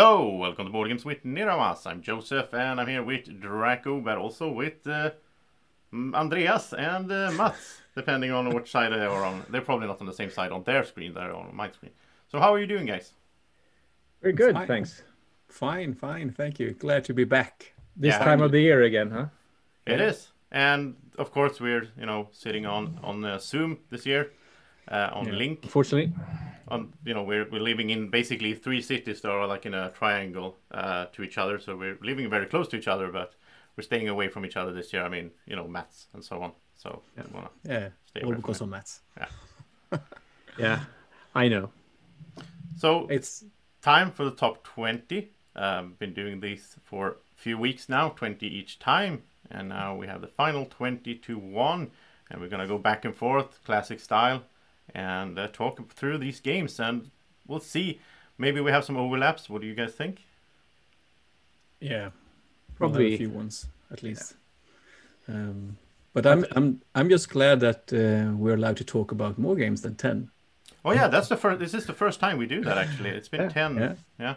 Hello, welcome to Board Games with Niramas. I'm Joseph and I'm here with Draco, but also with uh, Andreas and uh, Mats, depending on which side they are on. They're probably not on the same side on their screen, they're on my screen. So, how are you doing, guys? Very good, Fine. thanks. Fine, fine, thank you. Glad to be back. This Yeah. time of the year again, huh? It is, and of course we're you know sitting on on uh, Zoom this year, uh, on Yeah. Link. Unfortunately, On you know we're we're living in basically three cities that are like in a triangle uh, to each other, so we're living very close to each other, but we're staying away from each other this year. I mean, you know, mats and so on. So Yeah. Yeah, stay all because of Mats. yeah, I know. So It's time for the top 20. Um, been doing these for a few weeks now, 20 each time. And now we have the final 20 to 1. And we're going to go back and forth, classic style, and uh, talk through these games. And we'll see. Maybe we have some overlaps. What do you guys think? yeah, we'll Probably- a few ones at least. Um, but I'm I'm I'm just glad that uh, we're allowed to talk about more games than ten. Oh, yeah, that's the first. This is the first time we do that, actually. It's been Yeah, 10. yeah. yeah.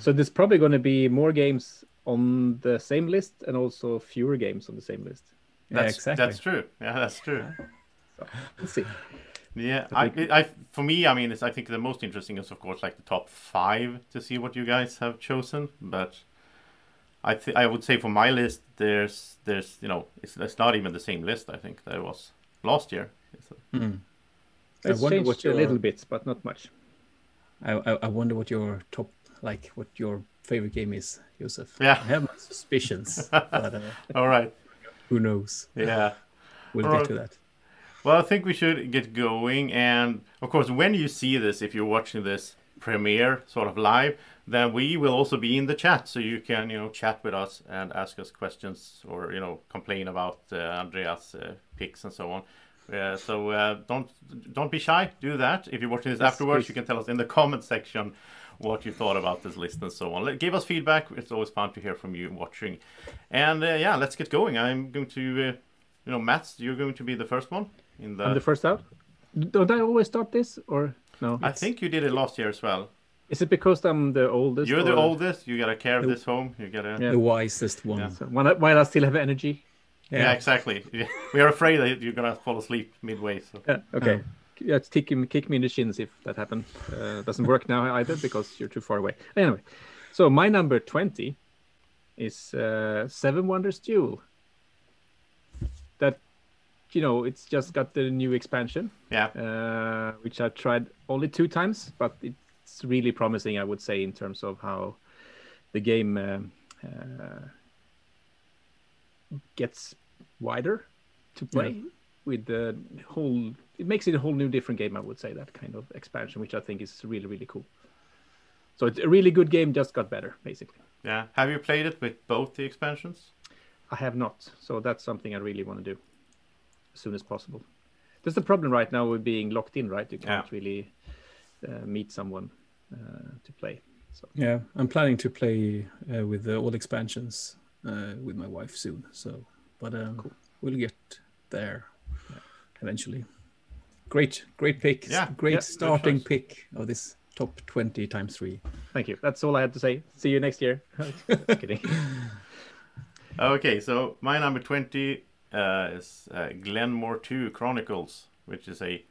So there's probably going to be more games on the same list and also fewer games on the same list. Yeah, That's, exactly. that's true. Yeah, that's true. Let's see. Yeah, I I, I, for me, I mean, it's, I think the most interesting is, of course, like the top five to see what you guys have chosen. But I, th- I would say for my list, there's, there's, you know, it's, it's not even the same list. I think that was last year. It's a- Hmm. I wonder changed what a your- little bit, but not much. I, I I wonder what your top like what your favorite game is, Joseph. Yeah. I have my suspicions, but uh, All right. who knows? Yeah. We'll All get right. to that. Well, I think we should get going. And of course, when you see this, if you're watching this premiere sort of live, then we will also be in the chat, so you can you know chat with us and ask us questions or you know complain about uh, Andreas' uh, picks and so on. Uh, so uh, don't don't be shy. Do that. If you're watching this Yes, afterwards, please. you can tell us in the comment section what you thought about this list and so on. Let- Give us feedback. It's always fun to hear from you watching. And uh, yeah, let's get going. I'm going to, uh, you know, Mats, you're going to be the first one in the. I'm the first out. Don't I always start this or no? I think you did it last year as well. Is it because I'm the oldest? You're the or- oldest. You gotta carry this home. You gotta. Yeah. The wisest one. Yeah. So while I, while I still have energy. Yeah, exactly. we are afraid that you're gonna fall asleep midway. So. Yeah. Okay. Yeah, kick, him, kick me in the shins if that happens. Uh, doesn't work now either because you're too far away. Anyway, so my number 20 is uh, Seven Wonders Duel. You know, it's just got the new expansion, Yeah. uh, which I tried only two times, but it's really promising, I would say, in terms of how the game um uh, gets wider to play with the whole it makes it a whole new different game i would say that kind of expansion which i think is really really cool so it's a really good game just got better basically Yeah. Have you played it with both the expansions? i have not so that's something i really want to do as soon as possible there's the problem right now with being locked in right you can't Yeah. really uh, meet someone uh, to play so Yeah, I'm planning to play uh, with the all expansions uh, with my wife soon. So, but um, we'll get there eventually. Great, great pick. Yeah, great yeah, starting pick of this top 20 times three. thank you that's all i had to say see you next year kidding Okay, so my number 20 uh, is uh, Glen More 2 Chronicles, which is a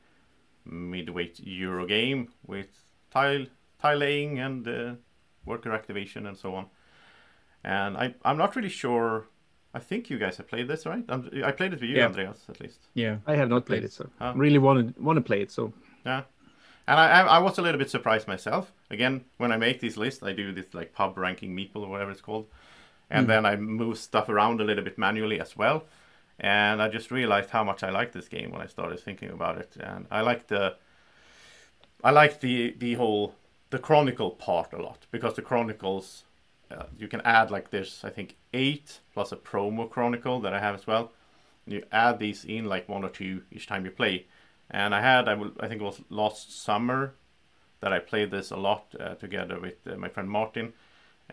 midweight Euro game with tile, tile laying and uh, worker activation and so on. And I, I'm not really sure. I think you guys have played this, right? i I played it with you, Yeah. Andreas, at least. Yeah, i have not played played it so Ah. really want to want to play it so Yeah. And I, I, I was a little bit surprised myself. Again, when I make these lists, I do this like pub ranking meeple or whatever it's called. And then I move stuff around a little bit manually as well. And I just realized how much I like this game when I started thinking about it. And I like the I like the the whole the chronicle part a lot because the chronicles uh, you can add like there's I think eight plus a promo chronicle that I have as well. And you add these in like one or two each time you play. And I had I think it was last summer that I played this a lot uh, together with uh, my friend Martin.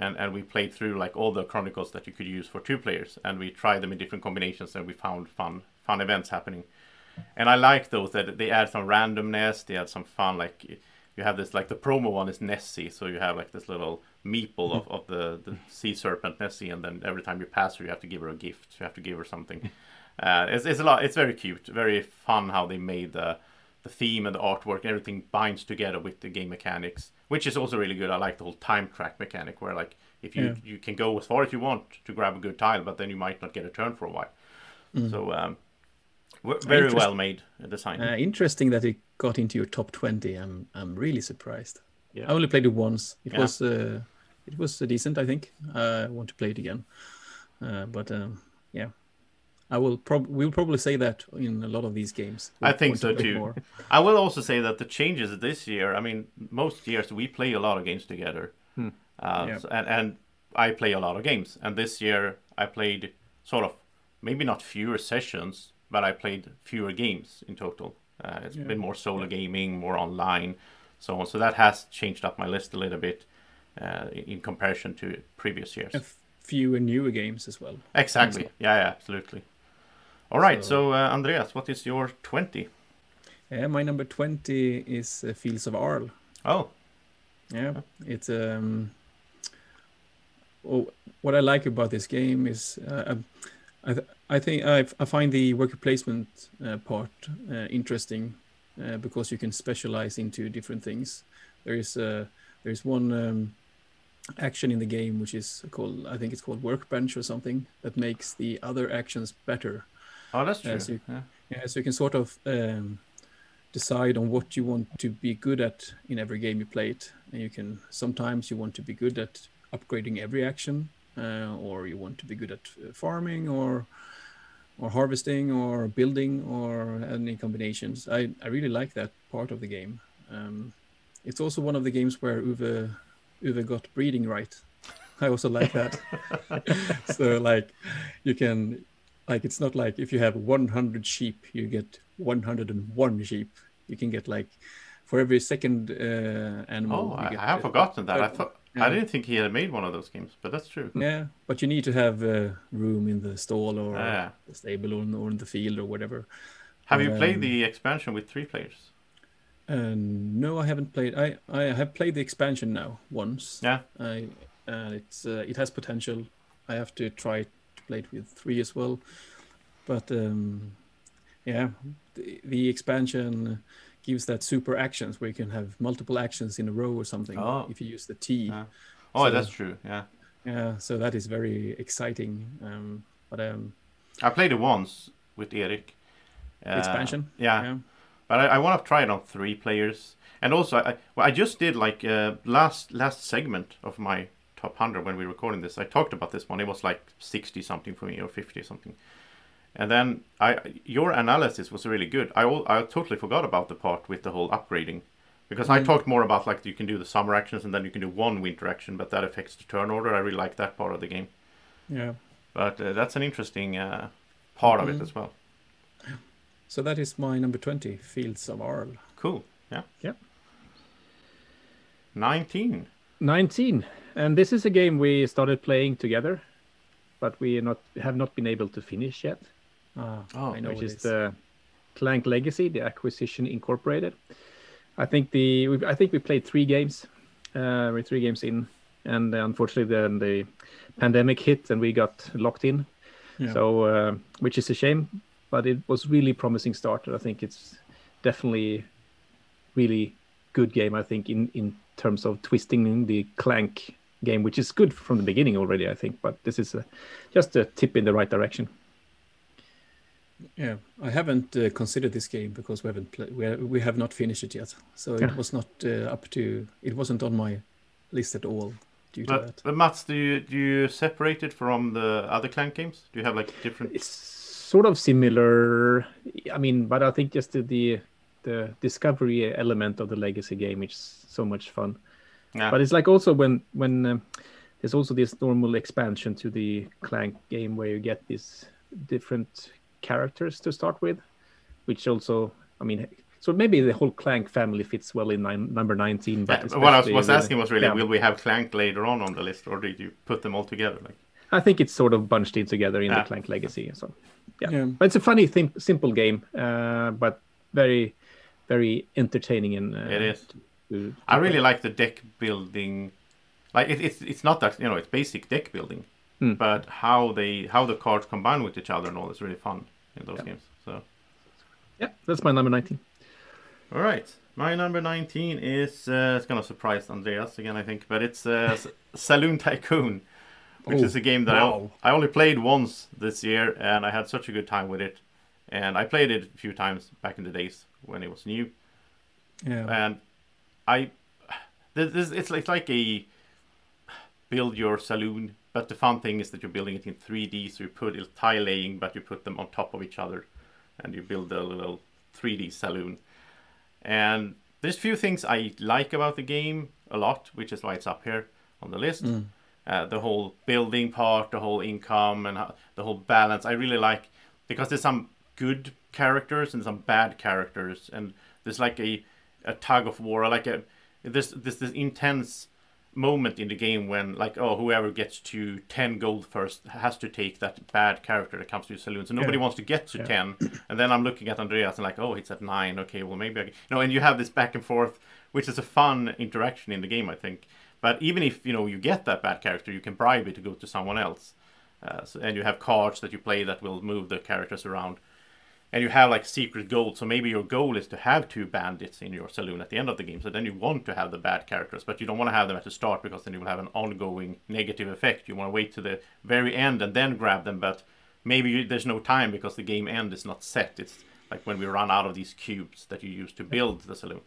And, and we played through like all the chronicles that you could use for two players and we tried them in different combinations and we found fun fun events happening and I like those that they add some randomness. They add some fun. Like you have this like the promo one is Nessie, so you have like this little meeple of, of the, the sea serpent Nessie, and then every time you pass her, you have to give her a gift. You have to give her something. Uh, it's, it's a lot. It's very cute, very fun how they made the the theme and the artwork. Everything binds together with the game mechanics, which is also really good. I like the whole time track mechanic, where like if you Yeah. you can go as far as you want to grab a good tile, but then you might not get a turn for a while. So um, very well made uh, design. Uh, interesting that it got into your top 20. I'm I'm really surprised. Yeah. I only played it once. It Yeah. was uh, it was uh, decent, I think. I want to play it again. Uh, but um, yeah, I will prob we'll probably say that in a lot of these games. I We'll think so too. more. I will also say that the changes this year. I mean, most years we play a lot of games together, uh, Yeah. so- and and I play a lot of games. And this year I played sort of maybe not fewer sessions, but I played fewer games in total. Uh, it's been more solo gaming, more online, so on. So that has changed up my list a little bit uh, in- in comparison to previous years. A fewer newer games as well. Exactly. Yeah, yeah, absolutely. All right. So, So- uh, Andreas, what is your twenty? Yeah, my number 20 is uh, Fields of Arle. Oh, Yeah, it's um. Oh, what I like about this game is uh, um, I th- I think I I find the worker placement uh, part uh, interesting uh, because you can specialize into different things. There is uh, there is one um, action in the game which is called I think it's called workbench or something that makes the other actions better. Oh, that's true. Yeah, so you- yeah. Yeah, so you can sort of um, decide on what you want to be good at in every game you play it, and you can sometimes you want to be good at upgrading every action, uh, or you want to be good at uh, farming, or or harvesting, or building, or any combinations. I I really like that part of the game. Um, it's also one of the games where Uwe Uwe got breeding right. I also like that. so like you can like it's not like if you have 100 sheep you get 101 sheep you can get like for every second uh, animal Oh, you I, get, I have uh, forgotten that. I uh, thought I didn't think he had made one of those games, but that's true. yeah but you need to have uh, room in the stall or Yeah. the stable or, in- or in the field or whatever Have you played Um, the expansion with three players? and no i haven't played i i have played the expansion now once Yeah. I and it's uh, it has potential. I have to try to play it with three as well, but um, yeah, the, the expansion gives that super actions where you can have multiple actions in a row or something Oh. if you use the T. Yeah. Oh, So- that's true. Yeah. Yeah, so that is very exciting. Um, but um, I played it once with Eric. Uh, expansion, Yeah. yeah, But I, I want to try it on three players. And also, I well, I just did like uh, last last segment of my top hundred when we were recording this. I talked about this one. It was like sixty something for me or fifty something. And then I your analysis was really good. I al- I totally forgot about the part with the whole upgrading. Because I Mm. talked more about like you can do the summer actions and then you can do one winter action, but that affects the turn order. I really like that part of the game. yeah. But uh, that's an interesting uh, part of it Mhm. as well. So that is my number twenty, Fields of Arle. Cool. Yeah. Yeah. 19. 19 and this is a game we started playing together but we not have not been able to finish yet Ah, Oh, I know which what is it is. the clank legacy the acquisition incorporated i think the we, i think we played three games uh we're three games in and unfortunately then the pandemic hit and we got locked in Yeah. so uh, which is a shame but it was really promising start i think it's definitely really good game i think in in terms of twisting the clank game which is good from the beginning already i think but this is a, just a tip in the right direction Yeah, I haven't uh, considered this game because we haven't played. We, we have not finished it yet, so it Yeah. was not uh, up to. It wasn't on my list at all due to But, that. but Mats, do you do you separate it from the other clank games? Do you have like different? it's sort of similar i mean but i think just the the, the discovery element of the legacy game is so much fun Yeah. but it's like also when when um, there's also this normal expansion to the clank game where you get these different characters to start with which also i mean so maybe the whole clank family fits well in nine, number 19 but Yeah, what I was, was with- asking was really, yeah. will we have Clank later on on the list, or did you put them all together? Like, i think it's sort of bunched in together in Yeah. the clank legacy so yeah. Yeah. but it's a funny thing simple game uh, but very very entertaining and uh, It is. To- I really like the deck building like it, it's it's not that you know it's basic deck building, Hmm. but how they how the cards combine with each other and all is really fun in those Yeah. games. So Yeah, that's my number 19. all right, my number nineteen is uh, it's gonna surprise Andreas again I think, but it's uh, Saloon Tycoon, which Oh, is a game that wow. I, I only played once this year and I had such a good time with it, and I played it a few times back in the days when it was new. Yeah. and I this, it's like, it's like a build your saloon, but the fun thing is that you're building it in 3D, so you put it tile laying, but you put them on top of each other, and you build a little 3D saloon. And there's few things I like about the game a lot, which is why it's up here on the list. Uh, the whole building part, the whole income, and how, the whole balance. I really like because there's some good characters and some bad characters, and there's like a, a tug of war, like a there's this this intense moment in the game when like oh whoever gets to 10 gold first has to take that bad character that comes to your saloon. So nobody Yeah. wants to get to Yeah. 10 and then i'm looking at andreas and like oh it's at 9 okay well maybe i can... you know and you have this back and forth which is a fun interaction in the game i think. But even if you know you get that bad character you can bribe it to go to someone else. Uh, so, and you have cards that you play that will move the characters around and you have like secret goals. So maybe your goal is to have two bandits in your saloon at the end of the game. So then you want to have the bad characters, but you don't want to have them at the start because then you will have an ongoing negative effect. You want to wait to the very end and then grab them, but maybe you, there's no time because the game end is not set. It's like when we run out of these cubes that you use to build the saloon.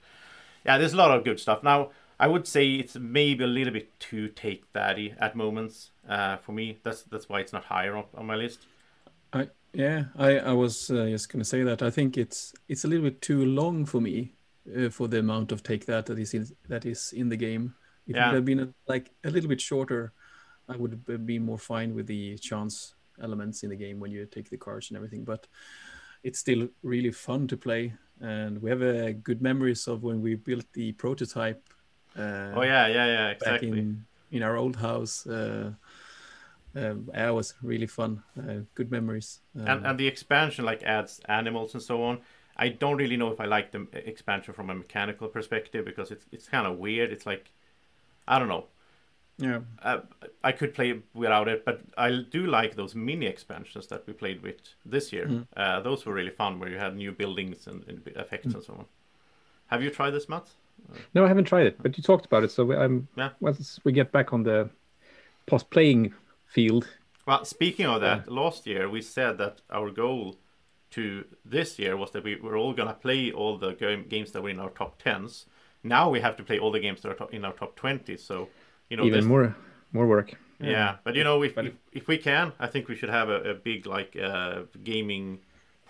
Yeah, there's a lot of good stuff. Now, I would say it's maybe a little bit too take daddy at moments uh, for me. That's that's why it's not higher on, on my list. Yeah, I I was uh, just gonna say that I think it's it's a little bit too long for me uh, for the amount of take that that is in, that is in the game. If Yeah. it had been a, like a little bit shorter, I would be- more fine with the chance elements in the game when you take the cards and everything. But it's still really fun to play, and we have uh, good memories of when we built the prototype. Uh, Oh yeah, yeah, yeah, back exactly. in in our old house. Uh, um, yeah, it was really fun. Uh, good memories. and Um, and the expansion like adds animals and so on. I don't really know if I like the expansion from a mechanical perspective because it's it's kind of weird. It's like I don't know. yeah, Uh, I could play without it, but I do like those mini expansions that we played with this year. Mm. Uh, those were really fun, where you had new buildings and, and effects Mm. and so on. Have you tried this, Matt? No, I haven't tried it, but you talked about it. So I'm, Yeah. once we get back on the post playing field, Well, speaking of that, last year we said that our goal to this year was that we were all gonna play all the game, games that were in our top tens. Now we have to play all the games that are to- in our top twenty. So, you know, even this- more more work. Yeah, but you know, if, But if if we can, I think we should have a, a big like uh, gaming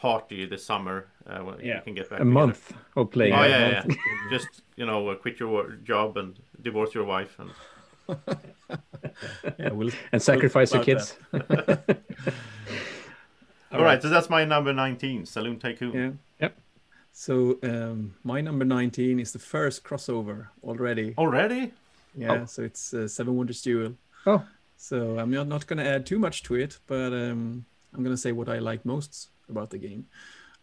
party this summer. Uh, when Yeah. we can get back A together. month of playing. Oh it. yeah, yeah. Just you know, uh, quit your job and divorce your wife and yeah. We'll, and sacrifice your about kids. all right. So that's my number nineteen, Saloon Tycoon. yeah. Yep. So um, my number nineteen is the first crossover already. Already? Yeah. Oh. So it's uh, Seven Wonders Duel. Oh, So I'm not, not going to add too much to it, but um, I'm going to say what I like most about the game.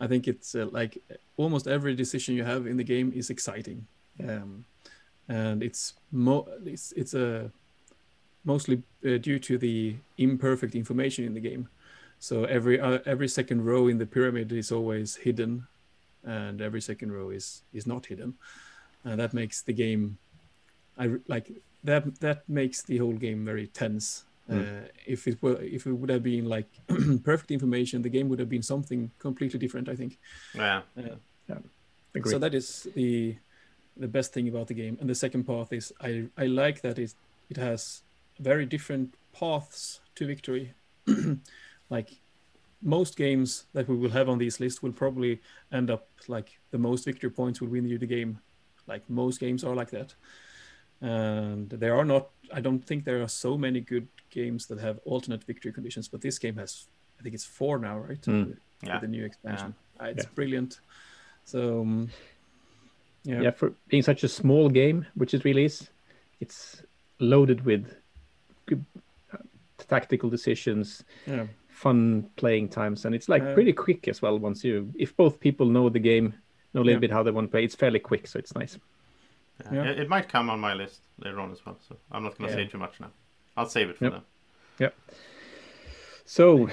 I think it's uh, like almost every decision you have in the game is exciting, um, and it's mo- it's it's a mostly uh, due to the imperfect information in the game. So every uh, every second row in the pyramid is always hidden, and every second row is is not hidden, and that makes the game. I like that. That makes the whole game very tense. Uh, if it were, if it would have been like perfect information, the game would have been something completely different. I think. Yeah. agreed. So that is the the best thing about the game. And the second path is I I like that it it has very different paths to victory. like most games that we will have on this list will probably end up like the most victory points will win you the game. Like most games are like that. And there are not I don't think there are so many good games that have alternate victory conditions, but this game has I think it's four now, right? Mm. With, Yeah. with the new expansion. Uh, it's Yeah. brilliant. So um, yeah. yeah, for being such a small game, which it really is, it's loaded with good uh, tactical decisions, yeah. fun playing times, and it's like Uh, pretty quick as well. Once you, if both people know the game, know a little Yeah. bit how they want to play, it's fairly quick, so it's nice. Yeah. Yeah. It, it might come on my list later on as well. So I'm not going to Yeah. say too much now. I'll save it for Yep. then. So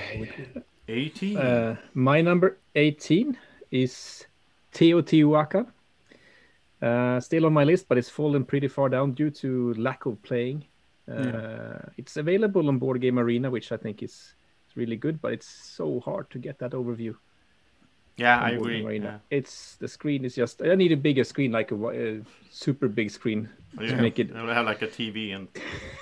18. uh, my number 18 is Teotihuacan. Uh, still on my list, but it's fallen pretty far down due to lack of playing. Uh, It's available on Board Game Arena, which I think is is really good, but it's so hard to get that overview. yeah, I agree. Yeah. It's the screen is just. I need a bigger screen, like a, a super big screen You to make it you have like a TV and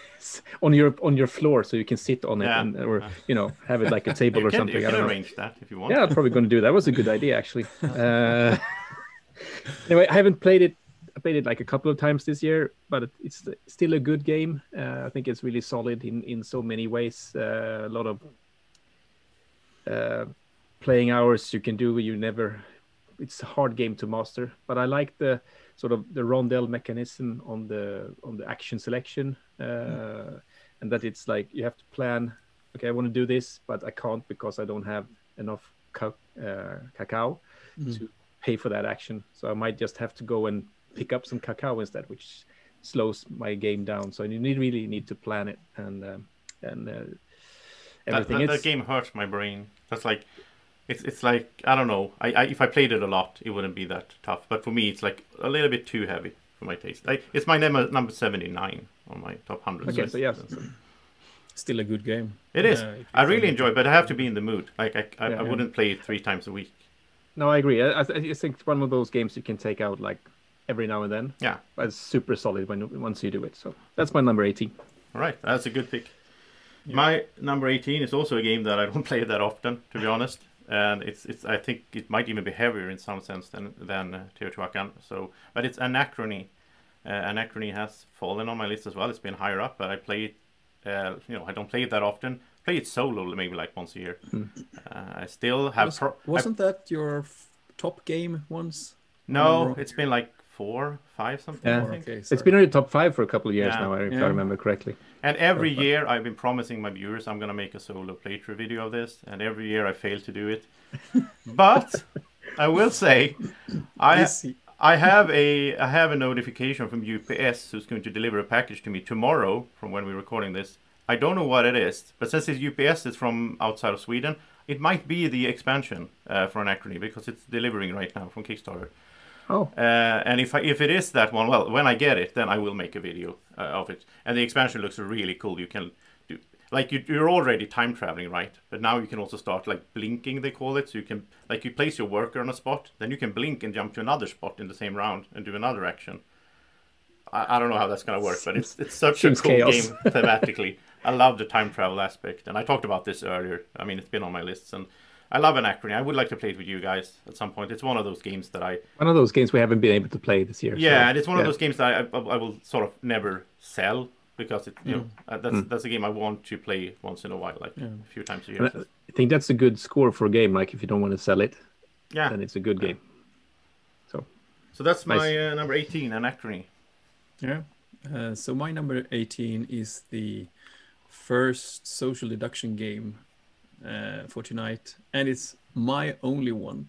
on your on your floor, so you can sit on it, Yeah. and, or you know have it like a table or can, something. you I can don't know. arrange that if you want. Yeah, I'm probably going to do that. Was a good idea actually. Uh, anyway, I haven't played it. I played it like a couple of times this year, but it's still a good game. Uh, I think it's really solid in in so many ways. Uh, a lot of uh, playing hours you can do. You never. It's a hard game to master, but I like the sort of the rondel mechanism on the on the action selection, uh, and that it's like you have to plan. Okay, I want to do this, but I can't because I don't have enough ca- uh, cacao to pay for that action. So I might just have to go and pick up some cacao instead, which slows my game down. So you need really need to plan it and um, and uh, everything. that, that It's- game hurts my brain. That's like, it's it's like I don't know. I, I if I played it a lot, it wouldn't be that tough. But for me, it's like a little bit too heavy for my taste. I, it's my number number seventy nine on my top hundred. Okay, so yes. Still a good game. It is. Uh, I really enjoy, it, but I have to be in the mood. Like I, I, Yeah. I wouldn't play it three times a week. No, I agree. I, I think it's one of those games you can take out like every now and then. Yeah. But it's super solid when once you do it. So that's my number 18. All right, that's a good pick. My number 18 is also a game that I don't play that often, to be honest, and it's it's I think it might even be heavier in some sense than than uh, Teotihuacan. So, but it's Anachrony. Uh, Anachrony has fallen on my list as well. It's been higher up, but I play it. Uh, you know, I don't play it that often. Play it solo maybe like once a year. Uh, I still have. Was, pro- wasn't that your f- top game once? no, it's been like four, five, something. Yeah. I think. Okay, It's sorry. been on your top five for a couple of years Yeah. now, if I remember correctly. And every year I've been promising my viewers I'm gonna make a solo playthrough video of this, and every year I fail to do it. but I will say, I I have a I have a notification from UPS who's going to deliver a package to me tomorrow from when we're recording this. I don't know what it is, but since it's UPS, it's from outside of Sweden. It might be the expansion uh, for Anachrony because it's delivering right now from Kickstarter. Oh, Uh, and if I, if it is that one, well, when I get it, then I will make a video uh, of it. And the expansion looks really cool. You can do like you, you're already time traveling, right? But now you can also start like blinking. They call it. So you can like you place your worker on a spot, then you can blink and jump to another spot in the same round and do another action. I, I don't know how that's gonna work, but it's it's such a cool chaos. game thematically. I love the time travel aspect, and I talked about this earlier. I mean, it's been on my lists, and I love Anachrony. I would like to play it with you guys at some point. It's one of those games that I one of those games we haven't been able to play this year. yeah, so, and it's one of those games that I, I, I will sort of never sell because it, you know, uh, that's Mm. that's a game I want to play once in a while, like Yeah. a few times a And year. I think that's a good score for a game. Like if you don't want to sell it, yeah, then it's a good game. So so that's my uh, number eighteen, Anachrony. Yeah. Uh, so my number 18 is the first social deduction game uh, for tonight, and it's my only one,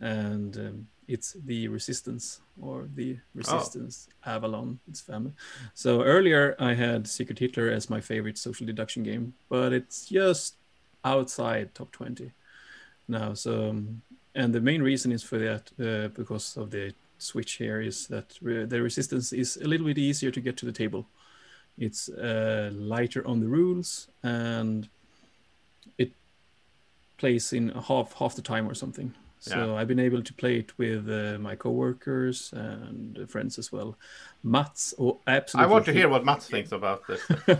and um, it's the Resistance or the Resistance Avalon. It's family. So earlier I had Secret Hitler as my favorite social deduction game, but it's just outside top 20 now. So um, and the main reason is for that uh, because of the switch here is that re- the resistance is a little bit easier to get to the table. It's uh, lighter on the rules and it plays in half half the time or something. So I've been able to play it with uh, my coworkers and uh, friends as well. Mats, oh, absolutely. I want to hear what Mats thinks about this.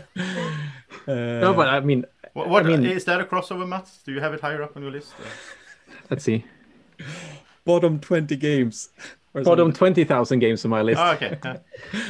Uh, no, but I mean, what, what I mean- is that a crossover, Mats? Do you have it higher up on your list? let's see. bottom twenty games. Or Bottom something. twenty thousand games on my list. Oh, okay. Uh,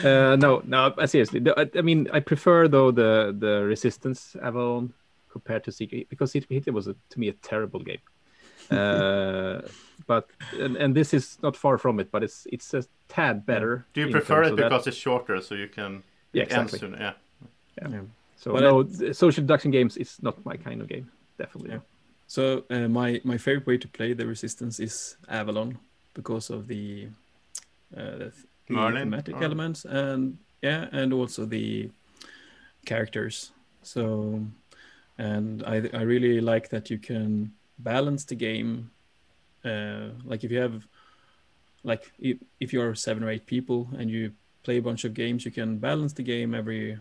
Uh, no, no, uh, seriously. I, I mean, I prefer though the the Resistance Avalon compared to Secret because Secret Hitler was a, to me a terrible game. Uh, but and, and this is not far from it, but it's it's a tad better. do you prefer it of that. because it's shorter, so you can Yeah, it ends exactly. sooner? Yeah. Yeah. So But no, the social deduction games is not my kind of game. Definitely. Yeah. So uh, my my favorite way to play the resistance is Avalon because of the uh, the the Merlin, thematic or- elements, and yeah, and also the characters. So, and I I really like that you can balance the game. Uh, like if you have, like if, if you're seven or eight people and you play a bunch of games, you can balance the game every,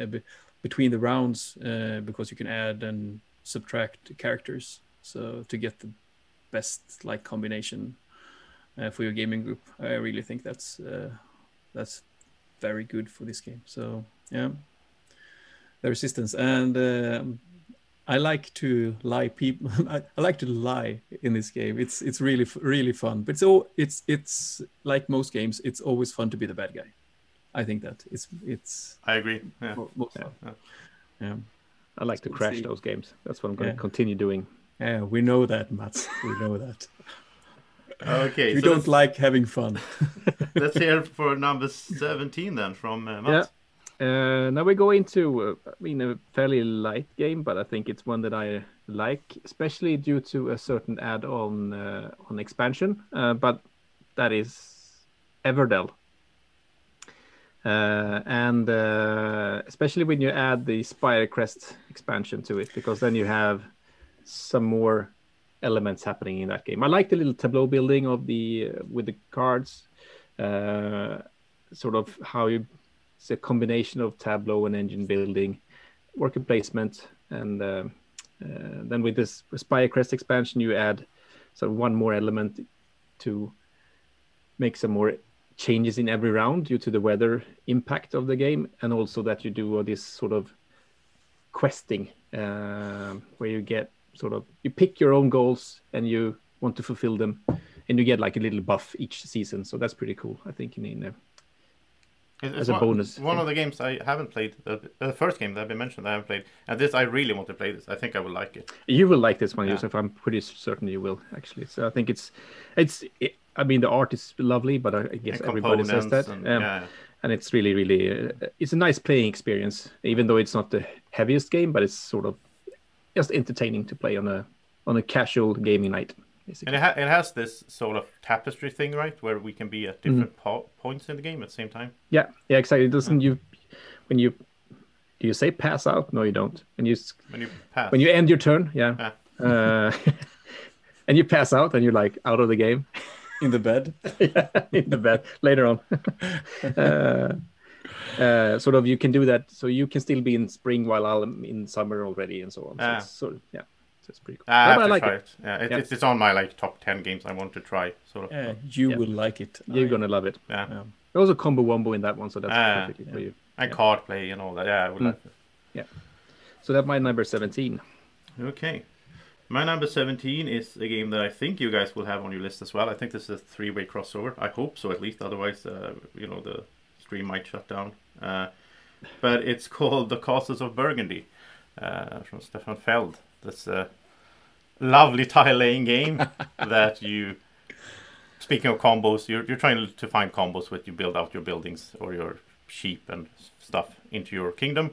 uh, be- between the rounds uh, because you can add and subtract characters. So to get the best like combination for your gaming group, I really think that's uh, that's very good for this game. So yeah, the resistance and um, I like to lie people. I, I like to lie in this game. It's it's really really fun. But so it's it's like most games. It's always fun to be the bad guy. I think that it's it's I agree. Yeah. mo- most Yeah. fun. Yeah. I like to We'll crash see. those games. That's what I'm going to continue doing. Yeah, we know that, Mats. We know that. Okay, you so don't let's, like having fun. let's hear for number 17 then from uh, Mats. Uh, now we go into, uh, I mean, a fairly light game, but I think it's one that I like, especially due to a certain add-on uh, on expansion. Uh, but that is Everdell, uh, and uh, especially when you add the Spirecrest expansion to it, because then you have some more elements happening in that game. I like the little tableau building of the uh, with the cards, uh, sort of how you it's a combination of Tableau and engine building, worker placement, and uh, uh, then with this Spirecrest expansion, you add sort of one more element to make some more changes in every round due to the weather impact of the game, and also that you do this sort of questing um where you get sort of you pick your own goals and you want to fulfill them, and you get like a little buff each season. So that's pretty cool, I think. In, in uh, It's as a one, bonus One of the games I haven't played, uh, the first game that been mentioned, I haven't played, and this I really want to play this. I think I will like it. You will like this one, Yeah. Joseph. I'm pretty certain you will actually. So I think it's, it's. It, I mean, the art is lovely, but I I guess everybody says that. Um, And, yeah, and it's really, really, uh, it's a nice playing experience. Even though it's not the heaviest game, but it's sort of just entertaining to play on a on a casual gaming night. and Basically. it, ha- it has this sort of tapestry thing, right, where we can be at Mm-hmm. different po- points in the game at the same time. Yeah, yeah, exactly. It doesn't you when you do you say pass out? No, you don't. When you When you pass, when you end your turn, yeah, Yeah. uh, and you pass out, and you're like out of the game. In the bed. in the bed later on. uh, uh, sort of, you can do that, so you can still be in spring while I'm in summer already, and so on. So Ah. sort of, yeah, so it's pretty cool. Ah, I Yeah, have but I to like try it. it. Yeah, it, Yeah. It's, it's on my like top ten games I want to try. Sort of. Yeah, you Yeah. will like it. You're I- gonna love it. Yeah. Yeah. There's also combo wombo in that one, so that's Ah, perfectly yeah. for you. And Yeah. card play and all that. Yeah, I would Mm. like it. Yeah. So that's my number 17. Okay. My number 17 is a game that I think you guys will have on your list as well. I think this is a three way crossover. I hope so, at least. Otherwise, uh, you know, the might shut down. Uh, but it's called The Castles of Burgundy uh, from Stefan Feld. This uh, lovely tile laying game that you. Speaking of combos, you're, you're trying to find combos with you build out your buildings or your sheep and stuff into your kingdom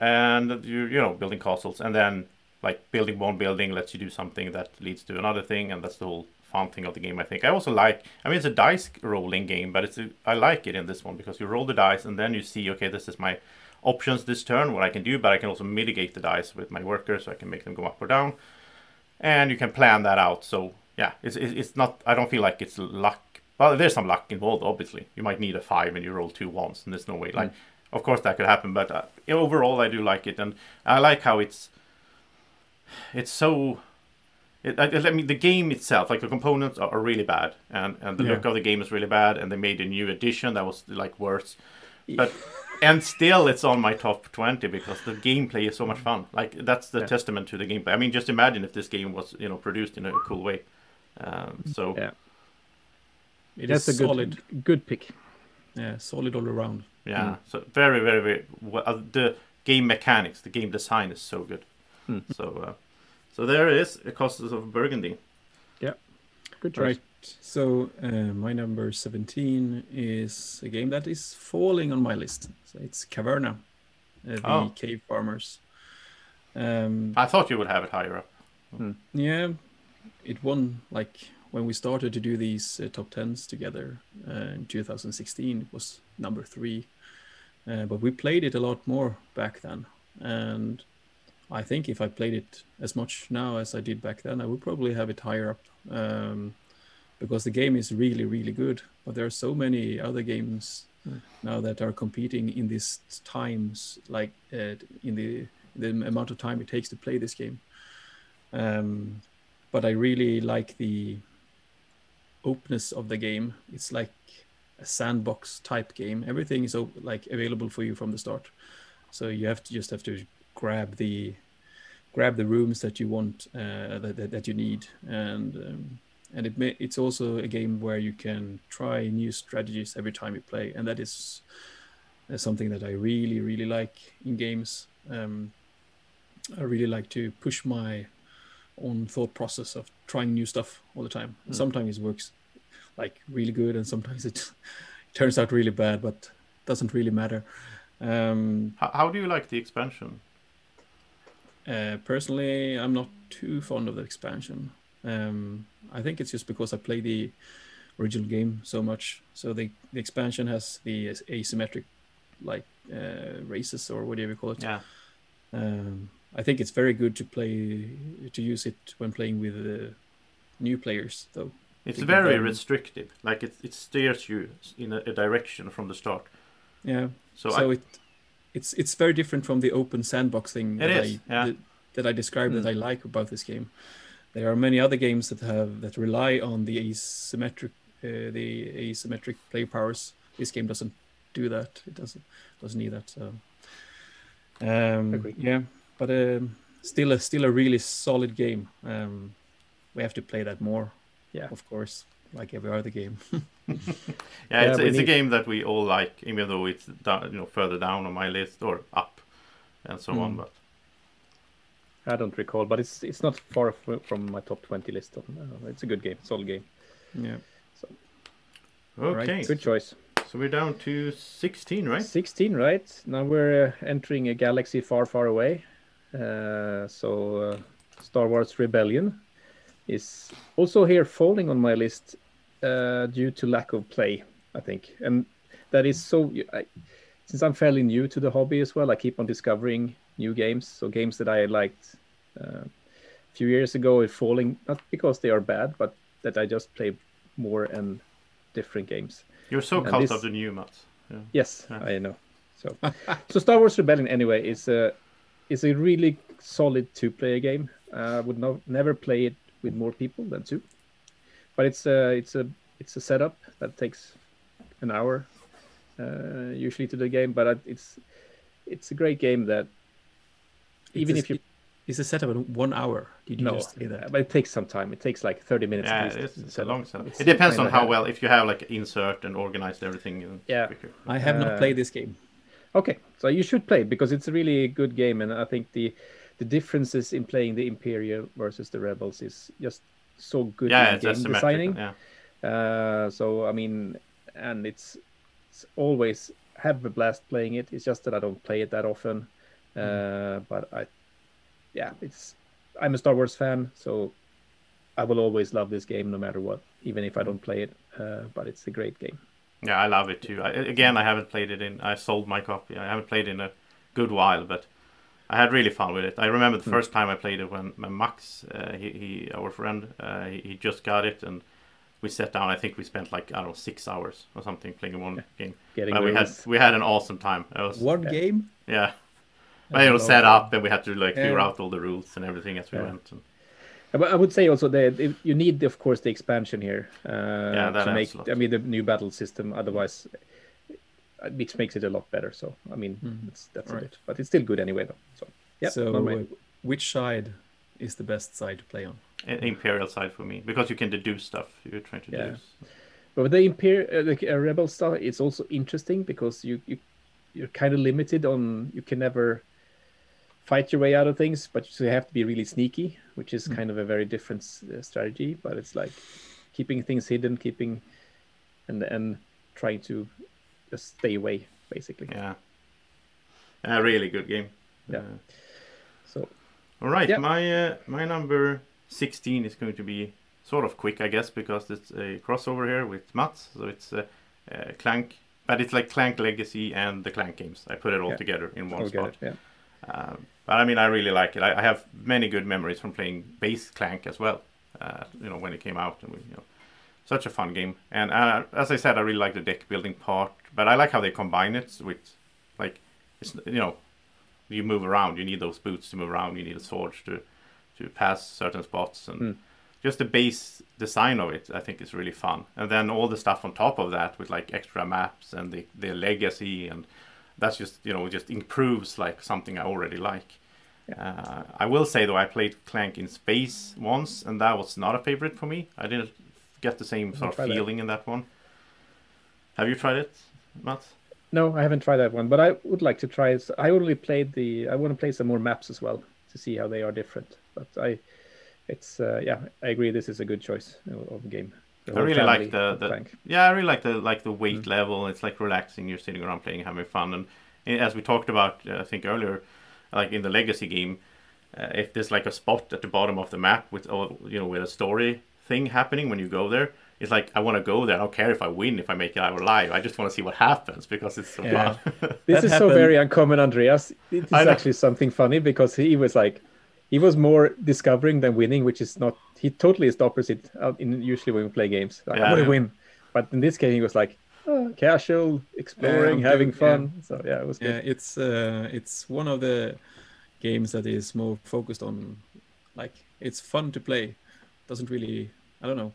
and you you know building castles and then like building one building lets you do something that leads to another thing and that's the whole fun thing of the game i think. I also like i mean it's a dice rolling game but it's a, i like it in this one because you roll the dice and then you see okay this is my options this turn what i can do but i can also mitigate the dice with my workers so i can make them go up or down. And you can plan that out. So yeah it's, it's, not i don't feel like it's luck. Well there's some luck involved obviously. You might need a five and you roll two ones and there's no way like of course that could happen but uh, overall i do like it and i like how it's it's so it, I, I mean the game itself like the components are, are really bad and and the Yeah. look of the game is really bad and they made a new edition that was like worse but and still it's on my top 20 because the gameplay is so much fun like that's the Yeah. testament to the gameplay i mean just imagine if this game was you know produced in a cool way um, so Yeah. It That's a is good, solid. good pick. Yeah, solid all around. Yeah, so very, very, very. Well, uh, the game mechanics, the game design is so good. Hmm. So, uh, so there it is, the Castles of Burgundy. Yeah. Good choice. Right. So uh, my number 17 is a game that is falling on my list. So it's Caverna, uh, the Oh. cave farmers. Um, I thought you would have it higher up. yeah, it won like when we started to do these uh, top tens together uh, in 2016, it was number three. Uh, but we played it a lot more back then, and I think if I played it as much now as I did back then, I would probably have it higher up. Um, because the game is really, really good. But there are so many other games Mm. now that are competing in these times, like uh, in the the amount of time it takes to play this game. Um, but I really like the openness of the game. It's like a sandbox type game. Everything is like available for you from the start. So you have to just have to grab the grab the rooms that you want uh, that, that, that you need. And um, and it may, it's also a game where you can try new strategies every time you play. And that is uh, something that i really really like in games. Um, i really like to push my own thought process of trying new stuff all the time. Mm. sometimes it works like really good and sometimes it turns out really bad but doesn't really matter. Um, How, how do you like the expansion? Uh, personally, I'm not too fond of the expansion. Um, I think it's just because I play the original game so much. So the, the expansion has the asymmetric, like uh, races or whatever you call it. Yeah. Um, I think it's very good to play to use it when playing with uh, new players, though. It's very then- restrictive. Like it, it steers you in a, a direction from the start. Yeah. So, So, I, it it's it's very different from the open sandbox thing It that is, I yeah. that, that I described Mm. that I like about this game. There are many other games that have that rely on the asymmetric uh, the asymmetric play powers. This game doesn't do that. It doesn't doesn't need that. So um, Agree. yeah, but um, still a still a really solid game. Um, we have to play that more. Yeah. of course, like every other game. yeah, Yeah, it's, we it's a game that we all like, even though it's down, you know further down on my list or up, and so on. Mm. But I don't recall, but it's it's not far f- from my top 20 list. On, uh, it's a good game, solid game. yeah. okay, Right. Good choice. so we're down to sixteen, right? 16, right? Now we're uh, entering a galaxy far, far away. Uh, so uh, Star Wars Rebellion is also here falling on my list uh, due to lack of play, I think. And that is so, I, since I'm fairly new to the hobby as well, I keep on discovering new games. So games that I liked uh, a few years ago are falling, not because they are bad, but that I just play more and different games. You're so And cult this- of the new Mats. Yeah. Yes, Yeah. I know. So, so Star Wars Rebellion anyway is a is a really solid two player game. Uh, I would not never play it with more people than two, but it's a it's a it's a setup that takes an hour uh, usually to the game. But it's it's a great game that even It's if a- you It's a setup of one hour. Did you no, just say that? but it takes some time. It takes like thirty minutes. Yeah, at least it's, it's a long setup. It's It depends on how well if you have like insert and organized everything. Yeah. quicker. I have not Uh, played this game. Okay, so you should play because it's a really good game, and I think the the differences in playing the Imperial versus the Rebels is just so good Yeah, in it's game designing. Yeah. Uh, so I mean, and it's, it's always have a blast playing it. It's just that I don't play it that often. Uh, But I, yeah, it's I'm a Star Wars fan, so I will always love this game no matter what, even if I don't play it. Uh, but it's a great game. Yeah, I love it too. I, again, I haven't played it in. I sold my copy. I haven't played it in a good while, but I had really fun with it. I remember the Hmm. first time I played it when, when Max, uh, he, he our friend, uh, he, he just got it, and we sat down. I think we spent like I don't know six hours or something playing one game. Getting But we had we had an awesome time. It was One yeah. game? yeah. But it was set up, and we had to like figure out all the rules and everything as we Yeah. went. And, I would say also that you need, of course, the expansion here uh, Yeah, that to make. I mean, the new battle system. Otherwise, which makes it a lot better. So I mean, Mhm. that's that's Right. a bit, but it's still good anyway, though. So yeah. so, no uh, which side is the best side to play on? Imperial side for me because you can deduce stuff you're trying to Yeah. deduce. But with the Imperial, uh, the uh, Rebel style, it's also interesting because you you you're kind of limited on. You can never fight your way out of things, but you have to be really sneaky, which is Mm. kind of a very different uh, strategy. But it's like keeping things hidden, keeping and and trying to just stay away, basically. Yeah. A really good game. Yeah. Uh, So all right, Yeah. my uh, my number sixteen is going to be sort of quick, I guess, because it's a crossover here with Mats. So it's uh, uh, Clank, but it's like Clank Legacy and the Clank games. I put it all Yeah. together in one I'll spot. it, yeah. Um, but I mean, I really like it. I, I have many good memories from playing base Clank as well. Uh, you know, when it came out, and we, you know, such a fun game. And uh, as I said, I really like the deck building part. But I like how they combine it with, like, it's you know, you move around. You need those boots to move around. You need a sword to to pass certain spots, and Mm. just the base design of it, I think, is really fun. And then all the stuff on top of that with like extra maps and the the legacy and that's just you know just improves like something I already like. Uh, I will say though I played Clank in space once and that was not a favorite for me. I didn't get the same sort of tried that. feeling in that one. Have you tried it, Mats? No, I haven't tried that one, but I would like to try it. I only played the. I want to play some more maps as well to see how they are different. But I, it's uh, yeah, I agree. This is a good choice of, game. I really like the, the yeah, I really like the like the Mm. weight level. It's like relaxing. You're sitting around playing, having fun, and eh, as we talked about, uh, I think earlier, like in the legacy game, uh, if there's like a spot at the bottom of the map with all you know with a story thing happening when you go there, it's like I want to go there. I don't care if I win, if I make it out alive. I just want to see what happens because it's so Yeah. fun. This That is so very uncommon, Andreas. It is actually something funny because he was like, he was more discovering than winning, which is not. He totally is the opposite. uh, In usually when we play games, like, Yeah. I want Yeah. to win, but in this case he was like, oh, casual, exploring, Yeah, having yeah. fun. So yeah, it was good. Yeah, it's uh, it's one of the games that is more focused on like it's fun to play. Doesn't really I don't know.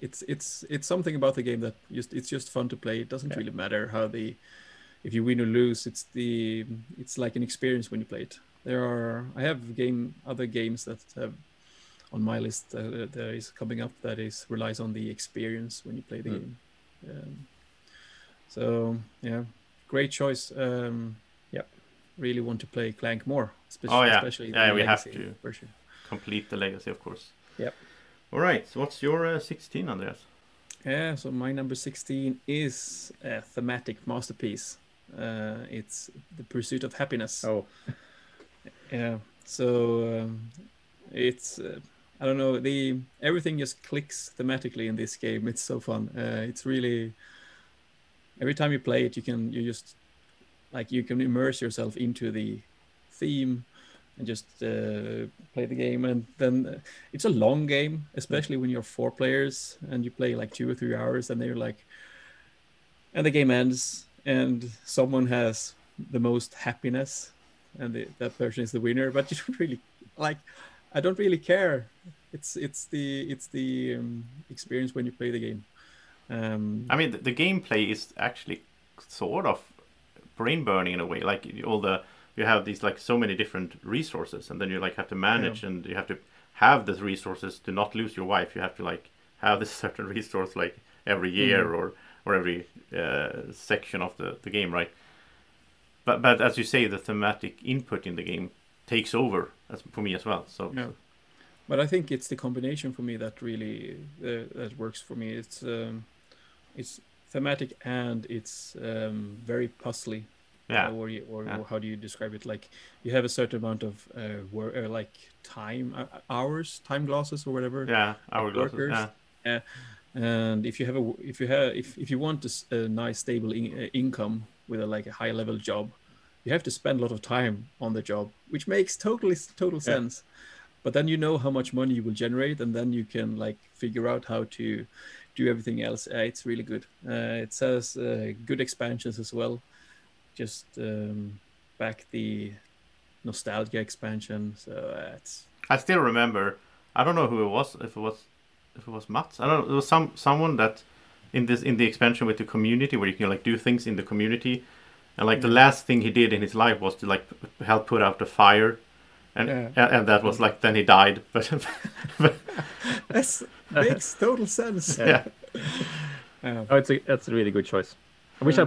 It's it's it's something about the game that just it's just fun to play. It doesn't Yeah. really matter how the if you win or lose. It's the it's like an experience when you play it. There are I have game other games that have on my list uh, that is coming up that is relies on the experience when you play the Mm. game. Um, so yeah, great choice. Um, Yep. Really want to play Clank more, especially, Oh, yeah. especially Yeah, the we have to. version. Complete the legacy, of course. Yep. All right. So what's your uh, 16, Andreas? Yeah, so my number 16 is a thematic masterpiece. Uh, it's The Pursuit of Happiness. Oh, Yeah, so um, it's uh, I don't know the everything just clicks thematically in this game. It's so fun. Uh, it's really every time you play it, you can you just like you can immerse yourself into the theme and just uh, play the game. And then uh, it's a long game, especially when you're four players and you play like two or three hours, and they're like, and the game ends, and someone has the most happiness and the, that person is the winner but you don't really like i don't really care it's it's the it's the um, experience when you play the game um I mean, the, the gameplay is actually sort of brain burning in a way. Like all the you have these like so many different resources, and then you like have to manage, and you have to have these resources to not lose your wife. You have to like have this certain resource like every year or or every uh, section of the the game, right? But but as you say, the thematic input in the game takes over as for me as well. So Yeah. but i think it's the combination for me that really uh, that works for me it's um it's thematic and it's um very puzzly yeah, uh, or, you, or Yeah. how do you describe it? Like you have a certain amount of uh, wor- uh like time uh, hours time glasses or whatever? Yeah, hourglasses, workers. yeah. and if you have a if you have if, if you want a nice stable in, uh, income with a like a high level job you have to spend a lot of time on the job which makes totally total sense. But then you know how much money you will generate and then you can like figure out how to do everything else. Uh, it's really good. Uh, it says uh, good expansions as well just um, back the nostalgia expansion so uh, it's I still remember. I don't know who it was. If it was, if it was Mats. I don't know. It was some someone that in this in the expansion with the community where you can like do things in the community, and like the last thing he did in his life was to like p- help put out the fire, and Yeah. and, and that was like then he died. But, but that makes total sense yeah, Uh, oh, it's a that's a really good choice. I wish I,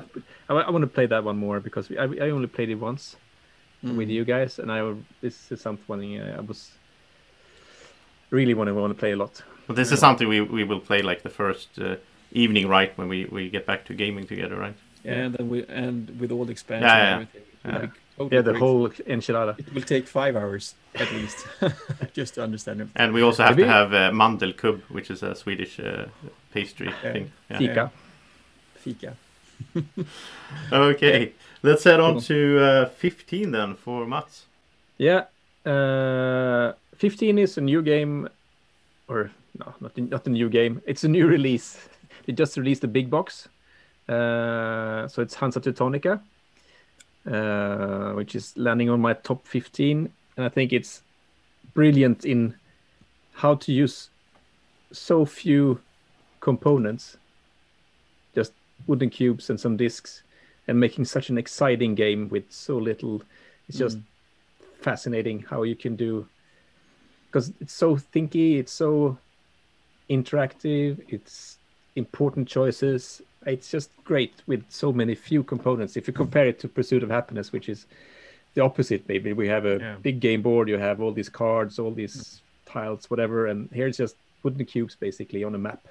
I, I want to play that one more because I, I only played it once with mm. you guys, and I this is something uh, I was really want to want to play a lot. but this is something we we will play like the first uh, evening, right? When we we get back to gaming together, right? Yeah. and then we and with all the expansion Yeah, yeah, and everything yeah. be Totally Yeah, the agree. whole enchilada. It will take five hours at least just to understand it. And we also have Maybe- to have uh, mandelkubb, which is a Swedish uh, pastry Yeah. thing. Yeah. Fika. Fika. Okay, let's head on to uh, 15 then for Mats. Yeah. Uh, 15 is a new game, or no, not a, not a new game. It's a new release. They just released a big box. Uh, so it's Hansa Teutonica, uh, which is landing on my top 15. And I think it's brilliant in how to use so few components, wooden cubes and some discs, and making such an exciting game with so little. It's just mm. fascinating how you can do because it's so thinky it's so interactive it's important choices. It's just great with so many few components. If you compare it to pursuit of happiness which is the opposite maybe. We have a Yeah. big game board you have all these cards all these mm. tiles whatever and here it's just wooden cubes basically on a map.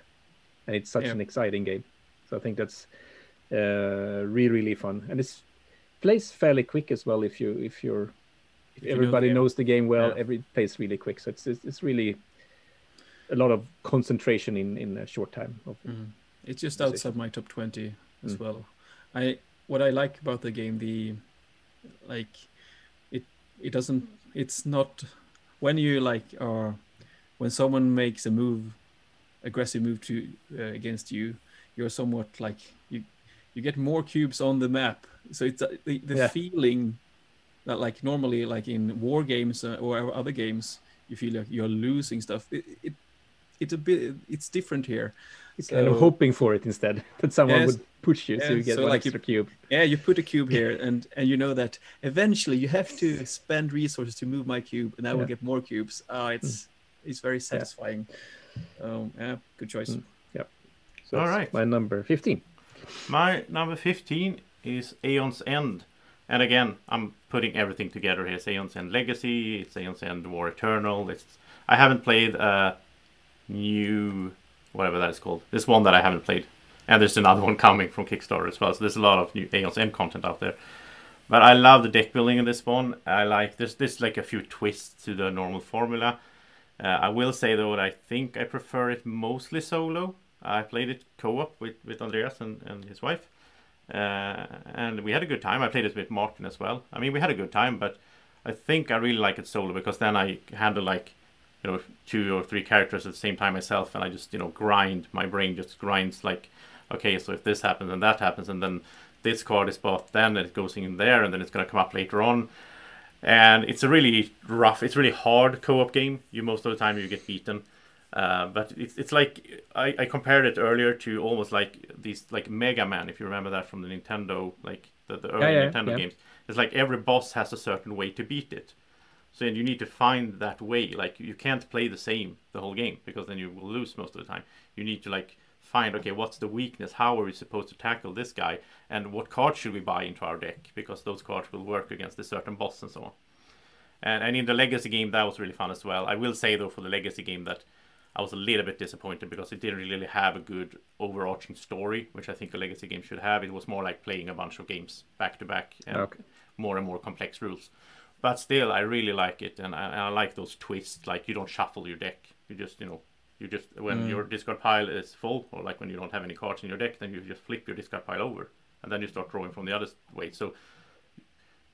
And it's such Yeah. an exciting game i think that's uh, really really fun and it plays fairly quick as well if you if you're if If you know the everybody knows the game well Yeah. every plays really quick so it's, it's it's really a lot of concentration in in a short time of Mm. It's just outside my top 20 as Mm. well. I what I like about the game the like it it doesn't it's not when you like are when someone makes a move aggressive move to uh, against you you're somewhat like you you get more cubes on the map so it's uh, the, the Yeah. feeling that like normally like in war games uh, or other games you feel like you're losing stuff it, it it's a bit it's different here You're kind of hoping for it instead that someone Yes. would push you so Yeah, you get so like you- cube Yeah, you put a cube here, and and you know that eventually you have to spend resources to move my cube, and I will get more cubes. Ah, it's it's very satisfying. Um, yeah, good choice. Mm. So All right. my number 15 My number 15 is Aeon's End. And again, I'm putting everything together here. It's Aeon's End Legacy, it's Aeon's End War Eternal. It's I haven't played a new whatever that is called. This one that I haven't played. And there's another one coming from Kickstarter as well. So there's a lot of new Aeon's End content out there. But I love the deck building in this one. I like there's this like a few twists to the normal formula. Uh, I will say though that I think I prefer it mostly solo. I played it co-op with, with Andreas and, and his wife. Uh, and we had a good time. I played it with Martin as well. I mean, we had a good time, but I think I really like it solo because then I handle like, you know, two or three characters at the same time myself, and I just you know grind. My brain just grinds like, okay, so if this happens and that happens, and then this card is bought, then it goes in there, and then it's gonna come up later on. And it's a really rough, it's really hard co-op game. You most of the time you get beaten. Uh, but it's it's like I, I compared it earlier to almost like these like Mega Man if you remember that from the Nintendo like the, the early yeah, Nintendo yeah. games. It's like every boss has a certain way to beat it. So and you need to find that way. Like you can't play the same the whole game because then you will lose most of the time. You need to like find okay what's the weakness? How are we supposed to tackle this guy? And what cards should we buy into our deck because those cards will work against a certain boss and so on. And, and in the legacy game that was really fun as well. I will say though for the legacy game that I was a little bit disappointed because it didn't really have a good overarching story, which I think a legacy game should have. It was more like playing a bunch of games back to back and Okay. more and more complex rules. But still, I really like it, and I, and I like those twists. Like you don't shuffle your deck; you just, you know, you just when mm. your discard pile is full, or like when you don't have any cards in your deck, then you just flip your discard pile over, and then you start drawing from the other way. So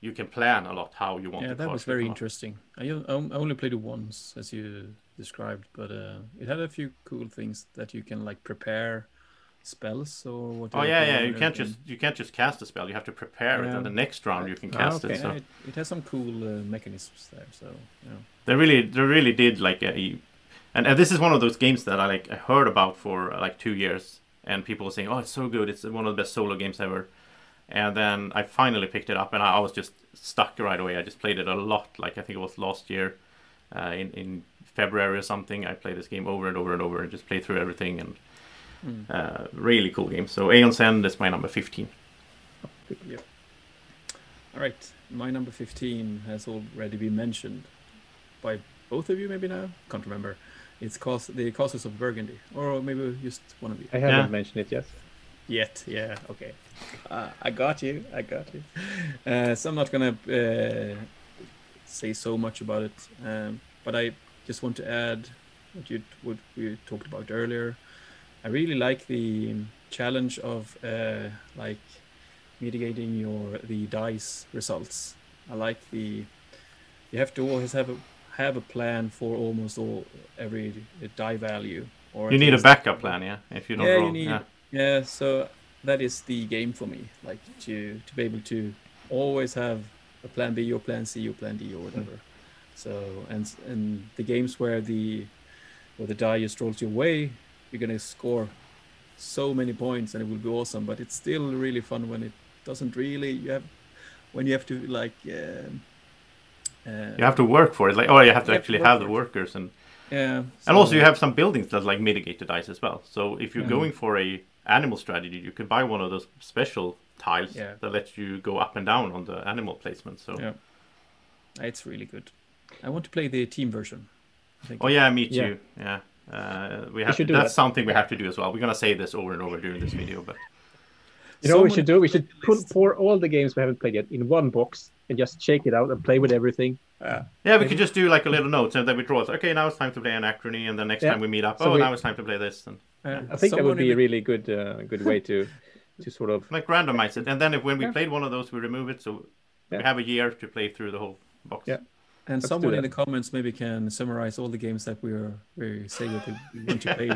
you can plan a lot how you want. Yeah, that was very interesting. I only played it once, as you described, but uh, it had a few cool things that you can like prepare spells or whatever. Oh yeah, yeah. You can't just you can't just cast a spell. You have to prepare it, and the next round you can Ah, cast okay. it. So Yeah, it, it has some cool uh, mechanisms there. So yeah. they really they really did like a, and, and this is one of those games that I like I heard about for uh, like two years, and people were saying, "Oh, it's so good! It's one of the best solo games ever." And then I finally picked it up, and I, I was just stuck right away. I just played it a lot. Like I think it was last year, uh, in in February or something. I played this game over and over and over, and just played through everything. And uh, really cool game. So Aeon's End is my number fifteen. Yep. All right, my number fifteen has already been mentioned by both of you, maybe now. Can't remember. It's cast the Castles of Burgundy, or maybe just one of you. I haven't Yeah. mentioned it yet. Yet, yeah, okay. Uh, I got you. I got you. Uh, so I'm not gonna uh, say so much about it, um, but I just want to add what you what we talked about earlier. I really like the challenge of uh, like mitigating your the dice results. I like the you have to always have a have a plan for almost all every die value. Or You need a backup plan, yeah. If you don't yeah, you need. yeah. Yeah. so that is the game for me. Like to to be able to always have a plan B or plan C or plan D or whatever. So and and the games where the where the die just rolls your way, you're gonna score so many points and it will be awesome. But it's still really fun when it doesn't really. You have when you have to like. Um, uh, You have to work for it. Like, oh, you have to You have to actually have the workers and yeah. and also you have some buildings that like mitigate the dice as well. So if you're Mhm. going for a animal strategy, you could buy one of those special tiles Yeah. that lets you go up and down on the animal placement. So Yeah. It's really good. I want to play the team version. Oh yeah, me too. Yeah. Uh, we have should to, do that's that. something we have to do as well. We're gonna say this over and over during this video, but You know what we should do? We should put pour all the games we haven't played yet in one box and just shake it out and play with everything. Yeah. yeah, we could just do like a little note and then we draw. it. Okay, now it's time to play Anachrony, and then next Yeah. time we meet up, So oh, we- now it's time to play this, and Uh, I think that would be in a really good uh, good way to to sort of like randomize it. And then if when we Yeah. played one of those, we remove it, so we have a year to play through the whole box. Yeah. And Let's someone in the comments maybe can summarize all the games that we're we say that we want to play.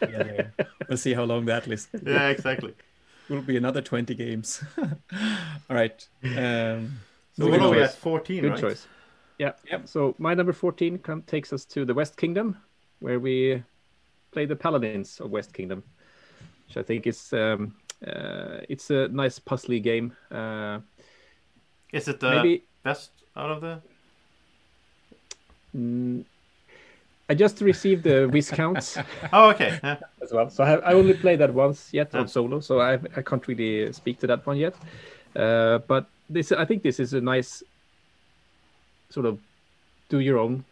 together. We'll see how long that list yeah, exactly. It will be. Another twenty games. all right. Um, So Good what are we choice. at? 14, good right? choice. Yeah. Yep. So my number fourteen come, takes us to the West Kingdom, where we play the Paladins of West Kingdom, which I think is um, uh, it's a nice puzzly game. Uh, Is it the maybe best out of the? mm, I just received the Viscounts. Oh, okay. Yeah. as well. So I, have, I only played that once yet Yeah. on solo, so I, I can't really speak to that one yet. Uh, but this, I think, this is a nice sort of do your own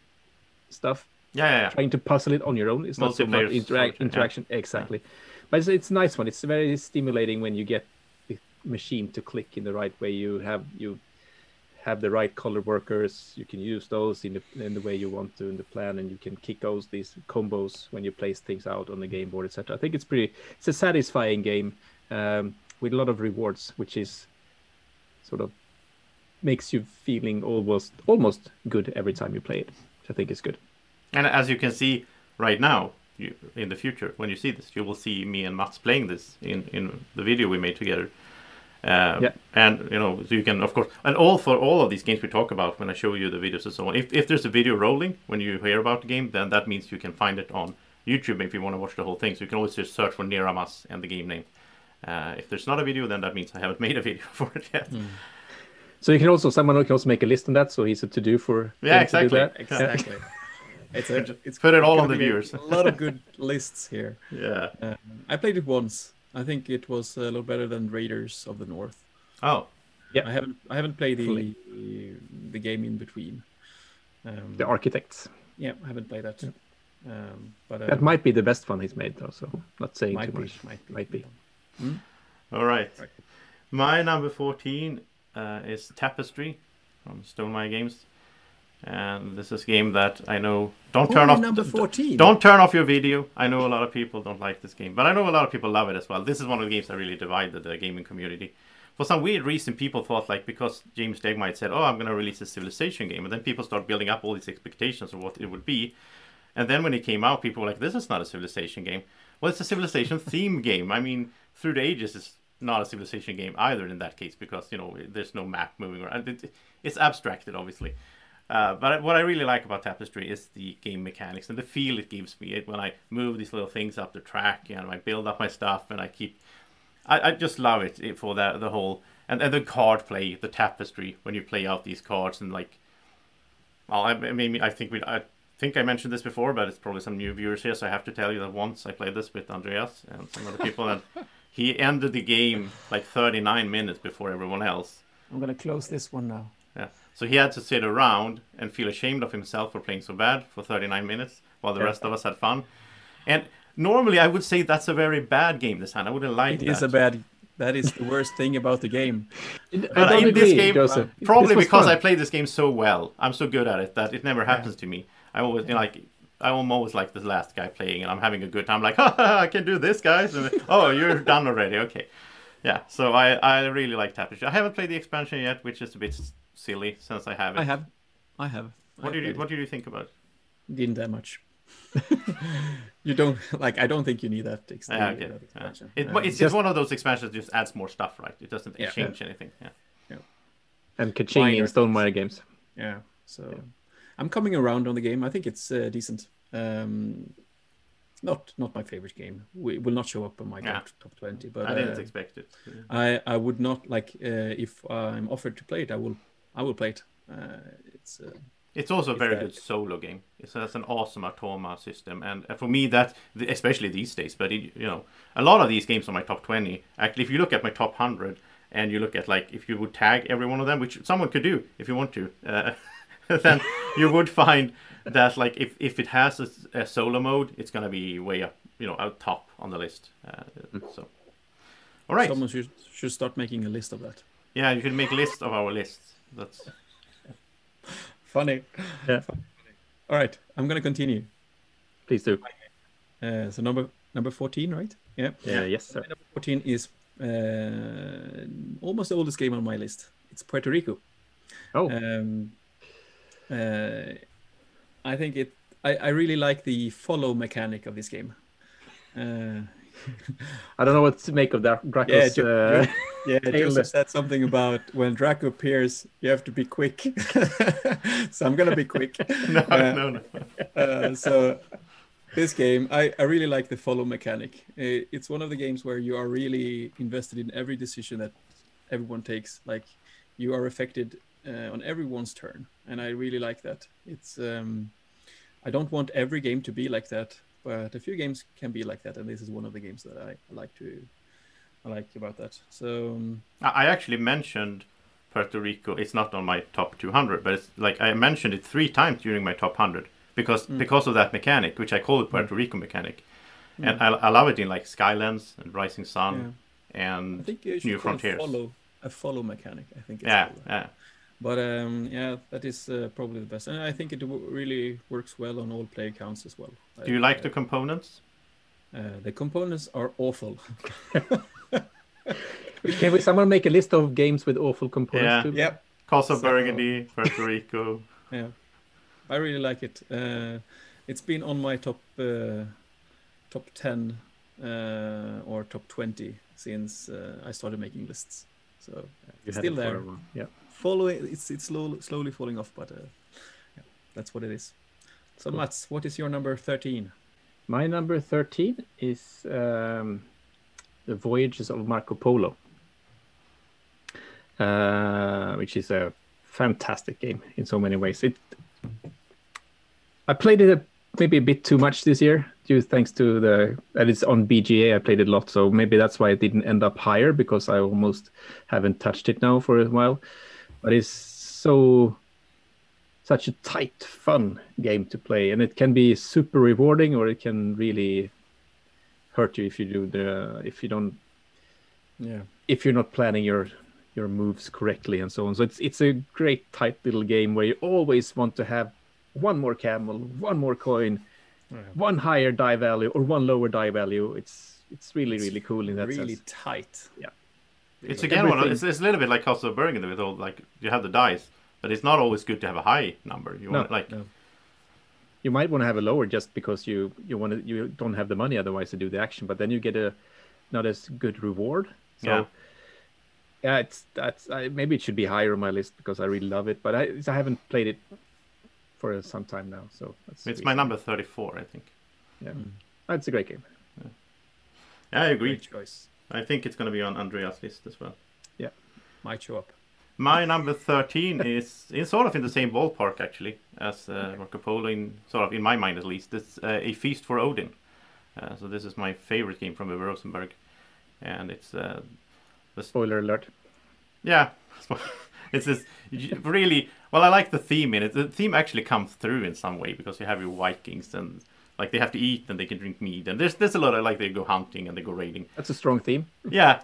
stuff. Yeah, yeah, yeah. Trying to puzzle it on your own. It's not so much Multiplayer interac- solution, yeah. interaction exactly, but it's, it's a nice one. It's very stimulating when you get the machine to click in the right way. You have you have the right color workers. You can use those in the in the way you want to in the plan, and you can kick those these combos when you place things out on the game board, etc. I think it's pretty. It's a satisfying game um, with a lot of rewards, which is sort of makes you feeling almost almost good every time you play it. Which I think is good. And as you can see right now, you, in the future, when you see this, you will see me and Mats playing this in, in the video we made together. Uh, Yeah. And you know, so you can of course, and all for all of these games we talk about when I show you the videos and so on. If if there's a video rolling when you hear about the game, then that means you can find it on YouTube if you want to watch the whole thing. So you can always just search for Niramas and the game name. Uh, if there's not a video, then that means I haven't made a video for it yet. So you can also someone can also make a list on that. So he's a to do for Yeah, him exactly. that. exactly. It's a, it's Put it all on the viewers. a lot of good lists here. Yeah. Um, I played it once. I think it was a little better than Raiders of the North. Oh, Yeah. I haven't I haven't played the Fully. the game in between. Um, The architects. yeah, I haven't played that. Um, but uh, That might be the best one he's made, though. So not saying might too be, much. might be. Might be. all right. Right. My number 14 uh, is Tapestry from Stonemaier Games. And this is a game that I know. Don't turn Oh, off. number d- d- 14. Don't turn off your video. I know a lot of people don't like this game, but I know a lot of people love it as well. This is one of the games that really divided the gaming community. For some weird reason, people thought like because James Stegmaier said, "Oh, I'm going to release a Civilization game," and then people start building up all these expectations of what it would be. And then when it came out, people were like, "This is not a Civilization game." Well, it's a Civilization theme game. I mean, through the ages, it's not a Civilization game either in that case because you know there's no map moving around. It, it's abstracted, obviously. Uh, but what I really like about Tapestry is the game mechanics and the feel it gives me it, when I move these little things up the track and I build up my stuff and I keep. I, I just love it eh, for that the whole and, and the card play, the tapestry when you play out these cards and like. Well, I, I mean, I think we I think I mentioned this before, but it's probably some new viewers here, so I have to tell you that once I played this with Andreas and some other people, and he ended the game like 39 minutes before everyone else. I'm gonna close this one now. Yeah. So he had to sit around and feel ashamed of himself for playing so bad for 39 minutes while the Yeah. rest of us had fun. And normally I would say that's a very bad game design. I wouldn't like It that. is a bad. That is the worst thing about the game. I But don't in agree, this game, Joseph. probably This because fun. I played this game so well, I'm so good at it that it never happens to me. I always you know, like. I'm always like the last guy playing, and I'm having a good time. Like, ha, I can do this, guys. And, oh, you're done already. Okay, yeah. So I, I really like Tapestry. I haven't played the expansion yet, which is a bit silly since I have it. I have, I have. What I did you What did you think about? it? it. Didn't that much. you don't like. I don't think you need that. Ex- Yeah, that okay. Yeah. It, Uh, it's just just- one of those expansions that just adds more stuff, right? It doesn't Yeah. change anything. Yeah. and Kaching minor in Stonemaier games. Yeah. So I'm coming around on the game. I think it's uh, decent. Um, not not my favorite game. We will not show up on my Yeah. top, top twenty, but I didn't uh, expect it. I I would not like uh, if I'm offered to play it. I will I will play it. Uh, it's uh, It's also a very that- good solo game. It's has an awesome Automa system, and for me, that especially these days. But it, you know, a lot of these games on my top twenty. Actually, if you look at my top hundred, and you look at like if you would tag every one of them, which someone could do if you want to, uh, then you would find that like if, if it has a, a solo mode, it's gonna be way up, you know, out top on the list. Uh, so, all right, someone should should start making a list of that. yeah, you should make list of our lists. That's Funny. Yeah. All right, I'm gonna continue. Please do. Uh, so number number fourteen, right? Yeah. Yeah, yes, sir. Number fourteen is uh, almost the oldest game on my list. It's Puerto Rico. Oh, Um, uh, I think it. I, I really like the follow mechanic of this game. Uh, I don't know what to make of that. Draco's, yeah, uh, yeah. Joseph said something about when Draco appears, you have to be quick. so I'm gonna be quick. no, Uh, no, no. uh, so this game I, I really like the follow mechanic it's one of the games where you are really invested in every decision that everyone takes like you are affected uh, on everyone's turn and i really like that it's um, i don't want every game to be like that but a few games can be like that and this is one of the games that i, like to i like about that so um, I actually mentioned Puerto Rico. It's not on my top 200, but it's like I mentioned it three times during my top 100 because Mm. because of that mechanic, which I call the Puerto Rico mechanic, and I, I love it in like Skylands and Rising Sun yeah. i and think you should New Frontiers. follow a follow mechanic i think it's yeah, called. yeah. But um, yeah, that is uh, probably the best, and I think it w- really works well on all play counts as well. Do you like the components? Uh, the components are awful. can we someone make a list of games with awful components? Yeah. too? Yep. Castle So- Burgundy, Puerto Rico. Yeah, I really like it. Uh, it's been on my top uh, top ten uh, or top twenty since uh, I started making lists. So You it's still it there. Yeah. Following, it's it's slow, slowly falling off, but uh, yeah, that's what it is. So Cool. Mats, what is your number thirteen? My number 13 is um, The Voyages of Marco Polo, uh, which is a fantastic game in so many ways. It, I played it a, maybe a bit too much this year, due thanks to the that it's on BGA. I played it a lot, so maybe that's why it didn't end up higher because I almost haven't touched it now for a while. But it's so such a tight, fun game to play, and it can be super rewarding, or it can really hurt you if you do the if you don't Yeah. if you're not planning your your moves correctly and so on. So it's it's a great tight little game where you always want to have one more camel, one more coin, Yeah. one higher die value or one lower die value. It's it's really It's really cool in that really sense. tight. Yeah. It's again one. Of, it's, it's a little bit like Castle Burgundy with all like you have the dice, but it's not always good to have a high number. You No, want like no. You might want to have a lower just because you you want to you don't have the money otherwise to do the action, but then you get a not as good reward. So Yeah. yeah, it's that's I, maybe it should be higher on my list because I really love it, but I I haven't played it for some time now. So that's it's the my number thirty-four, I think. Yeah, hmm. it's a great game. Yeah, I agree. Great choice. I think it's going to be on Andreas' list as well. Yeah, might show up. My number 13 is in sort of in the same ballpark actually as uh, Marco Polo in sort of in my mind at least. It's uh, a feast for Odin. Uh, so this is my favorite game from Uwe Rosenberg, and it's uh, Spoiler alert. yeah, it's this really well. I like the theme in it. The theme actually comes through in some way because you have your Vikings and Like they have to eat and they can drink meat, and there's there's a lot of like they go hunting and they go raiding. That's a strong theme. Yeah,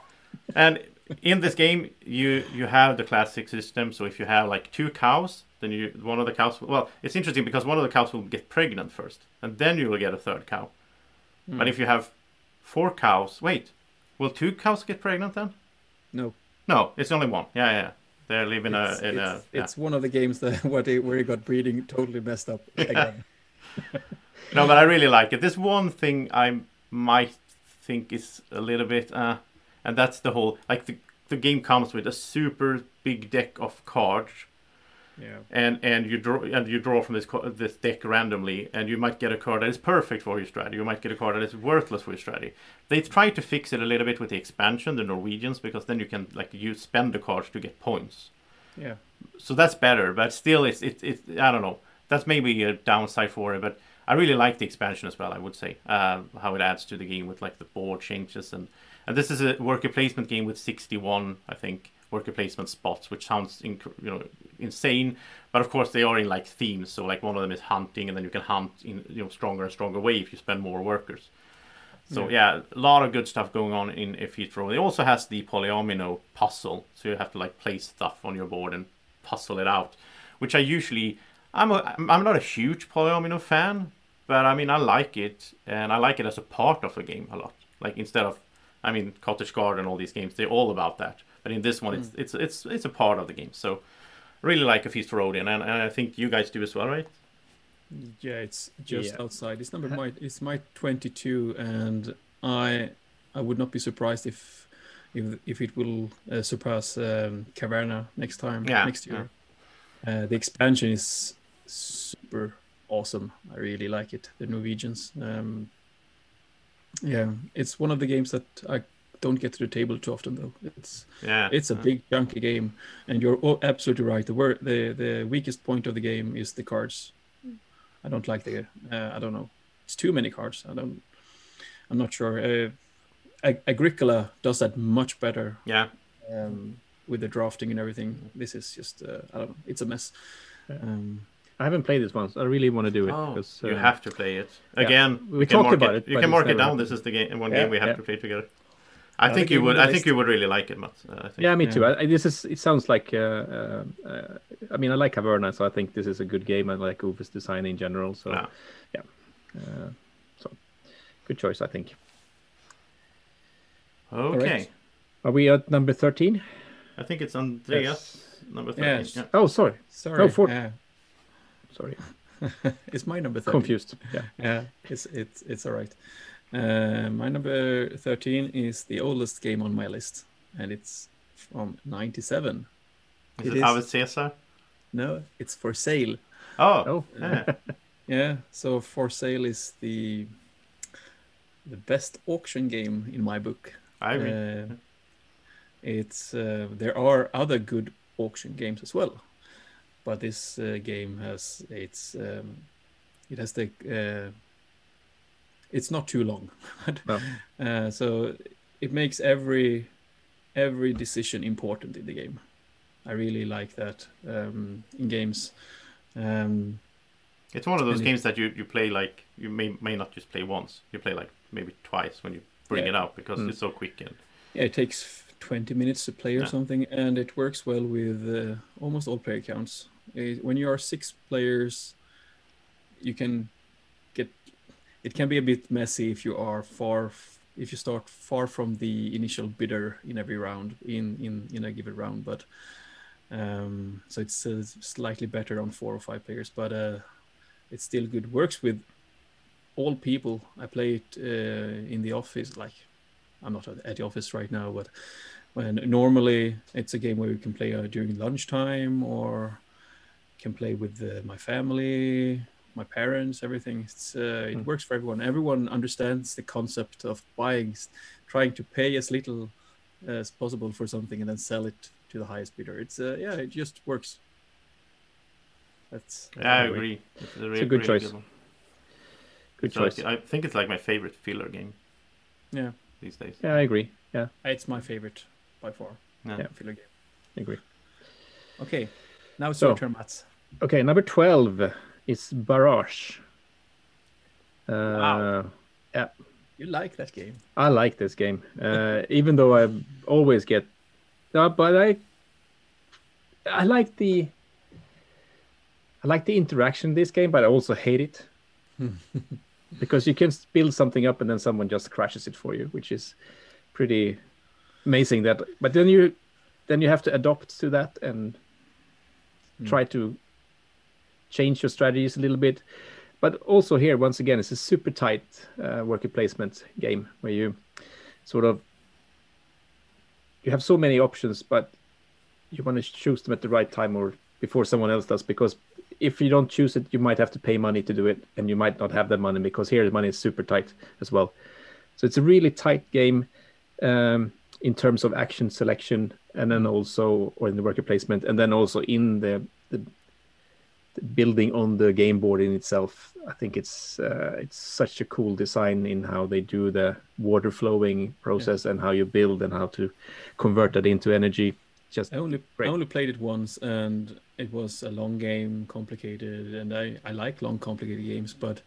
and in this game you you have the classic system. So if you have like two cows, then you one of the cows. Well, it's interesting because one of the cows will get pregnant first, and then you will get a third cow. Hmm. But if you have four cows, wait, will two cows get pregnant then? No, No, it's only one. Yeah, yeah. They're living it's, a in a. it's, yeah. it's one of the games that where they where he got breeding totally messed up again. No, but I really like it. There's one thing I might think is a little bit, uh, and that's the whole like the the game comes with a super big deck of cards, yeah. and and you draw and you draw from this this deck randomly, and you might get a card that is perfect for your strategy. You might get a card that is worthless for your strategy. They try to fix it a little bit with the expansion, the Norwegians, because then you can like you spend the cards to get points. Yeah. So that's better, but still, it's it, it I don't know. That's maybe a downside for it, but I really like the expansion as well. I would say uh, how it adds to the game with like the board changes and and this is a worker placement game with 61, I think, worker placement spots, which sounds inc- you know insane, but of course they are in like themes. So like one of them is hunting, and then you can hunt in you know stronger and stronger way if you spend more workers. So yeah, a lot of good stuff going on in Row. It also has the polyomino puzzle, so you have to like place stuff on your board and puzzle it out, which I usually I'm a, I'm not a huge polyomino fan, but I mean I like it and I like it as a part of the game a lot. Like instead of I mean Cottage Garden and all these games they're all about that, but in this one it's it's it's it's a part of the game. So really like a Feast for Odin and, and I think you guys do as well, right? Yeah, it's just Yeah. outside. It's number my it's my 22, and I I would not be surprised if if if it will uh, surpass um, Caverna next time Yeah, next year. Uh, the expansion is super awesome. I really like it. The Norwegians. Um, yeah, it's one of the games that I don't get to the table too often though. It's Yeah. it's a big chunky game, and you're all absolutely right. The wor- the the weakest point of the game is the cards. I don't like the. Uh, I don't know. It's too many cards. I don't. I'm not sure. Uh, Ag- Agricola does that much better Yeah. um, with the drafting and everything. This is just. Uh, I don't know. It's a mess. Um, I haven't played this one. So I really want to do it. Oh, because, you uh, have to play it yeah. again. We can talked mark about it, You can mark it down. happened. This is the game. One Yeah, game we have yeah. to play together. I Another think you would. on I think you would really like it, Mats. Uh, I think. Yeah, me too. Yeah. I, I- this is. It sounds like. Uh, uh, uh, I mean, I like Caverna, so I think this is a good game. I like Uwe's design in general. So, Yeah. yeah. Uh, so, good choice, I think. Okay. right. Are we at number thirteen? I think it's Andreas number thirteen. Yes. Yeah. Oh, sorry, sorry. for- yeah. Sorry, it's my number 13. confused. Yeah. Yeah, it's it's it's all right. Uh, my number 13 is the oldest game on my list, and it's from 97. Is It it, is. Ave Caesar? No, it's for sale. Oh. Oh, Yeah. Yeah, so for sale is the the best auction game in my book. I agree. Uh, it's uh, there are other good auction games as well, but this uh, game has it's um, it has the uh, it's not too long, No. uh, so it makes every every decision important in the game. I really like that um, in games. Um, it's one of those and it- games that you, you play like you may may not just play once. You play like maybe twice when you bring Yeah. it out because Mm. it's so quick and Yeah, it takes 20 minutes to play or Yeah. something, and it works well with uh, almost all player counts. Uh, when you are six players, you can get. It can be a bit messy if you are far, if you start far from the initial bidder in every round in in in a given round. But um, so it's uh, slightly better on four or five players, but uh, it's still good. Works with all people. I play it uh, in the office, like I'm not at the office right now, but when normally it's a game where you can play uh, during lunchtime or can play with uh, my family, my parents, everything. It's uh, it Mm. works for everyone. Everyone understands the concept of buying, trying to pay as little as possible for something and then sell it to the highest bidder. It's uh, yeah, it just works. That's yeah, I agree. It's a, a good really choice. one. Good It's like- choice. I think it's like my favorite filler game yeah, these days. Yeah, I agree. Yeah, it's my favorite by far. Yeah. Yeah. Filler game. I agree. Okay, now it's So- your turn, Mats. Okay, number twelve is Barrage. Uh, Wow. Yeah, You like that game? I like this game, uh, even though I always get. Uh, but I, I like the. I like the interaction in this game, but I also hate it because you can build something up and then someone just crashes it for you, which is pretty amazing. That, but then you, then you have to adopt to that and try to change your strategies a little bit. But also here, once again, it's a super tight uh, worker placement game where you sort of you have so many options, but you want to choose them at the right time or before someone else does. Because if you don't choose it, you might have to pay money to do it, and you might not have that money because here the money is super tight as well. So it's a really tight game um, in terms of action selection, and then also or in the worker placement, and then also in the the building on the game board in itself. I think it's uh, it's such a cool design in how they do the water flowing process and how you build and how to convert that into energy. Just I only Great. I only played it once, and it was a long game, complicated, and I I like long, complicated games, but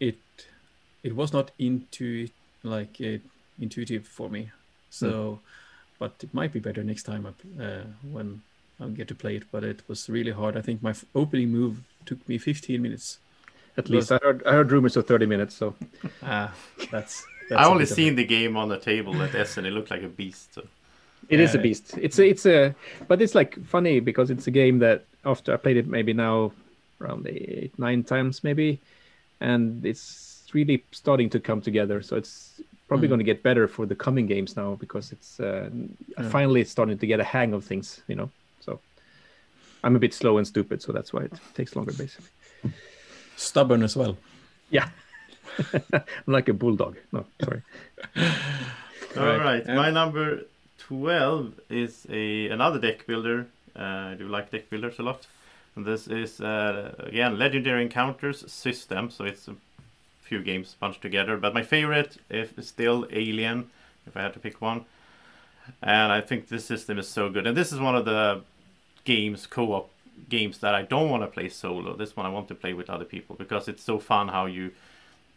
it it was not into like it intuitive for me. So, but it might be better next time I, uh, when I get to play it. But it was really hard. I think my f- opening move took me 15 minutes. at least I heard I heard rumors of thirty minutes. So Ah, that's. I that's a only bit of a- seen the game on the table at Essen. And it looked like a beast. So. it is a beast. It's a, it's a but it's like funny because it's a game that after I played it maybe now around eight nine times maybe, and it's really starting to come together. So it's probably Mm. going to get better for the coming games now because it's uh, Yeah. finally starting to get a hang of things. You know, so I'm a bit slow and stupid, so that's why it takes longer basically. stubborn as well. Yeah. I'm like a bulldog. No, sorry. All Right. right, Yeah. my number twelve is a another deck builder. Uh, I do like deck builders a lot. And this is uh, again Legendary Encounters system. So it's a few games bunched together. But my favorite is still Alien, if I had to pick one. And I think this system is so good. And this is one of the games, co-op games that I don't want to play solo. This one I want to play with other people because it's so fun how you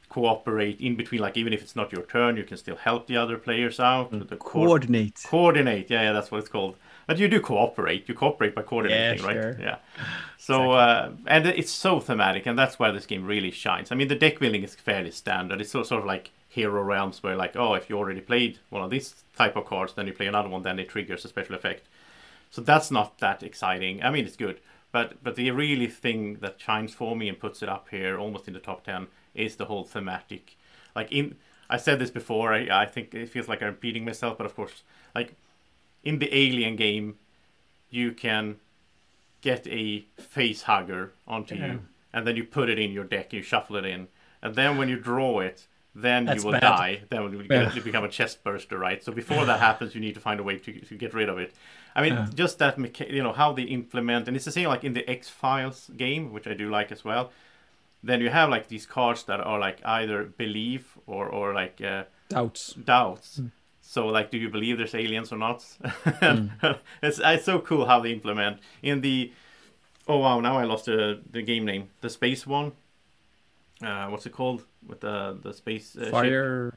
cooperate in between. Like even if it's not your turn, you can still help the other players out. with the co- Coordinate. coordinate. Yeah, yeah, that's what it's called. But you do cooperate. You cooperate by coordinating, right? sure. Yeah. So uh, and it's so thematic, and that's where this game really shines. I mean, the deck building is fairly standard. It's sort sort of like Hero Realms, where like, oh, if you already played one of these type of cards, then you play another one, then it triggers a special effect. So that's not that exciting. I mean, it's good, but but the really thing that shines for me and puts it up here, almost in the top ten, is the whole thematic. Like in, I said this before. I I think it feels like I'm repeating myself, but of course, like in the Alien game, you can get a face hugger onto Yeah. you, and then you put it in your deck. You shuffle it in, and then when you draw it, then That's you will bad. die. Then you, Yeah. become a chest burster, right? So before that happens, you need to find a way to, to get rid of it. I mean, Yeah. just that mecha- you know how they implement, and it's the same like in the X Files game, which I do like as well. Then you have like these cards that are like either believe or or like uh, Doubts. doubts. Hmm. So like, do you believe there's aliens or not? Hmm. it's it's so cool how they implement in the. Oh wow! Now I lost the the game name. The space one. Uh, what's it called with the the space uh, ship? Fire.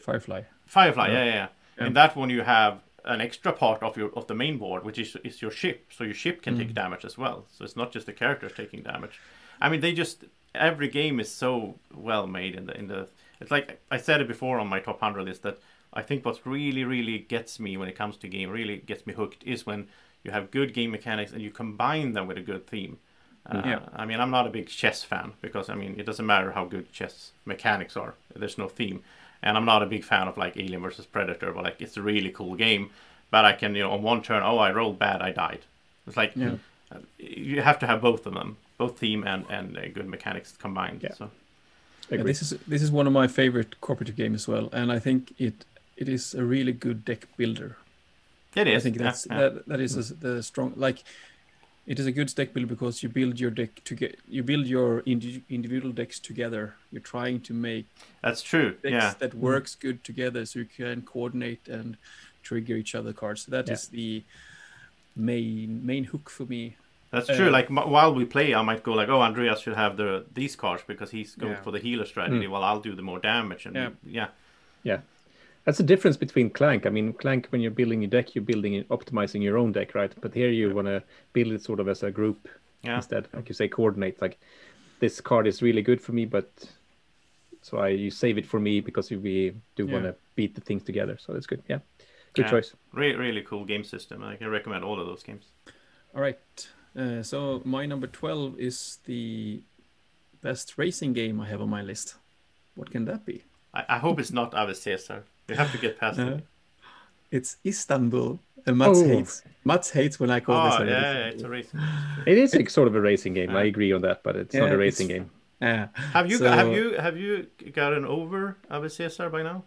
Firefly. Firefly, Yeah. yeah, yeah, yeah. In that one, you have an extra part of your of the main board, which is is your ship. So your ship can take damage as well. So it's not just the characters taking damage. I mean, they just every game is so well made in the in the. It's like I said it before on my top hundred list that I think what really really gets me when it comes to game really gets me hooked is when you have good game mechanics and you combine them with a good theme. Uh, Yeah. I mean, I'm not a big chess fan because I mean it doesn't matter how good chess mechanics are. There's no theme, and I'm not a big fan of like Alien versus Predator. But like, it's a really cool game. But I can, you know, on one turn, oh, I rolled bad, I died. It's like Yeah. uh, you have to have both of them, both theme and and uh, good mechanics combined. Yeah. So Yeah, this is this is one of my favorite cooperative games as well, and I think it it is a really good deck builder. it is. I think yeah, that's yeah. that that is a, the strong like. It is a good deck builder because you build your deck to get you build your indi- individual decks together. You're trying to make That's true. decks Yeah. that works good together, so you can coordinate and trigger each other cards. So that is Yeah. the main main hook for me That's true. Uh, like m- while we play, I might go like, "Oh, Andreas should have the these cards because he's going Yeah. for the healer strategy, while I'll do the more damage." And Yeah. yeah, Yeah. That's the difference between Clank. I mean, Clank, when you're building a deck, you're building and optimizing your own deck, right? But here you want to build it sort of as a group yeah, instead. Like you say, coordinate. Like this card is really good for me, but so I you save it for me because we do Yeah. want to beat the things together. So that's good. Yeah, good Yeah. choice. really, really cool game system. I can recommend all of those games. All right. Uh, so my number 12 is the best racing game I have on my list. What can that be? I, I hope it's not Ave Caesar. You have to get past Uh, it. It's Istanbul. And Mats Oh. hates Mats hates when I call this Oh a yeah, racing yeah, it's a racing. It is a sort of a racing game. I agree on that, but it's Yeah, not a racing game. Yeah. Have you So- have you have you gotten over Ave Caesar by now?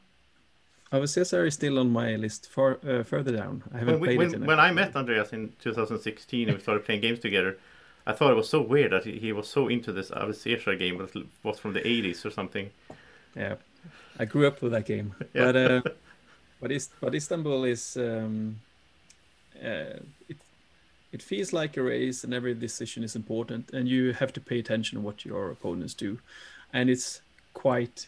Ave Caesar is still on my list far uh, further down. I haven't When, we, played when, it in when I couple- met Andreas in 2016 and we started playing games together, I thought it was so weird that he, he was so into this Ave Caesar game, but it was from the 80s or something. Yeah, I grew up with that game, Yeah. but uh, but is but Istanbul is um, uh, it it feels like a race, and every decision is important, and you have to pay attention to what your opponents do, and it's quite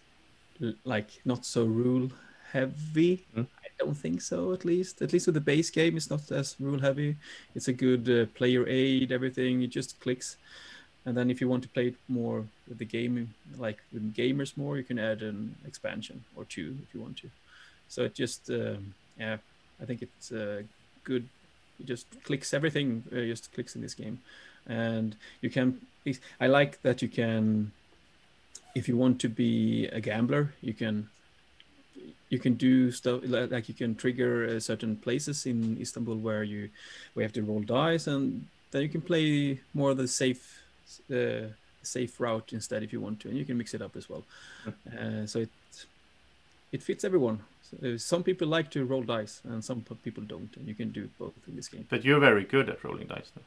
like not so rule heavy. Mm. I don't think so, at least. At least with the base game, it's not as rule heavy. It's a good uh, player aid, everything. It just clicks. And then if you want to play it more with the game, like with gamers more, you can add an expansion or two if you want to. So it just, um, yeah, I think it's uh, good. It just clicks everything, uh, just clicks in this game, and you can. I like that you can, if you want to be a gambler, you can. You can do stuff like you can trigger uh, certain places in Istanbul where you, we have to roll dice, and then you can play more of the safe uh, safe route instead if you want to, and you can mix it up as well. Uh, so it it fits everyone. So, uh, some people like to roll dice, and some people don't, and you can do both in this game. But you're very good at rolling dice, though.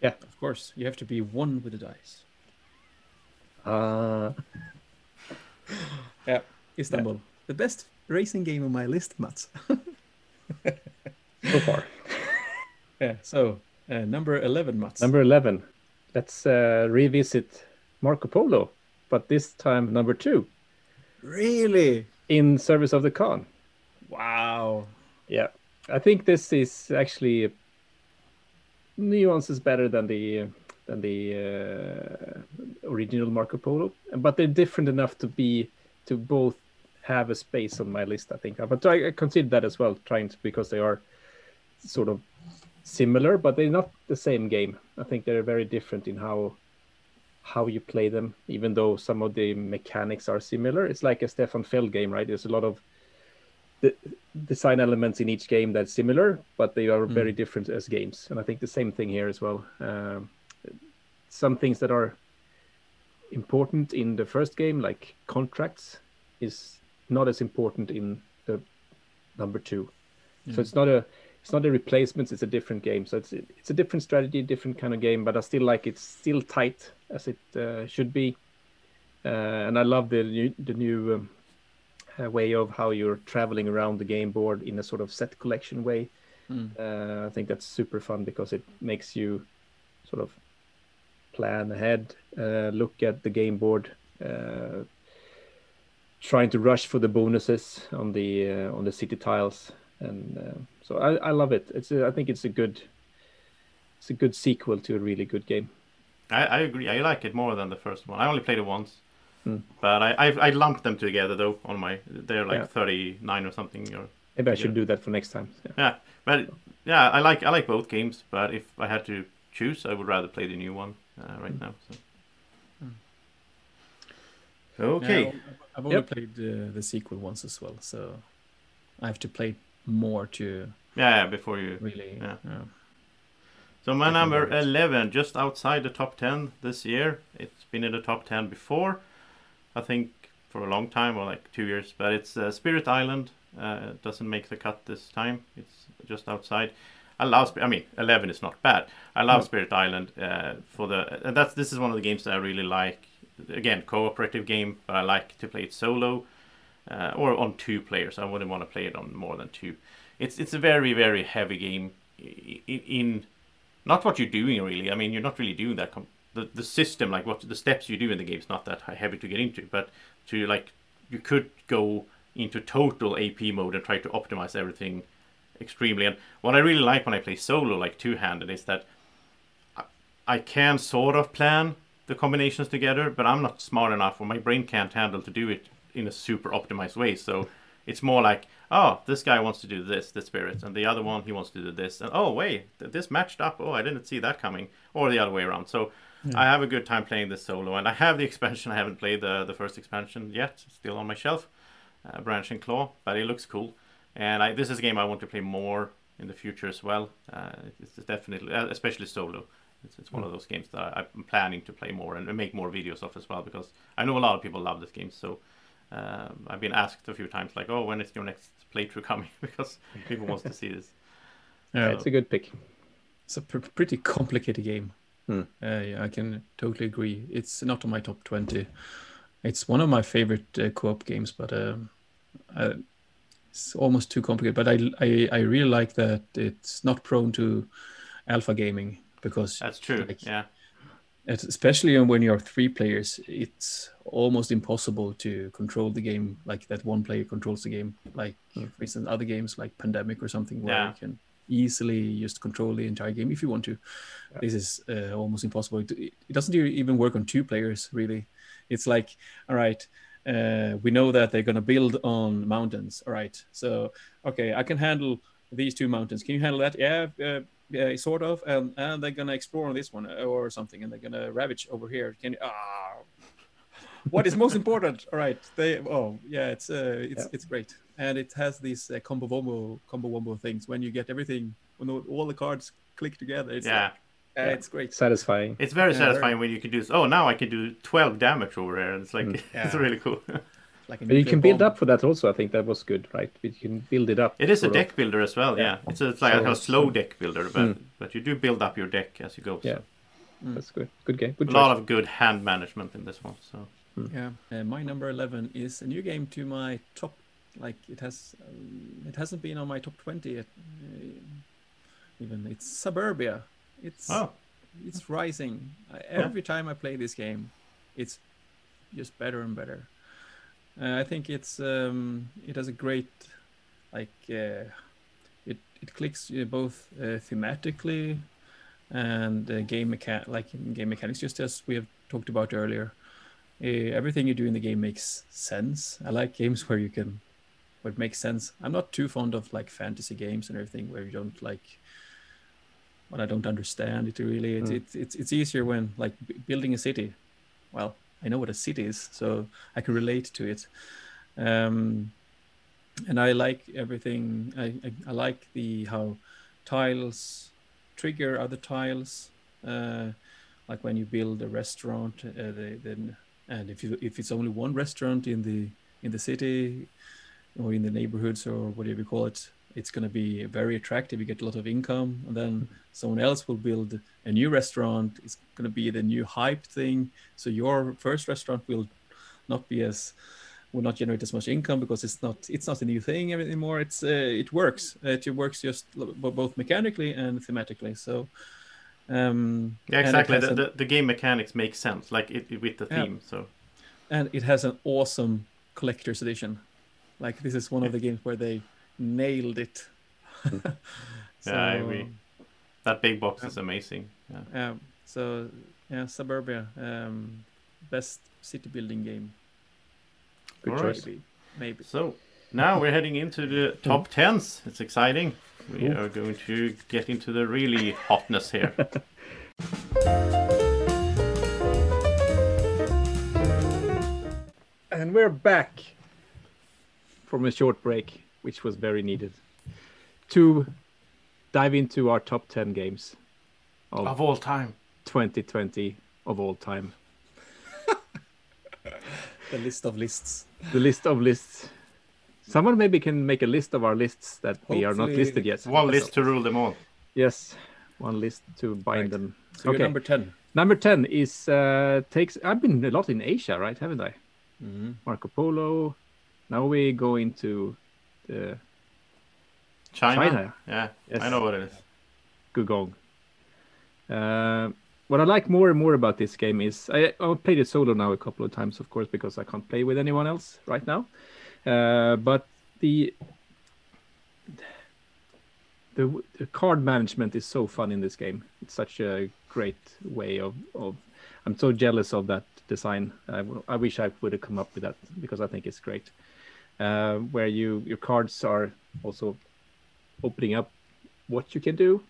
Yeah, of course, you have to be one with the dice. Uh, Yeah, Istanbul, the best racing game on my list, Mats. so far. yeah. So uh, number eleven, Mats. Number 11. Let's uh, revisit Marco Polo, but this time number two really? in Service of the Khan. Wow. Yeah, I think this is actually nuances better than the than the uh, original Marco Polo, but they're different enough to be to both have a space on my list. I think, but I, I consider that as well, trying to because they are sort of similar, but they're not the same game. I think they're very different in how how you play them, even though some of the mechanics are similar. It's like a Stefan Feld game, right? There's a lot of the design elements in each game that's similar, but they are very different as games. And I think the same thing here as well. Um, some things that are important in the first game, like contracts, is not as important in the number two. So it's not a it's not a replacement. It's a different game. So it's it's a different strategy, different kind of game. But I still like it's still tight as it uh, should be. Uh, and I love the new, the new um, uh, way of how you're traveling around the game board in a sort of set collection way. Mm. Uh, I think that's super fun because it makes you sort of plan ahead, uh, look at the game board, uh, trying to rush for the bonuses on the uh, on the city tiles, and so I, I love it. It's a, I think it's a good it's a good sequel to a really good game. I, I agree. I like it more than the first one. I only played it once, Hmm. but I, I I lumped them together though. On my they're like Yeah. 39 or something. Or Maybe I Yeah. should do that for next time. Yeah. yeah, but yeah, I like I like both games. But if I had to choose, I would rather play the new one uh, right now. So. Okay. Yeah, I've only Yep. played uh, the sequel once as well, so I have to play more to Yeah, yeah, before you. really. Yeah. yeah. So my number games. 11, just outside the top 10 this year. It's been in the top 10 before, I think for a long time or like two years. But it's uh, Spirit Island. Uh, doesn't make the cut this time. It's just outside. I love. I mean, 11 is not bad. I love No. Spirit Island uh, for the. That's this is one of the games that I really like. Again, cooperative game, but I like to play it solo uh, or on two players. I wouldn't want to play it on more than two. It's it's a very very heavy game i- i- in not what you're doing really. I mean, you're not really doing that. Com- the the system, like what the steps you do in the game, is not that heavy to get into. But to like, you could go into total AP mode and try to optimize everything extremely. And what I really like when I play solo, like two handed, is that I, I can sort of plan the combinations together, but I'm not smart enough, or my brain can't handle to do it in a super optimized way. So it's more like, oh, this guy wants to do this, the spirit, and the other one he wants to do this, and oh wait, this matched up. Oh, I didn't see that coming, or the other way around. So yeah. I have a good time playing this solo, and I have the expansion. I haven't played the the first expansion yet, still on my shelf, uh, Branch and Claw, but it looks cool. And I, this is a game I want to play more in the future as well. Uh, it's definitely, uh, especially solo. It's, it's one mm. of those games that I, am planning to play more and make more videos of as well because I know a lot of people love this game. So um, I've been asked a few times, like, "Oh, when is your next playthrough coming?" because people wants to see this. Yeah, so, it's a good pick. It's a pr- pretty complicated game. Hmm. Uh, yeah, I can totally agree. It's not on my top twenty. It's one of my favorite uh, co-op games, but um, uh, it's almost too complicated. But I, I, I really like that it's not prone to alpha gaming because that's true. Like, yeah. Especially when you're three players, it's almost impossible to control the game like that one player controls the game. Like mm. for instance, other games like Pandemic or something where yeah. you can easily just control the entire game if you want to. Yeah. This is uh, almost impossible. It, it, doesn't even work on two players really. It's like, all right, uh, we know that they're going to build on mountains. All right, so okay, I can handle these two mountains. Can you handle that? Yeah, uh, yeah, sort of. And, and they're gonna explore on this one uh, or something, and they're gonna ravage over here. Can you? Ah, what is most important? All right, they. Oh, yeah, it's uh, it's yeah. it's great, and it has these uh, combo wombo combo wombo things. When you get everything, when all the cards click together, it's yeah. Like, uh, it's great. Satisfying. It's very yeah, satisfying very... when you can do. Oh, now I can do twelve damage over here. It's like mm. it's really cool. like but you can build bomb. up for that also. I think that was good, right? You can build it up. It is a deck of... builder as well. Yeah, yeah. it's, a, it's like so, a slow so... deck builder, but mm. but you do build up your deck as you go. Yeah, mm. that's good. Good game. Good a choice. lot of good hand management in this one. So mm. yeah, uh, my number eleven is a new game to my top. Like it has, um, it hasn't been on my top twenty yet. Uh, even it's Suburbia. It's oh. it's rising. every yeah. time I play this game, it's just better and better. Uh, I think it's um, it has a great like uh, it it clicks uh, both uh, thematically and uh, game mechan like game mechanics just as we have talked about earlier. Uh, everything you do in the game makes sense. I like games where you can where it makes sense. I'm not too fond of like fantasy games and everything where you don't like when I don't understand it really. It's mm. it's, it's it's easier when like building a city. Well, I know what a city is, so I can relate to it. Um, and I like everything. I, I, I, like the how tiles trigger other tiles. Uh, like when you build a restaurant, uh, they, then and if you if it's only one restaurant in the in the city or in the neighborhoods or whatever you call it, it's going to be very attractive. You get a lot of income, and then someone else will build a new restaurant. It's going to be the new hype thing. So your first restaurant will not be as will not generate as much income because it's not it's not a new thing anymore. It's uh, it works. It works just both mechanically and thematically. So. Um, yeah, exactly. The, the, the, game mechanics make sense, like it, with the theme. Yeah. So, and it has an awesome collector's edition. Like this is one of the games where they nailed it. so, yeah, I agree. That big box is amazing. Yeah. yeah. So yeah, Suburbia, um, best city building game. Good choice. Maybe. Maybe. So now we're heading into the top tens. It's exciting. We Ooh. are going to get into the really hotness here. and we're back from a short break which was very needed, to dive into our top 10 games of, of all time. 2020 of all time. the list of lists. The list of lists. Someone maybe can make a list of our lists that Hopefully, we are not listed yet. One list to rule them all. Yes, one list to bind right. them. So okay. number 10. Number 10 is uh takes I've been a lot in Asia, right? Haven't I? Mm-hmm. Marco Polo. Now we go into the China. China. Yeah, yes. I know what it is. Gugong. Uh, what I like more and more about this game is I, I've played it solo now a couple of times, of course, because I can't play with anyone else right now. Uh, but the, the the card management is so fun in this game. It's such a great way of of. I'm so jealous of that design. I, I wish I would have come up with that because I think it's great. Uh, where you your cards are also opening up what you can do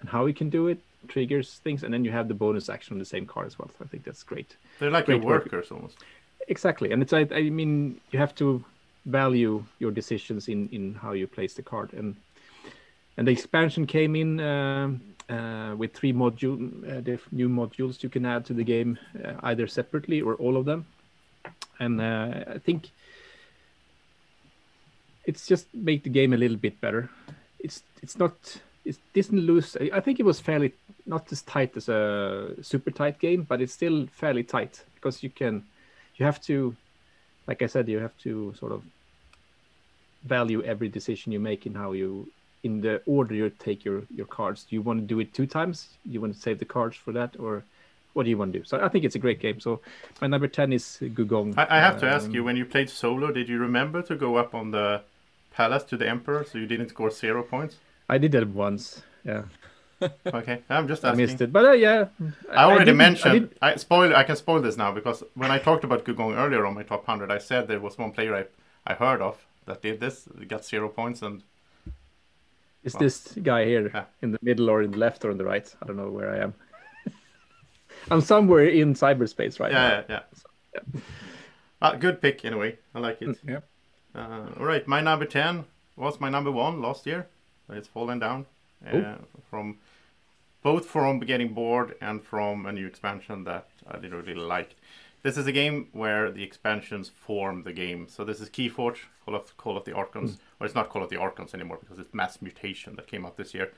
and how you can do it triggers things and then you have the bonus action on the same card as well. So i think that's great. They're like Great your work. workers almost. exactly. And it's I, I mean you have to value your decisions in in how you place the card. And and the expansion came in um, uh, with three module uh, new modules you can add to the game uh, either separately or all of them. And uh, i think it's just make the game a little bit better. It's it's not it didn't lose I- think it was fairly not as tight as a super tight game but it's still fairly tight because you can you have to like i said you have to sort of value every decision you make in how you in the order you take your your cards. Do you want to do it two times? You want to save the cards for that? Or what do you want to do so i think it's a great game so my number 10 is gugong I, I have to ask Um, you, when you played solo, did you remember to go up on the palace to the emperor so you didn't score zero points? i did that once yeah Okay, I'm just i missed it but uh, yeah I already I mentioned. did- I, spoil. I can spoil this now because when I talked about Gugong earlier on my top hundred, I said there was one player I, I heard of that did this, got zero points, and Is Wow. this guy here Yeah. in the middle or in the left or in the right? I don't know where I am. I'm somewhere in cyberspace right yeah, now. yeah, yeah. Uh, good pick anyway. I like it. Yeah. Uh, all right, my number ten was my number one last year. It's fallen down uh, from both from getting bored and from a new expansion that I didn't really like. This is a game where the expansions form the game. So this is Keyforge, Call of Call of the Archons. Well, it's not Call of the Archons anymore because it's Mass Mutation that came out this year.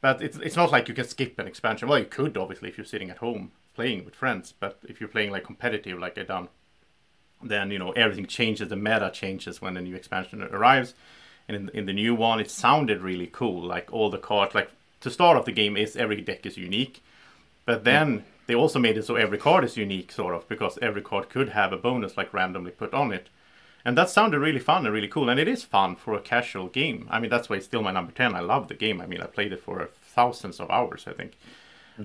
But it's it's not like you can skip an expansion. Well, you could obviously if you're sitting at home playing with friends. But if you're playing like competitive, like I done, then you know everything changes. The meta changes when a new expansion arrives. And in, in the new one, it sounded really cool. Like all the cards, like to start off the game is every deck is unique, but then they also made it so every card is unique, sort of, because every card could have a bonus like randomly put on it. And that sounded really fun and really cool. And it is fun for a casual game. I mean, that's why it's still my number 10. I love the game. I mean, I played it for thousands of hours, I think.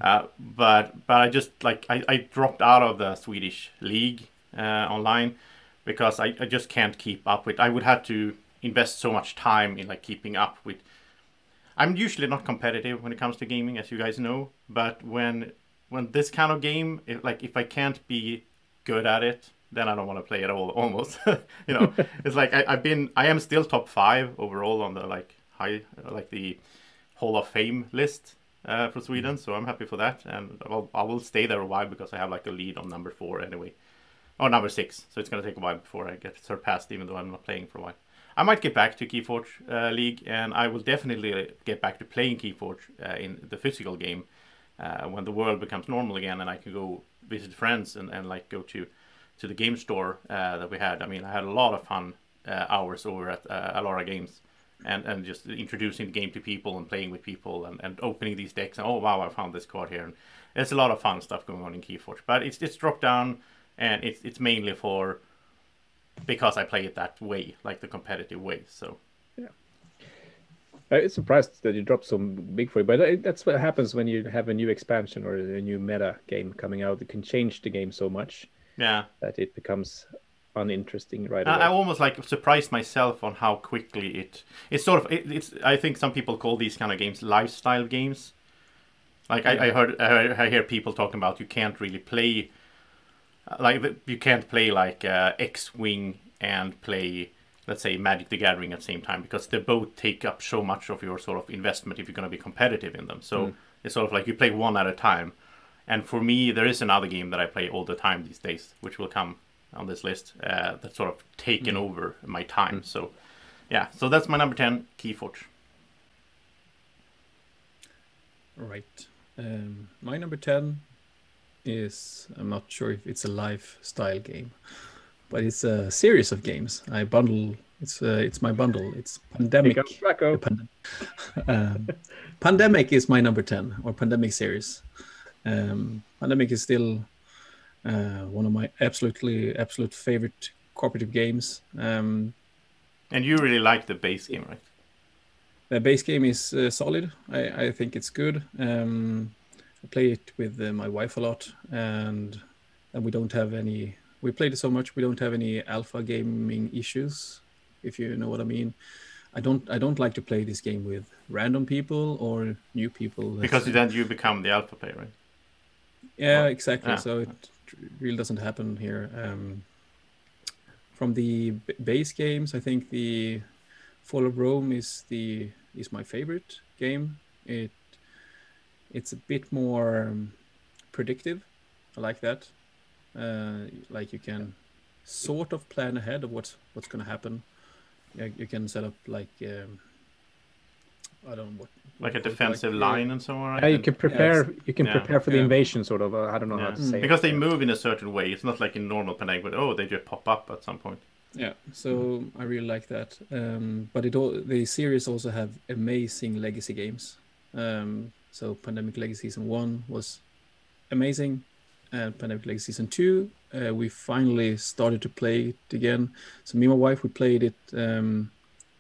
Uh, but but I just like I, I dropped out of the Swedish league uh, online because I, I just can't keep up with. I would have to invest so much time in like keeping up with. I'm usually not competitive when it comes to gaming, as you guys know. But when when this kind of game, if, like if I can't be good at it, then I don't want to play at all. Almost, you know, it's like I, I've been. I am still top five overall on the like high like the Hall of Fame list uh, for Sweden. So I'm happy for that, and I'll, I will stay there a while because I have like a lead on number four anyway, or number six. So it's gonna take a while before I get surpassed, even though I'm not playing for a while. I might get back to Keyforge uh, League, and I will definitely get back to playing Keyforge uh, in the physical game uh, when the world becomes normal again, and I can go visit friends and, and like go to to the game store uh, that we had. I mean, I had a lot of fun uh, hours over at uh, Alara Games, and and just introducing the game to people and playing with people and, and opening these decks. And, oh wow, I found this card here. And there's a lot of fun stuff going on in Keyforge, but it's it's dropped down, and it's it's mainly for because I play it that way, like the competitive way. So I'm surprised that you dropped so big for you, but that's what happens when you have a new expansion or a new meta game coming out. It can change the game so much yeah, that it becomes uninteresting right I, away. I almost like surprised myself on how quickly it. It's sort of it, it's. I think some people call these kind of games lifestyle games. Like I, I heard, I heard- I hear people talking about you can't really play, uh, like you can't play like uh, X-wing and play, let's say Magic the Gathering at the same time because they both take up so much of your sort of investment if you're going to be competitive in them. So it's sort of like you play one at a time. And for me, there is another game that I play all the time these days, which will come on this list. Uh, that's sort of taken over my time. So, yeah. So that's my number ten, Keyforge. Right. Um, my number 10 is I'm not sure if it's a lifestyle game, but it's a series of games. I bundle It's uh, it's my bundle. It's Pandemic. Pick up um, Pandemic is my number 10 or Pandemic series. Um, Pandemic is still uh, one of my absolutely absolute favorite cooperative games. Um, And you really like the base game, right? the base game is uh, solid. I, I think it's good. Um, I play it with uh, my wife a lot, and and we don't have any. We played it so much we don't have any alpha gaming issues, if you know what I mean. I don't. I don't like to play this game with random people or new people. Because then you become the alpha player, right? Yeah, exactly. Yeah. So it really doesn't happen here. Um, from the b- base games, I think the Fall of Rome is the is my favorite game. It it's a bit more um, predictive. I like that. Uh, like you can sort of plan ahead of what's what's going to happen. Yeah, you can set up like um, I don't know what Like a defensive like, line and so on, right? Yeah, you can prepare. You can Yeah. prepare for the Yeah. invasion, sort of. Uh, I don't know how to say. it. Because they move in a certain way. It's not like in normal Pandemic, but oh, they just pop up at some point. Yeah, so I really like that. Um, but it all the series also have amazing legacy games. Um, so Pandemic Legacy Season One was amazing, and Pandemic Legacy Season Two, uh, we finally started to play it again. So me and my wife we played it um,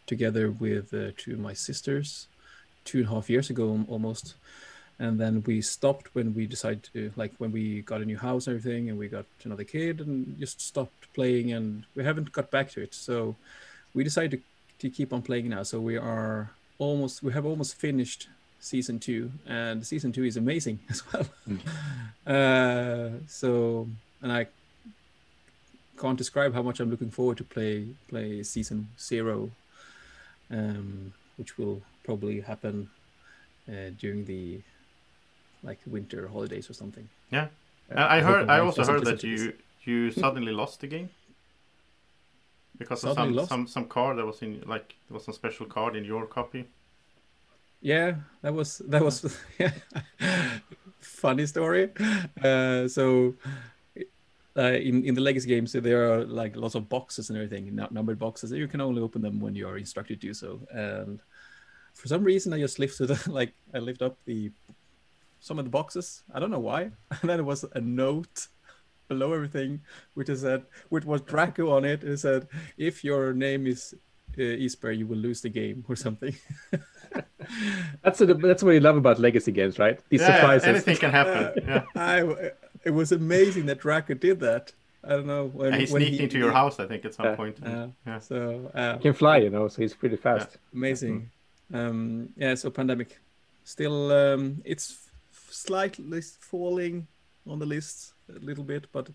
together with uh, two of my sisters, two and a half years ago almost, and then we stopped when we decided to like when we got a new house and everything, and we got another kid, and just stopped playing, and we haven't got back to it. So we decided to, to keep on playing now. So we are almost we have almost finished season two, and season two is amazing as well. uh, so and I can't describe how much I'm looking forward to play play season zero, um, which will probably happen uh, during the like winter holidays or something. Yeah. And I heard. I also heard that you you suddenly lost the game because of some lost? some some card that was in like there was some special card in your copy. Yeah, that was that was yeah. funny story. Uh, so uh, in in the legacy games, there are like lots of boxes and everything, numbered boxes. You can only open them when you are instructed to do so. And for some reason, I just lifted like I lift up the some of the boxes. I don't know why. And then there was a note below everything, which is that which was Draco on it. It said, "If your name is uh, Isper, you will lose the game" or something. That's a, that's what you love about legacy games, right? These Yeah, surprises. anything can happen. yeah. I, it was amazing that Draco did that. I don't know when, And he when sneaked into your house, I think, at some Yeah. point. Uh, Yeah. So uh, He can fly, you know, so he's pretty fast. amazing. Um, yeah. So pandemic, still um, it's slightly falling on the list a little bit, but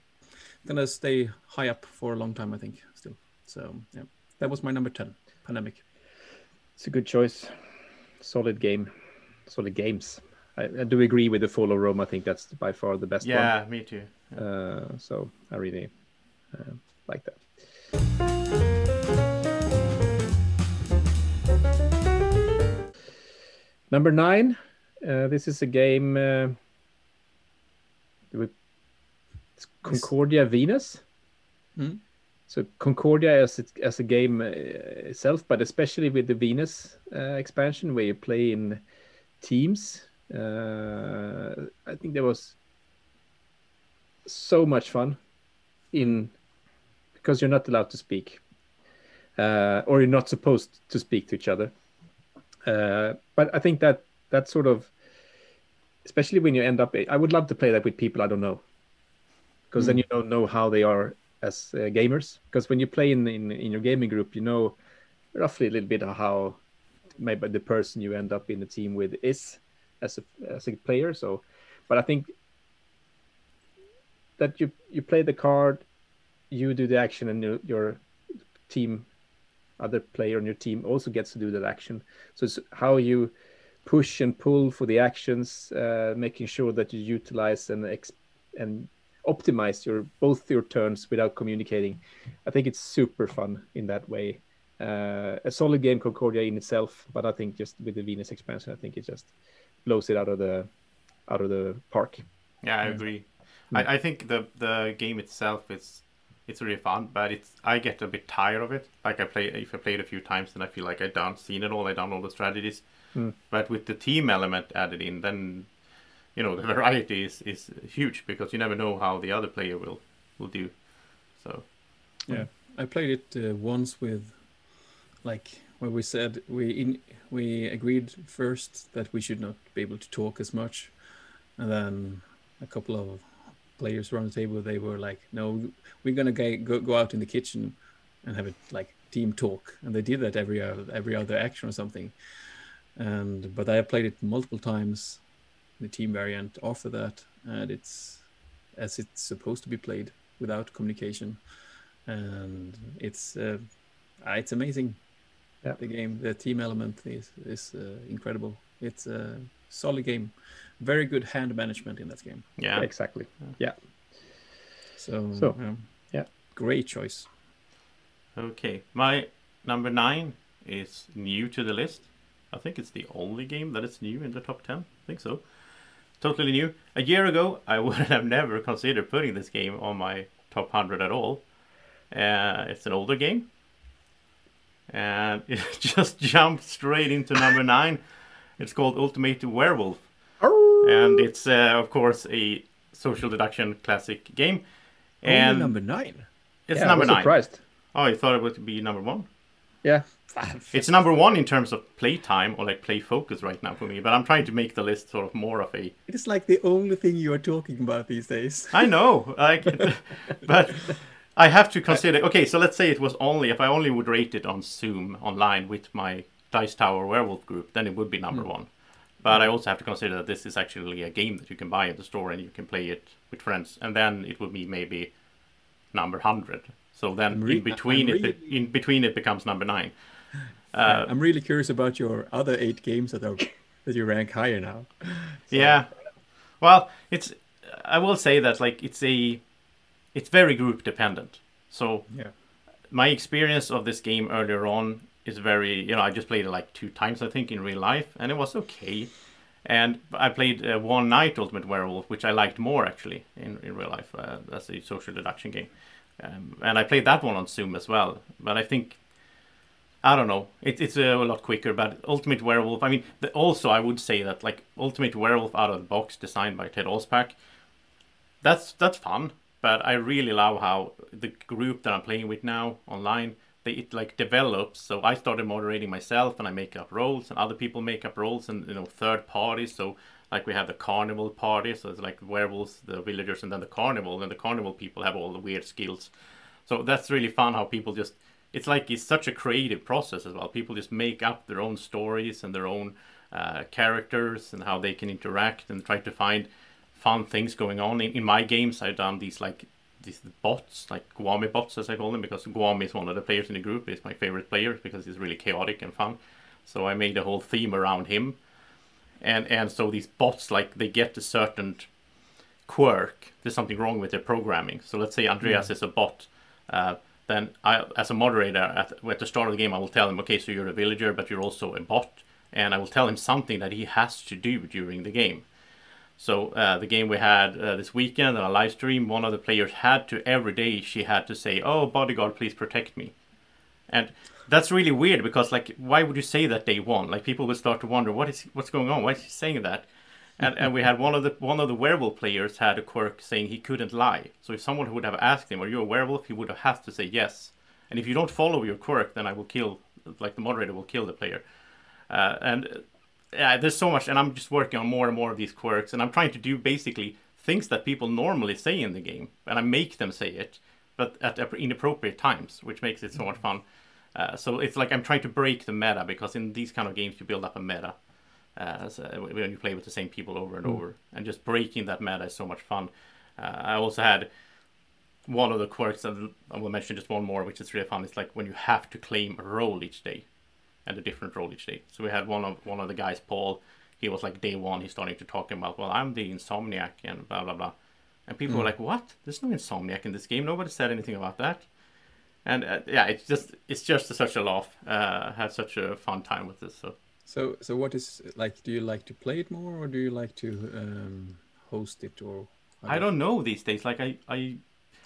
gonna stay high up for a long time, I think. Still. So yeah, that was my number ten. Pandemic. It's a good choice. Solid game. Solid games. I, I do agree with the Fall of Rome. I think that's by far the best one. Yeah, me too. one. Uh, so I really uh, like that. Number nine. Uh, this is a game. Uh, with it's Concordia Venus. Hmm? So Concordia as it, as a game uh, itself, but especially with the Venus uh, expansion, where you play in teams. Uh, I think there was so much fun in because you're not allowed to speak, uh, or you're not supposed to speak to each other. Uh, but I think that that sort of, especially when you end up, I would love to play that with people I don't know, because then you don't know how they are as uh, gamers. Because when you play in, in in your gaming group, you know roughly a little bit of how maybe the person you end up in the team with is as a as a player. So, but I think that you you play the card, you do the action, and your, your team, other player on your team also gets to do that action. So it's how you push and pull for the actions, uh, making sure that you utilize and and optimize your both your turns without communicating. I think it's super fun in that way. Uh, a solid game Concordia in itself, but I think just with the Venus expansion, I think it just blows it out of the out of the park. Yeah, I agree. I, I think the the game itself is it's really fun, but it's I get a bit tired of it. Like I play if I play it a few times, then I feel like I done seen it all. I done all the strategies. Hmm. But with the team element added in, then you know the variety is is huge because you never know how the other player will will do. So Yeah, I played it uh, once with, like, where we said we in we agreed first that we should not be able to talk as much, and then a couple of players around the table they were like, no, we're gonna go go out in the kitchen and have a like team talk, and they did that every other, every other action or something. And but I have played it multiple times, the team variant after that, and it's as it's supposed to be played without communication and it's uh, uh, it's amazing. Yeah. The game, the team element is is uh, incredible. It's a solid game. Very good hand management in that game. yeah, Exactly. Yeah. So, So, um, yeah. great choice. okay. My number nine is new to the list. I think it's the only game that is new in the top ten. I think so. Totally new. A year ago, I would have never considered putting this game on my top hundred at all. Uh, it's an older game, and it just jumped straight into number nine. It's called Ultimate Werewolf, and it's uh, of course a social deduction classic game. Only And number nine. it's yeah, number I was nine. surprised. Oh, you thought it would be number one? Yeah. It's number one in terms of play time or like play focus right now for me, but I'm trying to make the list sort of more of a. It is like the only thing you are talking about these days. I know, like, but I have to consider. Okay, so let's say it was only if I only would rate it on Zoom online with my Dice Tower Werewolf group, then it would be number one. But I also have to consider that this is actually a game that you can buy at the store and you can play it with friends, and then it would be maybe number hundred. So then re- in between it, in between it becomes number nine. Uh, I'm really curious about your other eight games that are that you rank higher now. Yeah. Well, it's I will say that like it's a it's very group dependent. So Yeah. my experience of this game earlier on is very you know I just played it like two times I think in real life and it was okay. And I played uh, one night Ultimate Werewolf, which I liked more actually in, in real life uh, a social deduction game. Um, and I played that one on Zoom as well. But I think I don't know. It, it's a, lot quicker, but Ultimate Werewolf. I mean, the, also I would say that like Ultimate Werewolf out of the box, designed by Ted Alspach. That's that's fun, but I really love how the group that I'm playing with now online it like develops. So I started moderating myself, and I make up roles, and other people make up roles, and you know third parties. So like we have the carnival party, so it's like werewolves, the villagers, and then the carnival, and the carnival people have all the weird skills. So that's really fun how people just it's like it's such a creative process as well. People just make up their own stories and their own uh, characters and how they can interact and try to find fun things going on. In, in my games, I've done these like these bots, like Guami bots as I call them, because Guami is one of the players in the group. He's my favorite player because he's really chaotic and fun. So I made a whole theme around him, and and so these bots like they get a certain quirk. There's something wrong with their programming. So let's say Andreas is a bot. Uh, then I, as a moderator, at, at the start of the game, I will tell him, okay, so you're a villager, but you're also a bot, and I will tell him something that he has to do during the game. So uh, the game we had uh, this weekend on a live stream, one of the players had to every day she had to say, "Oh, bodyguard, please protect me," and that's really weird because like, why would you say that day one? Like people would start to wonder what is what's going on. Why is he saying that? And, and we had one of the one of the werewolf players had a quirk saying he couldn't lie. So if someone would have asked him, "Are you a werewolf?" he would have had to say yes. And if you don't follow your quirk, then I will kill. Like the moderator will kill the player. Uh, and yeah, there's so much, and I'm just working on more and more of these quirks, and I'm trying to do basically things that people normally say in the game, and I make them say it, but at inappropriate times, which makes it so much fun. Uh, so it's like I'm trying to break the meta because in these kind of games you build up a meta uh, so when you play with the same people over and over, and just breaking that meta is so much fun. Uh, I also had one of the quirks, and I will mention just one more, which is really fun. It's like when you have to claim a role each day, and a different role each day. So we had one of one of the guys, Paul. He was like day one. He's starting to talk about, well, I'm the insomniac and blah blah blah, and people were like, what? There's no insomniac in this game. Nobody said anything about that. And uh, yeah, it's just it's just such a laugh. Uh, had such a fun time with this. So So, so what is like? Do you like to play it more, or do you like to um, host it, or I don't know these days. Like I, I,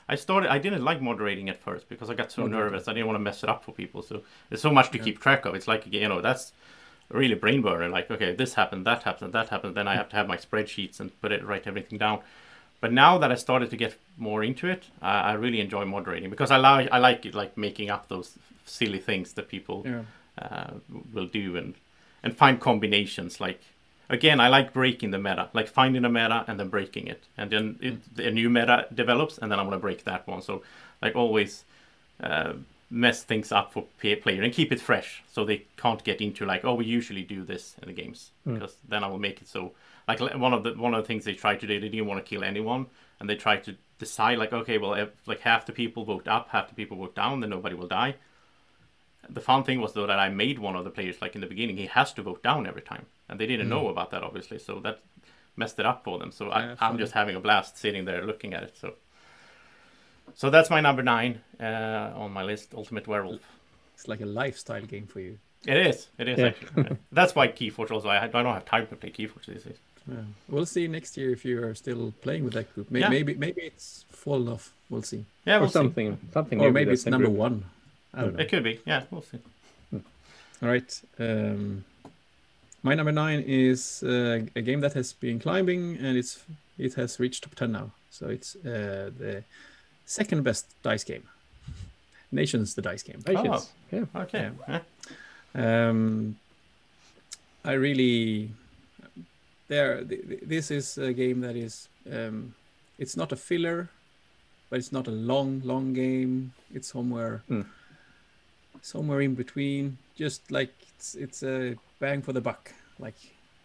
I started. I didn't like moderating at first because I got so Moderating. nervous. I didn't want to mess it up for people. So there's so much to keep track of. It's like you know that's really brain burner. Like okay, this happened, that happened, that happened. Then I have to have my spreadsheets and put it write everything down. But now that I started to get more into it, I, I really enjoy moderating because I like I like it, like making up those silly things that people Yeah. uh, will do and and find combinations like again i like breaking the meta like finding a meta and then breaking it. And then it, a new meta develops and then i'm going to break that one. So like always uh, mess things up for player and keep it fresh so they can't get into like oh we usually do this in the games. Because then i will make it so like one of the one of the things they tried to do they didn't want to kill anyone. And they tried to decide like okay well if like half the people vote up half the people vote down then nobody will die. The fun thing was though that I made one of the players like in the beginning he has to vote down every time, and they didn't know about that obviously, so that messed it up for them. So Yeah, I, I'm funny. just having a blast sitting there looking at it. So, so that's my number nine uh, on my list, Ultimate Werewolf. It's like a lifestyle game for you. It is, it is Yeah. actually. that's why Keyforge also. I, I don't have time to play Keyforge these days. Yeah. We'll see next year if you are still playing with that group. Maybe Yeah. maybe, maybe it's fallen off. We'll see. Yeah, or we'll see. something, something. Or maybe it's number group. one. I don't know. It could be. Yeah, we'll see. All right. Um, my number nine is uh, a game that has been climbing and it's it has reached top ten now. So it's uh, the second best dice game. Nations, the dice game. Patience. Oh. Yeah. Okay. Yeah. Yeah. Um, I really there. th- th- This is a game that is. Um, it's not a filler, but it's not a long, long game. It's somewhere, Hmm. somewhere in between. Just like it's it's a bang for the buck. Like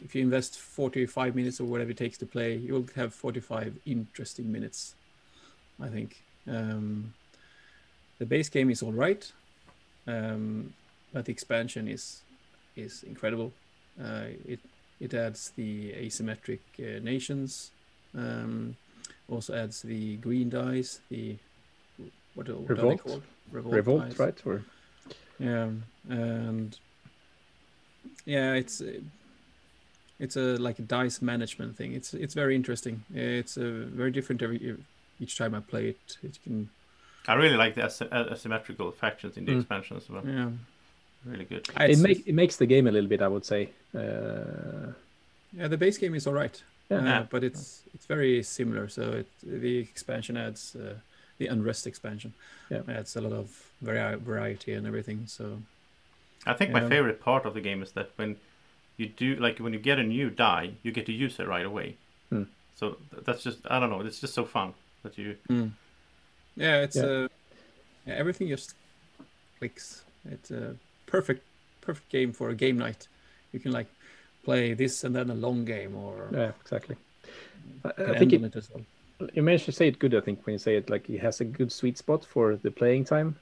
if you invest forty-five minutes or whatever it takes to play, you'll have forty-five interesting minutes. I think. Um, the base game is all right, um, but the expansion is is incredible. Uh, it it adds the asymmetric uh, nations, um, also adds the green dice, the what, what are they Revolt? Revolt, dice. right? Or Yeah, and yeah, it's uh, it's a like a dice management thing. It's it's very interesting. It's a very different every each time I play it. It can I really like the as- asymmetrical factions in the Mm. expansion as well. yeah. Really good. I- it makes it makes the game a little bit, I would say. Uh, Yeah, the base game is all right. Yeah. Uh, Yeah. but it's it's very similar. So it, the expansion adds uh, the unrest expansion. Yeah. adds a lot of vari- variety and everything. So I think my Yeah. favorite part of the game is that when you do like when you get a new die, you get to use it right away. Hmm. So that's just I don't know. It's just so fun that you. yeah, it's Yeah. Uh, everything just clicks. It's a perfect perfect game for a game night. You can like play this and then a long game, or yeah, exactly. I, I think it, it as well. you managed to say it good. I think when you say it, like it has a good sweet spot for the playing time.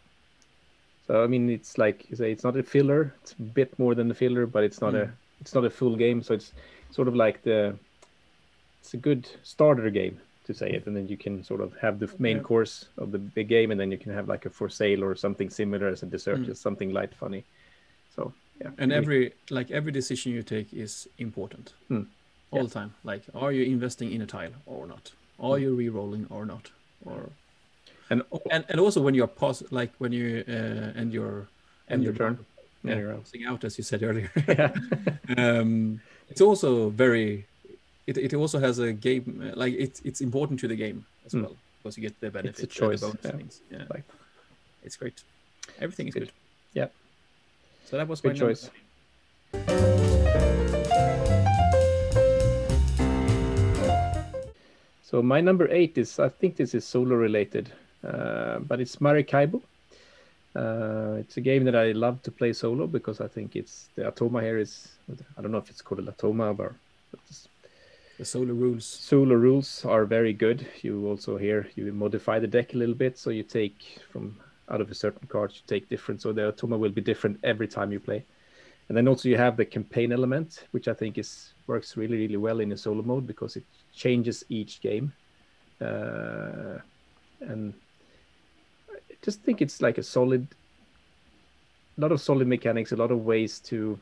So I mean, it's like you say, it's not a filler. It's a bit more than a filler, but it's not a Mm. it's not a full game. So it's sort of like the it's a good starter game to say it, and then you can sort of have the main Yeah. course of the big game, and then you can have like a for sale or something similar as a dessert, Mm. just something light, funny. So yeah, And every like every decision you take is important Hmm. all Yeah. the time. Like, are you investing in a tile or not? Are you re-rolling or not? Or and and and also when you're pos like when you uh, end your End your turn. Yeah, yeah, you're out. out as you said earlier. yeah. um, it's also very. It, it also has a game like it's it's important to the game as Hmm. well because you get the benefits, and choice, the bonus yeah. things. Yeah, Right. it's great. Everything is Good. good. Yeah. So that was Good my choice. So my number eight is I think this is solo related, but it's Maracaibo. Uh, it's a game that I love to play solo because I think it's the Automa here is I don't know if it's called a Automa or but The solo rules. solo rules are very good. You also here you modify the deck a little bit, so you take from out of a certain card you take different. So the Automa will be different every time you play. And then also you have the campaign element, which I think is works really really well in a solo mode because it changes each game. Uh, and just think it's like a solid, a lot of solid mechanics, a lot of ways to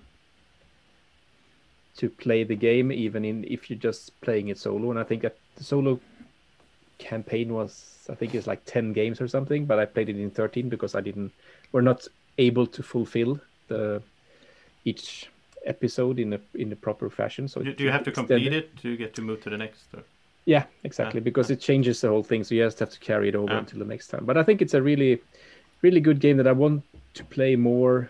to play the game, even in if you're just playing it solo. And I think that the solo campaign was I think it's like ten games or something, but I played it in thirteen because I didn't. We're not able to fulfill the each episode in a in a proper fashion. So Do, do you have to extended- complete it to get to move to the next? Or? Yeah, exactly, because it changes the whole thing. So you just have to carry it over until the next time. But I think it's a really, really good game that I want to play more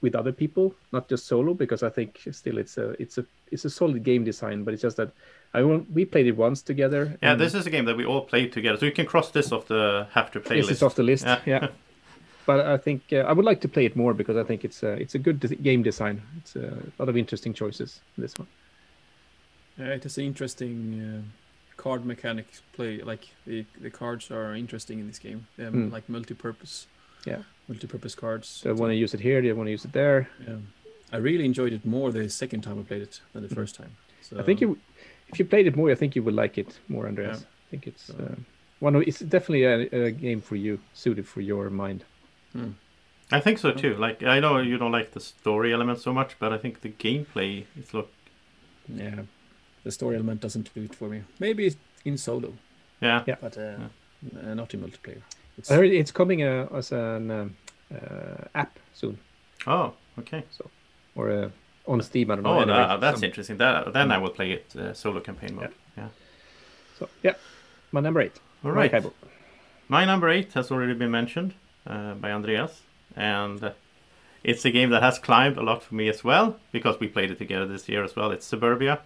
with other people, not just solo, because I think still it's a it's a it's a solid game design. But it's just that I want we played it once together. Yeah, this is a game that we all played together, so you can cross this off the have to play this list. is off the list. Yeah. Yeah. But I think uh, I would like to play it more because I think it's a it's a good de- game design. It's a lot of interesting choices in this one. Uh, it is an interesting uh, card mechanics play. Like the, the cards are interesting in this game. They're Mm. like multi-purpose. Yeah. Multi-purpose cards. So I want to use it here. Do you want to use it there? Yeah. I really enjoyed it more the second time I played it than the first time. So, Mm. I think you, if you played it more, I think you would like it more, Andreas. Yeah. I think it's So- uh, one of it's definitely a, a game for you, suited for your mind. Hmm. I think so too. Like I know you don't like the story element so much, but I think the gameplay is look. Yeah. The story element doesn't do it for me. Maybe in solo, Yeah. Yeah. but uh, uh, not in multiplayer. It's, I heard it's coming uh, as an um, uh, app soon, Oh, okay. So, or uh, on Steam. I don't know. Oh, Anyway, tha- that's some- interesting. That then I will play it uh, solo campaign mode. Yeah. So yeah, my number eight. All right. Kaibo. My number eight has already been mentioned uh, by Andreas, and uh, it's a game that has climbed a lot for me as well because we played it together this year as well. It's Suburbia.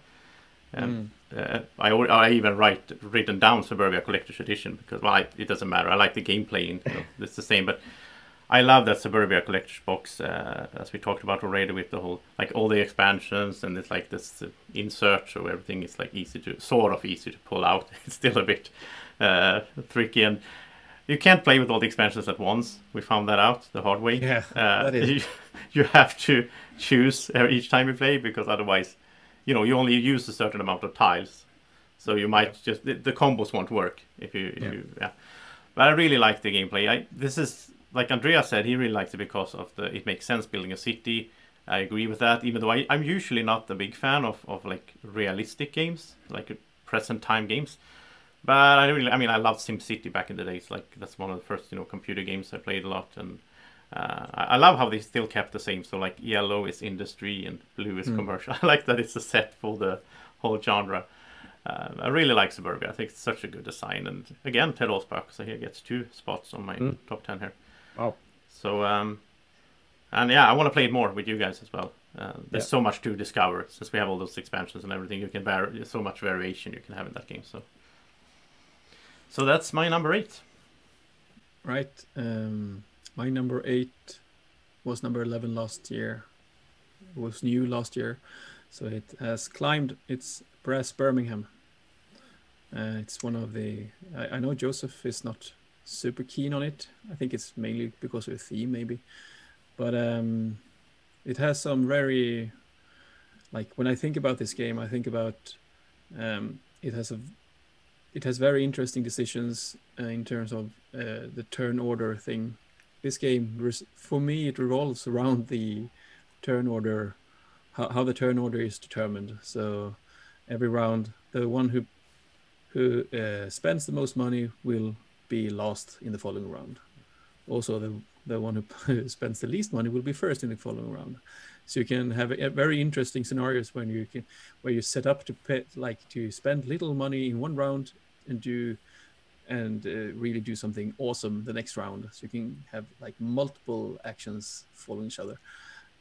And Mm. uh, I, I even write written down Suburbia Collector's Edition because well, I, it doesn't matter. I like the gameplay, and, you know, it's the same. But I love that Suburbia Collector's box, uh, as we talked about already, with the whole like all the expansions and it's like this uh, insert, so everything is like easy to sort of easy to pull out. It's still a bit uh, tricky, and you can't play with all the expansions at once. We found that out the hard way. Yeah, Uh, that is. you, you have to choose uh, each time you play because otherwise, you know, you only use a certain amount of tiles. So you might just the, the combos won't work if you if Yeah. you yeah. But I really like the gameplay. I this is like Andrea said, he really likes it because of the it makes sense building a city. I agree with that, even though I, I'm usually not a big fan of, of like realistic games, like present time games. But I really, I mean, I loved SimCity back in the days. Like that's one of the first, you know, computer games I played a lot, and uh, I, I love how they still kept the same. So like yellow is industry and blue is Mm. commercial. I like that it's a set for the whole genre. Uh, I really like Suburbia. I think it's such a good design, and again, Ted Alspach, so he gets two spots on my Mm. top ten here. Wow. So um, and yeah, I want to play it more with you guys as well. Uh, there's Yeah. so much to discover since we have all those expansions and everything. You can vary, there's so much variation you can have in that game. So, so that's my number eight. Right. Um, my number eight was number 11 last year. It was new last year. So it has climbed. It's Brass Birmingham. Uh, it's one of the. I, I know Joseph is not super keen on it. I think it's mainly because of the theme, maybe. But um, it has some very. Like when I think about this game, I think about. Um, it has a. It has very interesting decisions uh, in terms of uh, the turn order thing. This game, for me, it revolves around the turn order, how, how the turn order is determined. So every round, the one who who uh, spends the most money will be last in the following round. Also, the the one who spends the least money will be first in the following round. So you can have a, a very interesting scenarios when you can where you set up to pay, like to spend little money in one round and do and uh, really do something awesome the next round. So you can have like multiple actions following each other.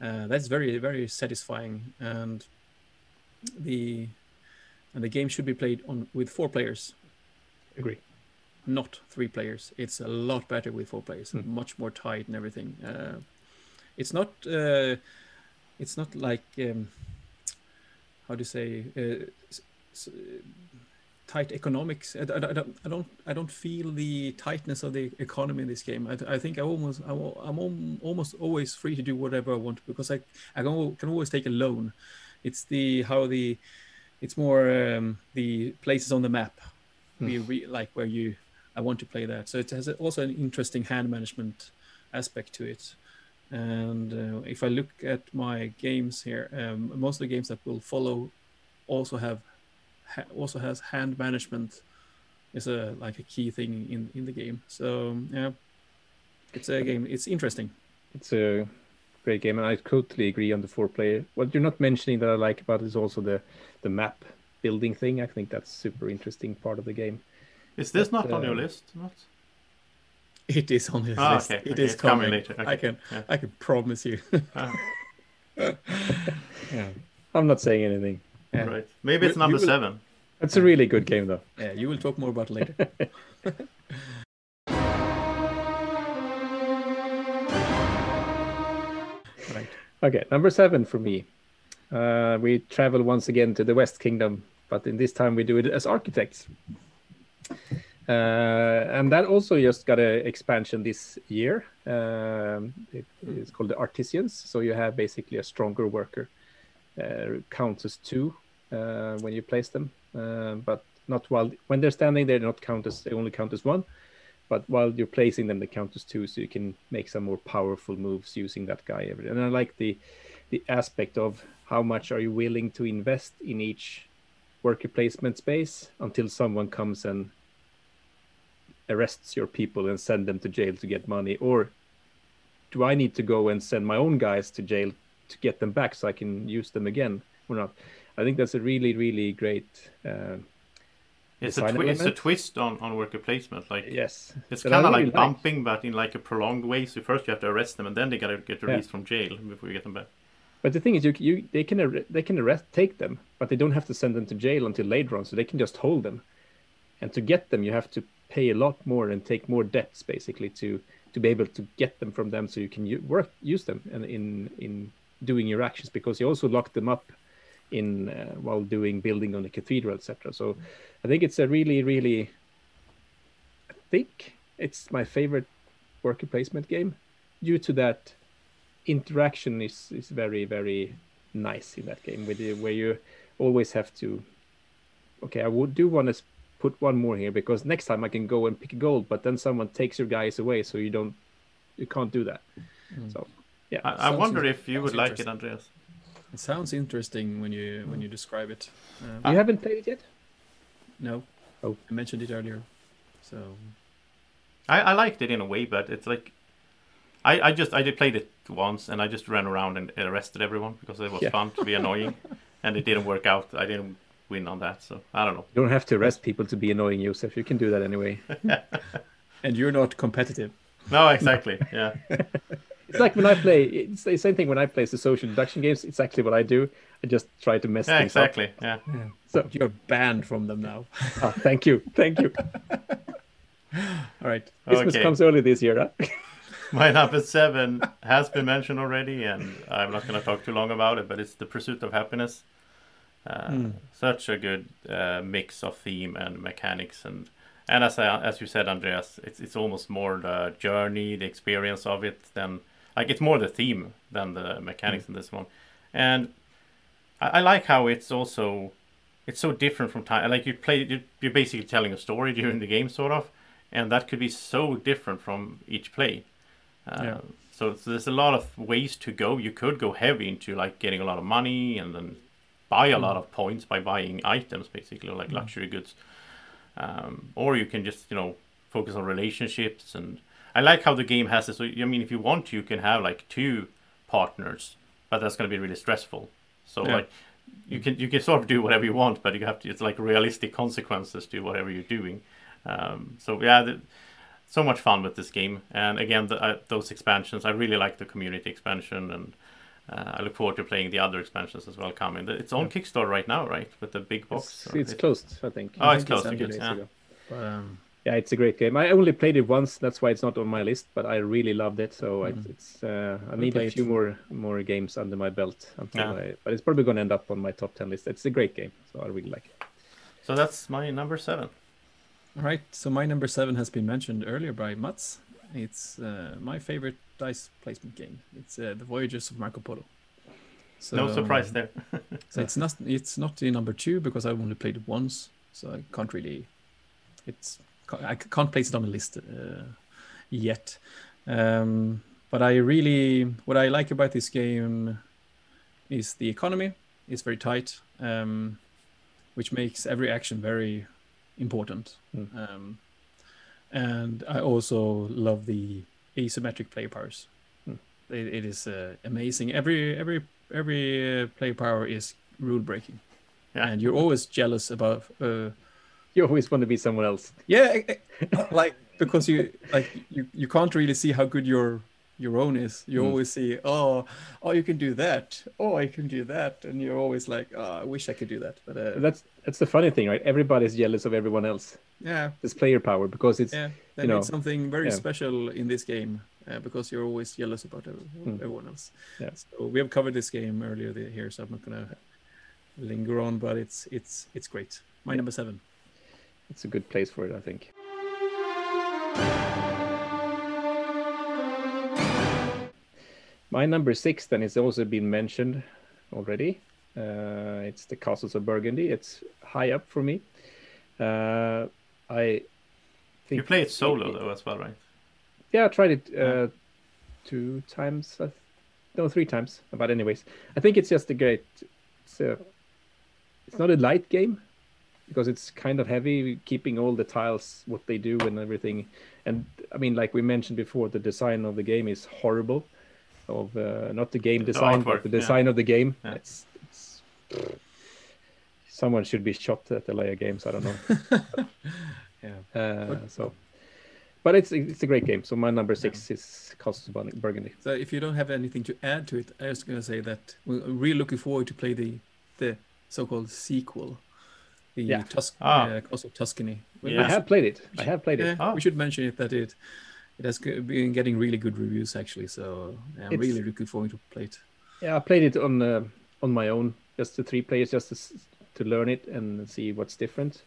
Uh, that's very very satisfying and the and the game should be played on with four players Agree. not three players. It's a lot better with four players, Hmm. much more tight and everything. Uh, it's not. Uh, it's not like um, how do you say uh, tight economics. I, I, I don't. I don't. I don't feel the tightness of the economy in this game. I, I think I almost. I'm, I'm almost always free to do whatever I want because I I can, can always take a loan. It's the how the. It's more um, the places on the map we re- like where you I want to play that. So it has also an interesting hand management aspect to it. And uh, if I look at my games here, um, most of the games that will follow also have ha- also has hand management is a like a key thing in in the game. So yeah, it's a game. It's interesting. It's a great game, and I totally agree on the four player. What you're not mentioning that I like about it is also the the map building thing. I think that's super interesting part of the game. Is this But, not on your uh, list? Not. It is on his Ah, list. okay, It okay, is it's coming coming. later, okay, I can yeah. I can promise you. Ah, yeah. I'm not saying anything. Yeah. right. Maybe it's number will- seven. It's a really good game though. Yeah, you will talk more about it later. right. Okay, number seven for me. Uh, we travel once again to the West Kingdom, but in this time we do it as architects. Uh, and that also just got an expansion this year. Um, it is called the Artisans. So you have basically a stronger worker. Uh, counts as two uh, when you place them, uh, but not while when they're standing. They're not count as they only count as one. But while you're placing them, they count as two, so you can make some more powerful moves using that guy. And I like the the aspect of how much are you willing to invest in each worker placement space until someone comes and arrests your people and send them to jail to get money, or do I need to go and send my own guys to jail to get them back so I can use them again or not? I think that's a really really great. Uh, It's a twi- it's a twist on, on worker placement. Like yes, it's kind of really like bumping, but in like a prolonged way. So first you have to arrest them, and then they gotta get released from jail before you get them back. But the thing is, you, you they can arre- they can arrest take them, but they don't have to send them to jail until later on, so they can just hold them. And to get them, you have to pay a lot more and take more debts basically to to be able to get them from them, so you can u- work use them and in in doing your actions because you also lock them up in uh, while doing building on the cathedral, etc. So I think it's a really really. I think it's my favorite worker placement game due to that interaction is is very very nice in that game with the, where you always have to okay i would do want to put one more here because next time i can go and pick a gold but then someone takes your guys away so you don't you can't do that so yeah I, I wonder in- if you would like it. Andreas. It sounds interesting when you when you describe it. Um, you haven't played it yet no. Oh. I mentioned it earlier. So I, I liked it in a way, but it's like I, I just I did played it once and I just ran around and arrested everyone because it was Yeah. fun to be annoying, and it didn't work out. I didn't win on that, so I don't know. you don't have to arrest people to be annoying Josef you can do that anyway and you're not competitive. No, exactly. Yeah, it's like when i play it's the same thing when i play the social deduction games it's actually what i do i just try to mess yeah, things exactly. Yeah. up so You're banned from them now. ah, thank you thank you All right. christmas Okay. comes early this year huh? My number seven has been mentioned already, and I'm not going to talk too long about it. But it's the pursuit of happiness. Uh, Such a good uh, mix of theme and mechanics, and and as I, as you said, Andreas, it's it's almost more the journey, the experience of it than like it's more the theme than the mechanics in this one, and I, I like how it's also it's so different from time. Like you play, you- you're basically telling a story during the game, sort of, and that could be so different from each play. Uh, Yeah. So, so there's a lot of ways to go. You could go heavy into like getting a lot of money and then buy a lot of points by buying items, basically, or like luxury goods. Um, or you can just you know focus on relationships and I like how the game has this. So, I mean, if you want to, you can have like two partners, but that's going to be really stressful. So Yeah. like you can you can sort of do whatever you want, but you have to. It's like realistic consequences to whatever you're doing. Um, so yeah, the, so much fun with this game. And again, the, uh, those expansions, I really like the community expansion, and uh, I look forward to playing the other expansions as well coming. It's on Kickstarter right now, right? With the big box. it's, it's it- closed i think Oh, it's think closed. ended Okay, days yeah. ago. Um, Yeah, it's a great game. I only played it once, that's why it's not on my list. But I really loved it, so it's, it's uh, I need a play it. few more more games under my belt until Yeah. I. But it's probably going to end up on my top ten list. It's a great game, so I really like it. So that's my number seven. all right. So my number seven has been mentioned earlier by Mats. It's uh, my favorite dice placement game. It's uh, the Voyages of Marco Polo. So, no surprise there. So it's not it's not the number two because I've only played it once, so I can't really. It's I can't place it on the list uh, yet. Um, but I really what I like about this game is the economy. It's very tight, um, which makes every action very important. Mm. Um, and I also love the asymmetric play powers. Mm. It, it is uh, amazing. Every every every uh, play power is rule breaking, Yeah. and you're always jealous about. Uh, You always want to be someone else. yeah, eh, eh, like because you like you you can't really see how good your your own is. You Mm. always see, oh, oh, you can do that. Oh, I can do that, and you're always like, oh, I wish I could do that. But uh, That's that's the funny thing, right? Everybody's jealous of everyone else. yeah, This player power because it's yeah, you know, something very yeah. special in this game uh, because you're always jealous about ev- Mm. everyone else. Yeah. So we have covered this game earlier here, so I'm not gonna linger on, but it's it's it's great. My Yeah. number seven. It's a good place for it, I think. My number six then has also been mentioned already. Uh, it's the Castles of Burgundy. It's high up for me. Uh, I think You play it solo though as well, right? Yeah, I tried it uh, Yeah. two times. I th- No, three times. But anyways, I think it's just a great. It's a. It's not a light game, because it's kind of heavy, keeping all the tiles what they do and everything. And I mean, like we mentioned before, the design of the game is horrible. Of uh, not the game design, artwork, but the yeah. design of the game. Yeah. It's, it's. Someone should be shot at the alea Games. I don't know. Yeah. Uh, so, but it's it's a great game. So my number six is Castles of Burgundy. So if you don't have anything to add to it, I was gonna say that we're really looking forward to play the the so-called sequel, the Yeah. Tus- Ah. uh, Castle of Tuscany. We- Yeah. I have played it. I have played it. Yeah, Oh. we should mention it that it it has been getting really good reviews actually. So I'm It's- really looking forward to play it. Yeah, I played it on uh, on my own, just the three players, just to, to learn it and see what's different.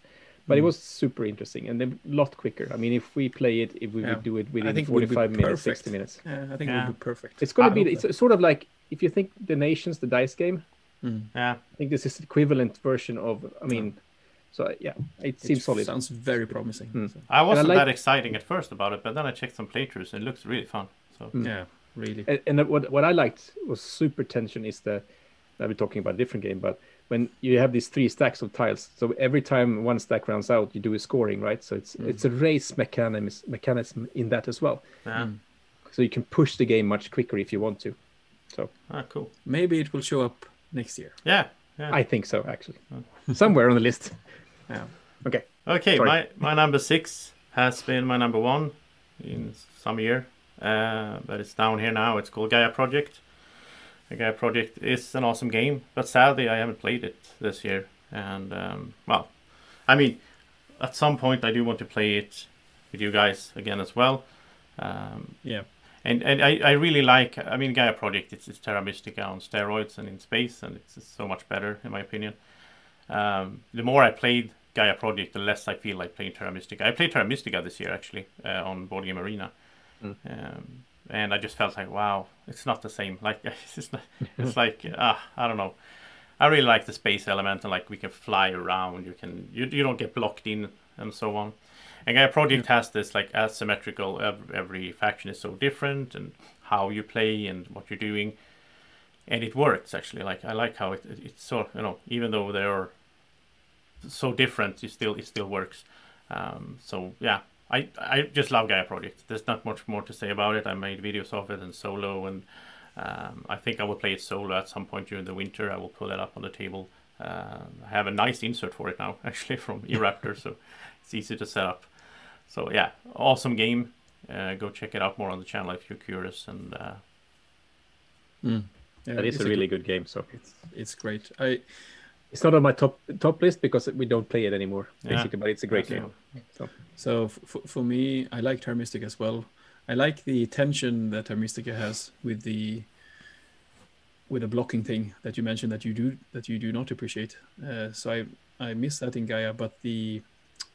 But it Mm. was super interesting and a lot quicker. I mean, if we play it, if we Yeah. would do it within think it would be 45 minutes, perfect. 60 minutes, Yeah, I think it would be perfect. it's going to be. hope It's sort of like if you think the Nations, the dice game. Mm. Yeah. I think this is the equivalent version of. I mean, so yeah, it It seems solid. Sounds very promising. Mm. So, I wasn't like- that exciting at first about it, but then I checked some playthroughs and it looks really fun. So Mm. yeah, really. And, and what what I liked was super tension is the. I'll be talking about a different game, but when you have these three stacks of tiles, so every time one stack runs out, you do a scoring, right? So it's Mm. it's a race mechanism mechanism in that as well. yeah. Mm. So you can push the game much quicker if you want to. So ah, cool. Maybe it will show up next year. Yeah. Yeah. I think so, actually. Somewhere on the list. Yeah. Okay. Okay, Sorry. my, my number six has been my number one in some year, uh, but it's down here now. It's called Gaia Project. The Gaia Project is an awesome game, but sadly I haven't played it this year. And um, well, I mean, at some point I do want to play it with you guys again as well. Um, Yeah. And and I, I really like I mean Gaia Project it's, it's Terra Mystica on steroids and in space and it's, so much better in my opinion. Um, the more I played Gaia Project, the less I feel like playing Terra Mystica. I played Terra Mystica this year actually uh, on Board Game Arena, Mm. um, and I just felt like wow, it's not the same. Like it's just not, it's like ah I don't know. I really like the space element and like we can fly around. You can you, you don't get blocked in and so on. And Gaia Project has this like asymmetrical. Every, faction is so different and how you play and what you're doing, and it works actually. Like I like how it it- it's so you know even though they're so different, you still it still works. Um, so yeah, I I just love Gaia Project. There's not much more to say about it. I made videos of it and solo, and um, I think I will play it solo at some point during the winter. I will pull it up on the table. Um I have a nice insert for it now, actually from eRaptor, so it's easy to set up. So yeah, awesome game. Uh, go check it out more on the channel if you're curious. And uh, Mm. Yeah, That is it's a really good game. So It's, it's great. I it's not on my top top list because we don't play it anymore, Yeah. basically. But it's a great Yeah. game. So So f- f- for me, I like Terra Mystica as well. I like the tension that Terra has with the with the blocking thing that you mentioned that you do that you do not appreciate. Uh, so I I miss that in Gaia, but the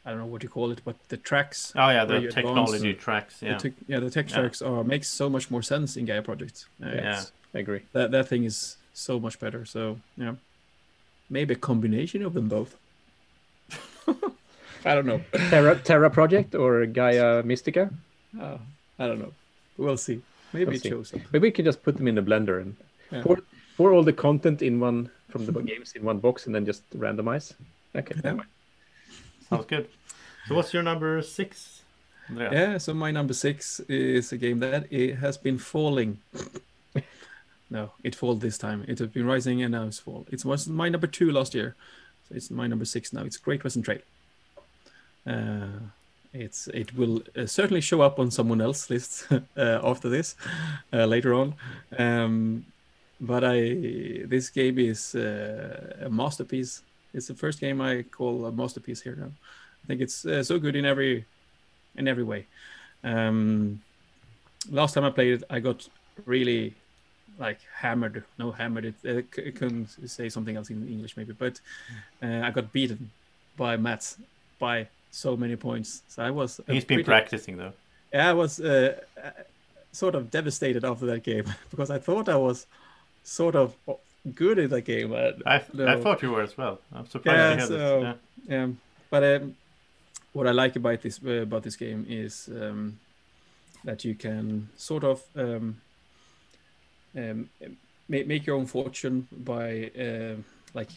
I don't know what you call it, but the tracks, oh yeah, the technology advance, tracks. the Yeah, yeah, the tech Yeah. tracks are makes so much more sense in Gaia Project. Uh, Yeah. I agree. that that thing is so much better. So yeah, maybe a combination of them both. I don't know. Terra Terra Project or Gaia Mystica. Uh, I don't know. We'll see. Maybe We'll see. shows up. Maybe we can just put them in the blender and Yeah. pour pour all the content in one from the games in one box and then just randomize. Okay. Yeah. Sounds good. So what's your number six? Andreas? Yeah, so my number six is a game that it has been falling. no, it fall this time. It has been rising and now it's fall. It was my number two last year, so it's my number six now. It's Great Western Trail. Uh, it's it will uh, certainly show up on someone else's list uh, after this uh, later on. Um, but I this game is uh, a masterpiece. It's the first game I call a masterpiece here. I think it's uh, so good in every in every way. Um, last time I played it, I got really like hammered. No, hammered. It, c- couldn't say something else in English maybe, but uh, I got beaten by Matt by so many points. So I was. He's been pretty- practicing though. yeah, I was uh, uh, sort of devastated after that game because I thought I was sort of good in that game. I, I no. thought you were as well. I'm surprised Yeah, you had so- this. Yeah. um, but um, what I like about this uh, about this game is um, that you can sort of um, um, make, make your own fortune by uh, like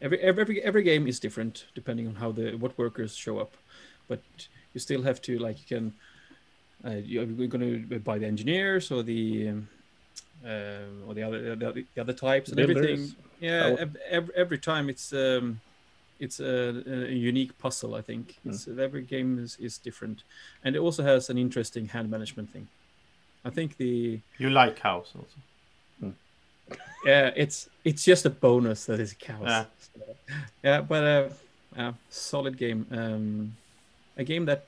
every every every game is different depending on how the what workers show up, but you still have to like you can uh, you're going to buy the engineers or the um, uh, or the other the, the other types and Builders. everything. Yeah, Oh. every, every time it's um, it's a, a unique puzzle. I think it's, every game is, is different, and it also has an interesting hand management thing. I think the You like house also. yeah, it's it's just a bonus that is cows. Yeah. Yeah, but uh, uh, solid game. Um, a game that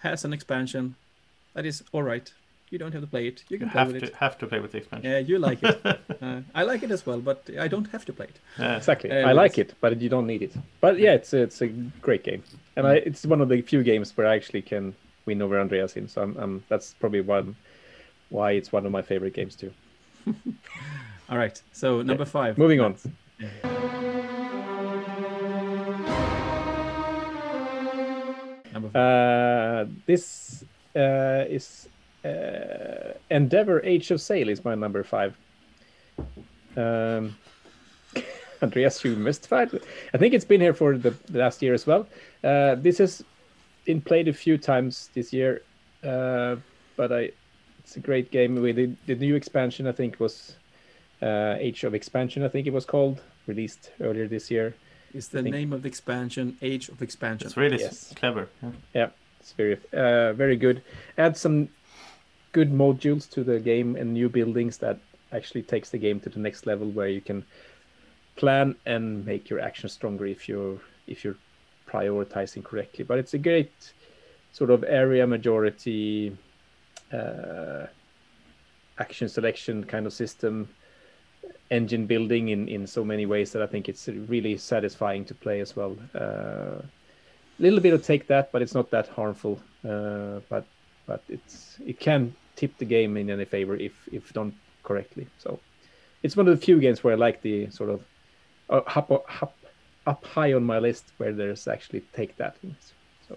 has an expansion that is all right. You don't have to play it. You You can play have with to it. have to play with the expansion. Yeah, you like it. uh, I like it as well, but I don't have to play it. Yeah. Exactly. Uh, I like it, but you don't need it. But yeah, it's it's a great game, and I, it's one of the few games where I actually can win over Andreas in. So I'm, I'm that's probably one why it's one of my favorite games too. All right. So number five. Moving on. Number five. Uh, this uh, is uh, Endeavor Age of Sail is my number five. Um, Andreas, you mystified. I think it's been here for the, the last year as well. Uh, this has been played a few times this year, uh, but I it's a great game. With the, the new expansion, I think was uh, Age of Expansion. I think it was called, released earlier this year. is the think- name of the expansion Age of Expansion? It's really Yes. clever. Yeah. Yeah, it's very uh, very good. Add some good modules to the game and new buildings that actually takes the game to the next level where you can plan and make your action stronger if you're if you're prioritizing correctly. But it's a great sort of area majority uh, action selection kind of system engine building in in so many ways that I think it's really satisfying to play as well. Uh, little bit of take that, but it's not that harmful. Uh, but but it's it can tip the game in any favor if if done correctly. So it's one of the few games where I like the sort of uh, up up up high on my list where there's actually take that. In it. So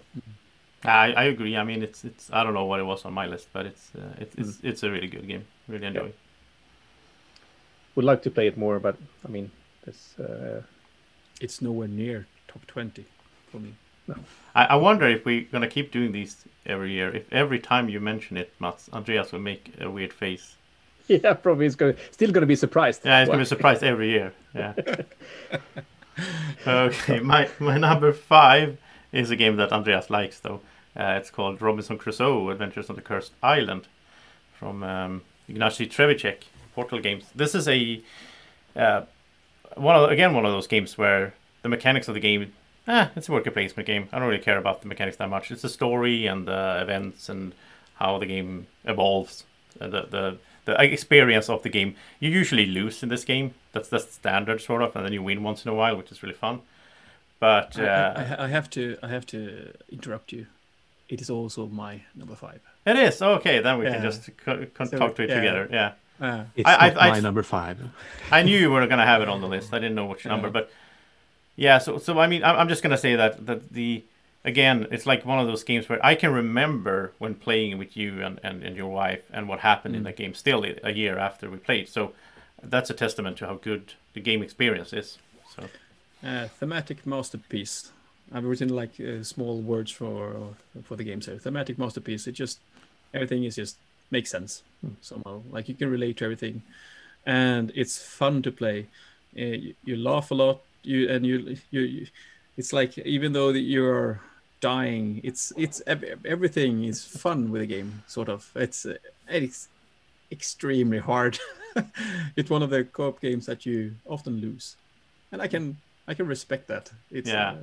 I, I agree. I mean, it's it's. I don't know what it was on my list, but it's uh, it's it's, it's a really good game. Really enjoy. it. would like to play it more, but I mean, this uh, It's nowhere near top twenty for me. I, I wonder if we're gonna keep doing these every year. If every time you mention it, Mats, Andreas will make a weird face. yeah, probably is going still going to be surprised. Yeah, he's gonna be surprised every year. Yeah. okay, my my number five is a game that Andreas likes though. Uh, it's called Robinson Crusoe: Adventures on the Cursed Island from um, Ignacy Trzewiczek, Portal Games. This is a uh, one of again one of those games where the mechanics of the game, ah, it's a worker placement game. I don't really care about the mechanics that much. It's the story and the events and how the game evolves. Uh, the the the experience of the game. You usually lose in this game. That's that's standard sort of, and then you win once in a while, which is really fun. But I- uh, I, I, I have to I have to interrupt you. It is also my number five. it is okay. Then we can just co- co- So, talk to it yeah. together. Yeah. Uh, It's I- not I- I- my number five. I knew you were gonna have it on the list. I didn't know which number, Yeah. but yeah. So so I mean, I'm just gonna say that that the again, it's like one of those games where I can remember when playing with you and and, and your wife and what happened in Mm. that game. Still, a year after we played, so that's a testament to how good the game experience is. So uh, thematic masterpiece. I've written like uh, small words for for the game. So thematic masterpiece. It just everything is just makes sense Hmm. somehow. Like you can relate to everything, and it's fun to play. Uh, you, you laugh a lot. You and you, you you it's like even though that you're dying, it's it's everything is fun with the game. Sort of. It's uh, it's extremely hard. it's one of the co-op games that you often lose, and I can I can respect that. It's Yeah. uh,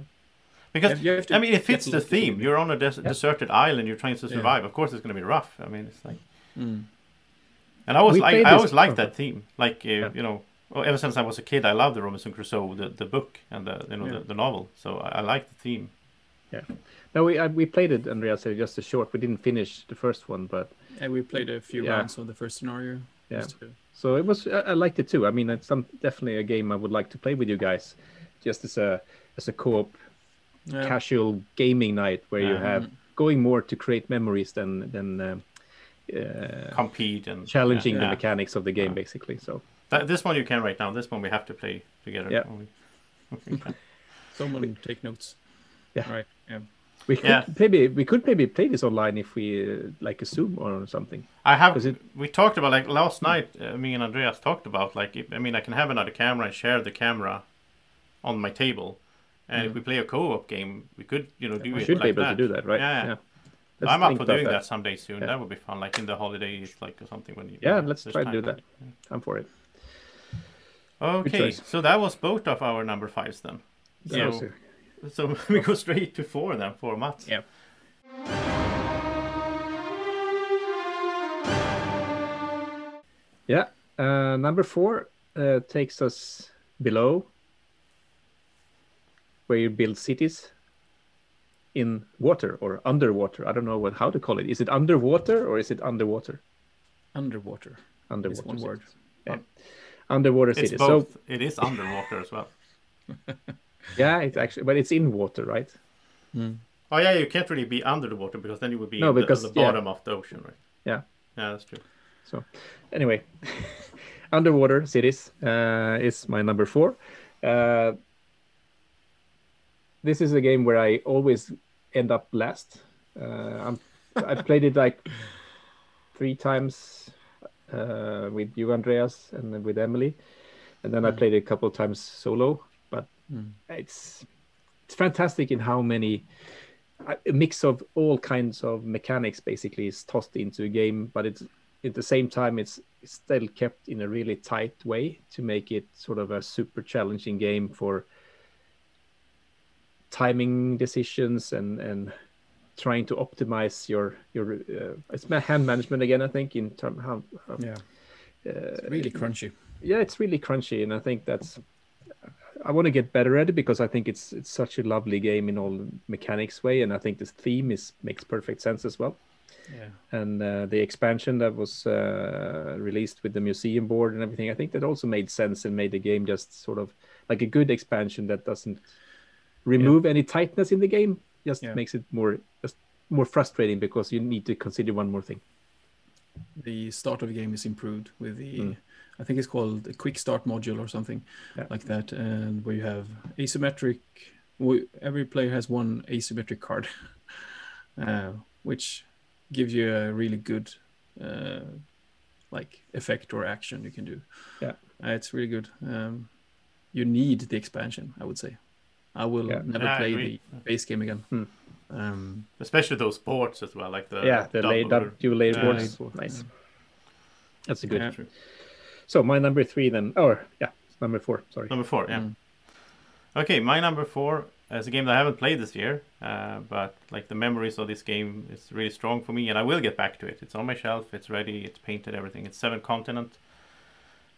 Because you have to I mean, it get fits the theme. You're on a des- deserted island. You're trying to Yeah. survive. Of course, it's going to be rough. I mean, it's like, mm, and I always like, I always like that theme. Like, uh, Yeah. you know, well, ever since I was a kid, I loved the Robinson Crusoe, the, the book and the you know Yeah. the, the novel. So I, I like the theme. Yeah. No, we I, we played it, Andreas. uh, Just a short. We didn't finish the first one, but and we played a few Yeah. rounds of the first scenario. Yeah. to- so it was. I, I liked it too. I mean, it's some definitely a game I would like to play with you guys, just as a as a co-op Yeah. casual gaming night where you have going more to create memories than than um, uh, Compete and challenging yeah. the Yeah. mechanics of the game, Yeah. basically. So That, this one you can right now. This one we have to play together. Yeah. only. Someone take notes. Yeah. Right. Yeah. we could Yeah. maybe we could maybe play this online if we uh, like a Zoom or something. I have. 'Cause it- we talked about like last night. Uh, me and Andreas talked about like if, I mean I can have another camera and share the camera on my table, and if we play a co-op game, we could you know do We it should like be able that. to do that, right? Yeah. yeah. Let's I'm up for doing that. someday soon. Yeah. That would be fun, like in the holidays, like or something when you. Yeah, let's try to do that. it. I'm for it. Okay, so that was both of our number fives then. That So, was so we go straight to four then for Mats. Yeah. Yeah. Uh, number four uh, takes us below where you build cities in water or underwater. I don't know what how to call it. Is it underwater or is it underwater? Underwater. Underwater. It's one word. cities. Yeah. Underwater It's cities. both. So It is underwater as well. yeah, it's actually, but it's in water, right? Oh yeah, you can't really be under the water because then you would be No, in the- because- on the yeah. bottom of the ocean, right? Yeah. Yeah, that's true. So, anyway, underwater cities uh, is my number four. Uh, this is a game where I always end up last. Uh, I'm, I've played it like three times uh, with you, Andreas, and then with Emily, and then I played it a couple of times solo. But it's it's fantastic in how many a mix of all kinds of mechanics basically is tossed into a game, but it's at the same time it's still kept in a really tight way to make it sort of a super challenging game for timing decisions and and trying to optimize your your uh, it's hand management again I think in term how, Yeah. uh, It's really crunchy. yeah it's really crunchy and i think that's i want to get better at it because i think it's it's such a lovely game in all mechanics way and i think this theme is makes perfect sense as well Yeah. and uh, the expansion that was uh, released with the museum board and everything i think that also made sense and made the game just sort of like a good expansion that doesn't remove any tightness in the game just Yeah. makes it more just more frustrating because you need to consider one more thing The start of the game is improved with the, Mm. I think it's called a quick start module or something Yeah. like that, and where you have asymmetric. Every player has one asymmetric card, uh, which gives you a really good, uh, like effect or action you can do. Yeah. uh, it's really good. Um, you need the expansion, I would say. I will Yeah. never Yeah, play the base game again. Hmm. Um, Especially those boards as well, like the yeah the lay, double- dub, dual layer Yeah, boards yeah. nice that's a good Yeah. So my number three then, or yeah, number four. Sorry. Number four, yeah. Mm. Okay, my number four is a game that I haven't played this year, uh, but like the memories of this game is really strong for me, and I will get back to it. It's on my shelf, it's ready, it's painted, everything. It's Seven Continent,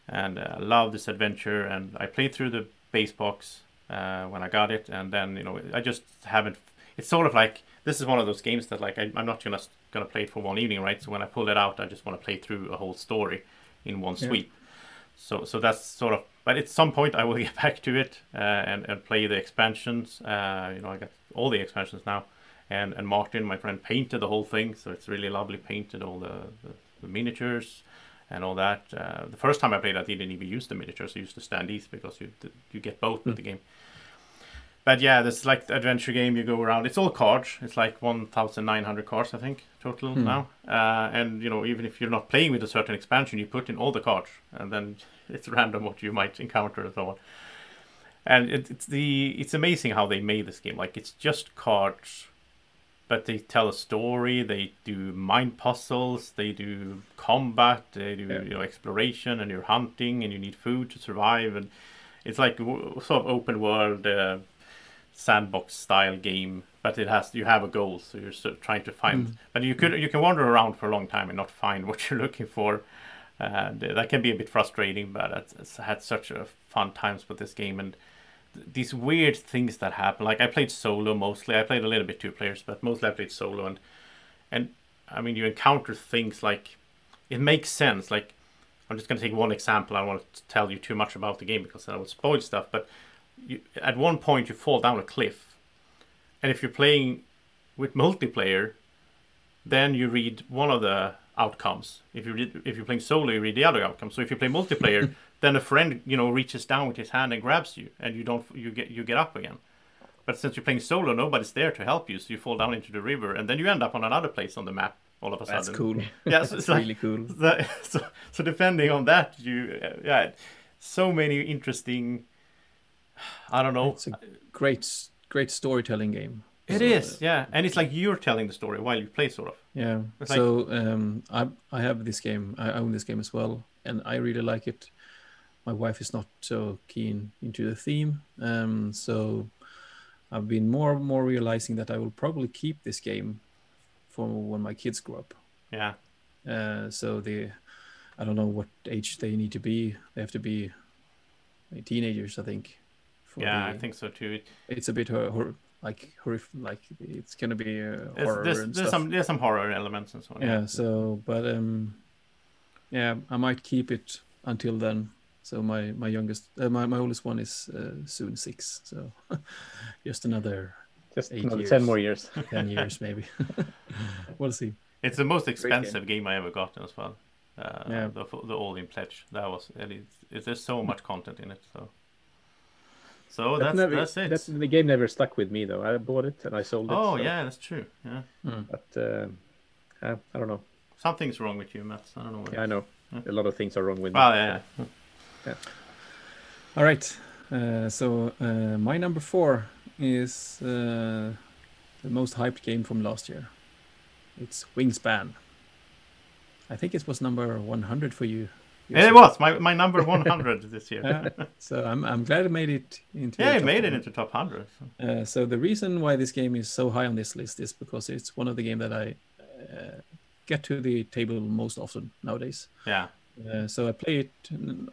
and uh, I love this adventure. And I played through the base box uh, when I got it, and then you know I just haven't. It's sort of like this is one of those games that like I, I'm not gonna gonna play it for one evening, right? So when I pull it out, I just want to play through a whole story in one Yeah. sweep. So so that's sort of. But at some point, I will get back to it uh, and and play the expansions. Uh, you know, I got all the expansions now, and and Martin, my friend, painted the whole thing, so it's really lovely painted all the, the, the miniatures and all that. Uh, the first time I played, I didn't even use the miniatures; I used the standees because you you get both with the game. but yeah, this is like adventure game. You go around. It's all cards. It's like 1,900 cards, I think, total Hmm. now. Uh, and you know, even if you're not playing with a certain expansion, you put in all the cards, and then it's random what you might encounter and so on. And it, it's the it's amazing how they made this game. Like it's just cards, but they tell a story. They do mind puzzles. They do combat. They do Yeah. you know exploration, and you're hunting, and you need food to survive. And it's like w- sort of open world uh, sandbox style game, but it has you have a goal, so you're sort of trying to find. But you could you can wander around for a long time and not find what you're looking for. And uh, that can be a bit frustrating, but it's had such a fun times with this game and these weird things that happen. Like I played solo mostly. I played a little bit two players, but mostly I played solo. And and I mean, you encounter things like it makes sense. Like I'm just gonna take one example. I don't want to tell you too much about the game because I will spoil stuff. But you, at one point you fall down a cliff, and if you're playing with multiplayer, then you read one of the outcomes. If you read, if you're playing solo, you read the other outcome. So if you play multiplayer, then a friend you know reaches down with his hand and grabs you, and you don't you get you get up again. But since you're playing solo, nobody's there to help you, so you fall down into the river, and then you end up on another place on the map all of a That's sudden. cool. Yeah, so That's it's like, really cool. so, so depending on that, you uh, yeah, so many interesting. I don't know. It's a great, great storytelling game. It So, is, yeah, and it's like you're telling the story while you play, sort of. Yeah. It's like- so um, I I have this game. I own this game as well, and I really like it. My wife is not so keen into the theme, um, so I've been more and more realizing that I will probably keep this game for when my kids grow up. Yeah, Uh, so the I don't know what age they need to be. They have to be like, teenagers, I think. yeah, the- I think so too. It's a bit hor- hor- like horrif- like it's gonna be uh, there's, horror there's, and there's stuff. some there's some horror elements and so on. yeah so but um yeah i might keep it until then so my my youngest uh, my, my oldest one is uh, soon six so just another Just Eight another years. ten more years. 10 years maybe we'll see It's the most expensive game. I ever gotten as well. Uh, Yeah. the the all in pledge. That was and it's, it's there's so much content in it. So so That that's never- that's it. that- the game never stuck with me though. I bought it and I sold it. oh so- yeah, that's true. Yeah, But uh, uh, I don't know. something's wrong with you, Matt I don't know. What Yeah, I know. Yeah. A lot of things are wrong with me. Well, yeah, yeah. all right uh, so uh, my number four is uh, the most hyped game from last year it's wingspan i think it was number 100 for you And it was my, my number 100 this year. so I'm, I'm glad it made it into Yeah, it top made it 100. into top 100. so. Uh, so the reason why this game is so high on this list is because it's one of the game that I uh, get to the table most often nowadays. Yeah, Uh, so I play it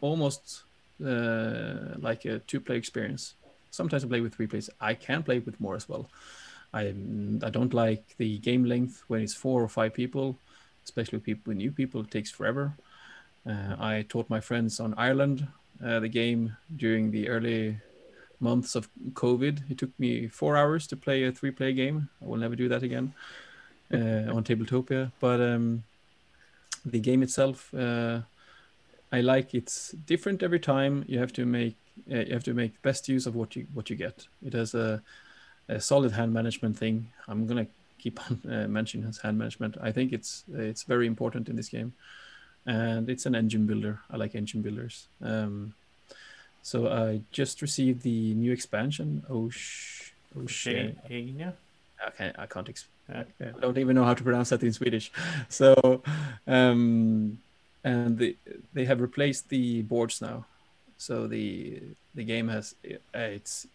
almost uh, like a two-player experience. Sometimes I play with three players. I can play with more as well. I I don't like the game length when it's four or five people, especially people with new people. It takes forever. Uh, I taught my friends on Ireland uh, the game during the early months of COVID. It took me four hours to play a three-player game. I will never do that again uh, on Tabletopia. But um, the game itself, uh, I like it's different every time. You have to make uh, you have to make best use of what you what you get. It has a, a solid hand management thing. I'm gonna keep on uh, mentioning his hand management. I think it's it's very important in this game, and it's an engine builder. I like engine builders. Um, so I just received the new expansion. Oh, sh- oh shit! Oceania. I can't. I can't. Exp- Yeah. I don't even know how to pronounce that in Swedish. So, um, and they they have replaced the boards now. So the the game has uh, it's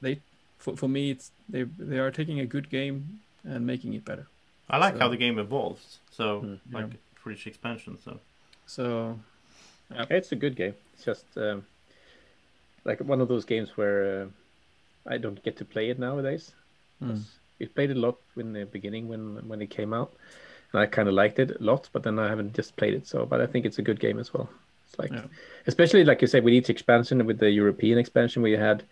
they for, for me it's they they are taking a good game and making it better. I like how the game evolves. So, Mm, like for each expansion. So, So Yeah, it's a good game. It's just um, like one of those games where uh, I don't get to play it nowadays. mm, We played a lot in the beginning when when it came out, and I kind of liked it a lot. But then I haven't just played it. So, but I think it's a good game as well. It's like, Yeah. especially like you said, with each expansion, with the European expansion, where you had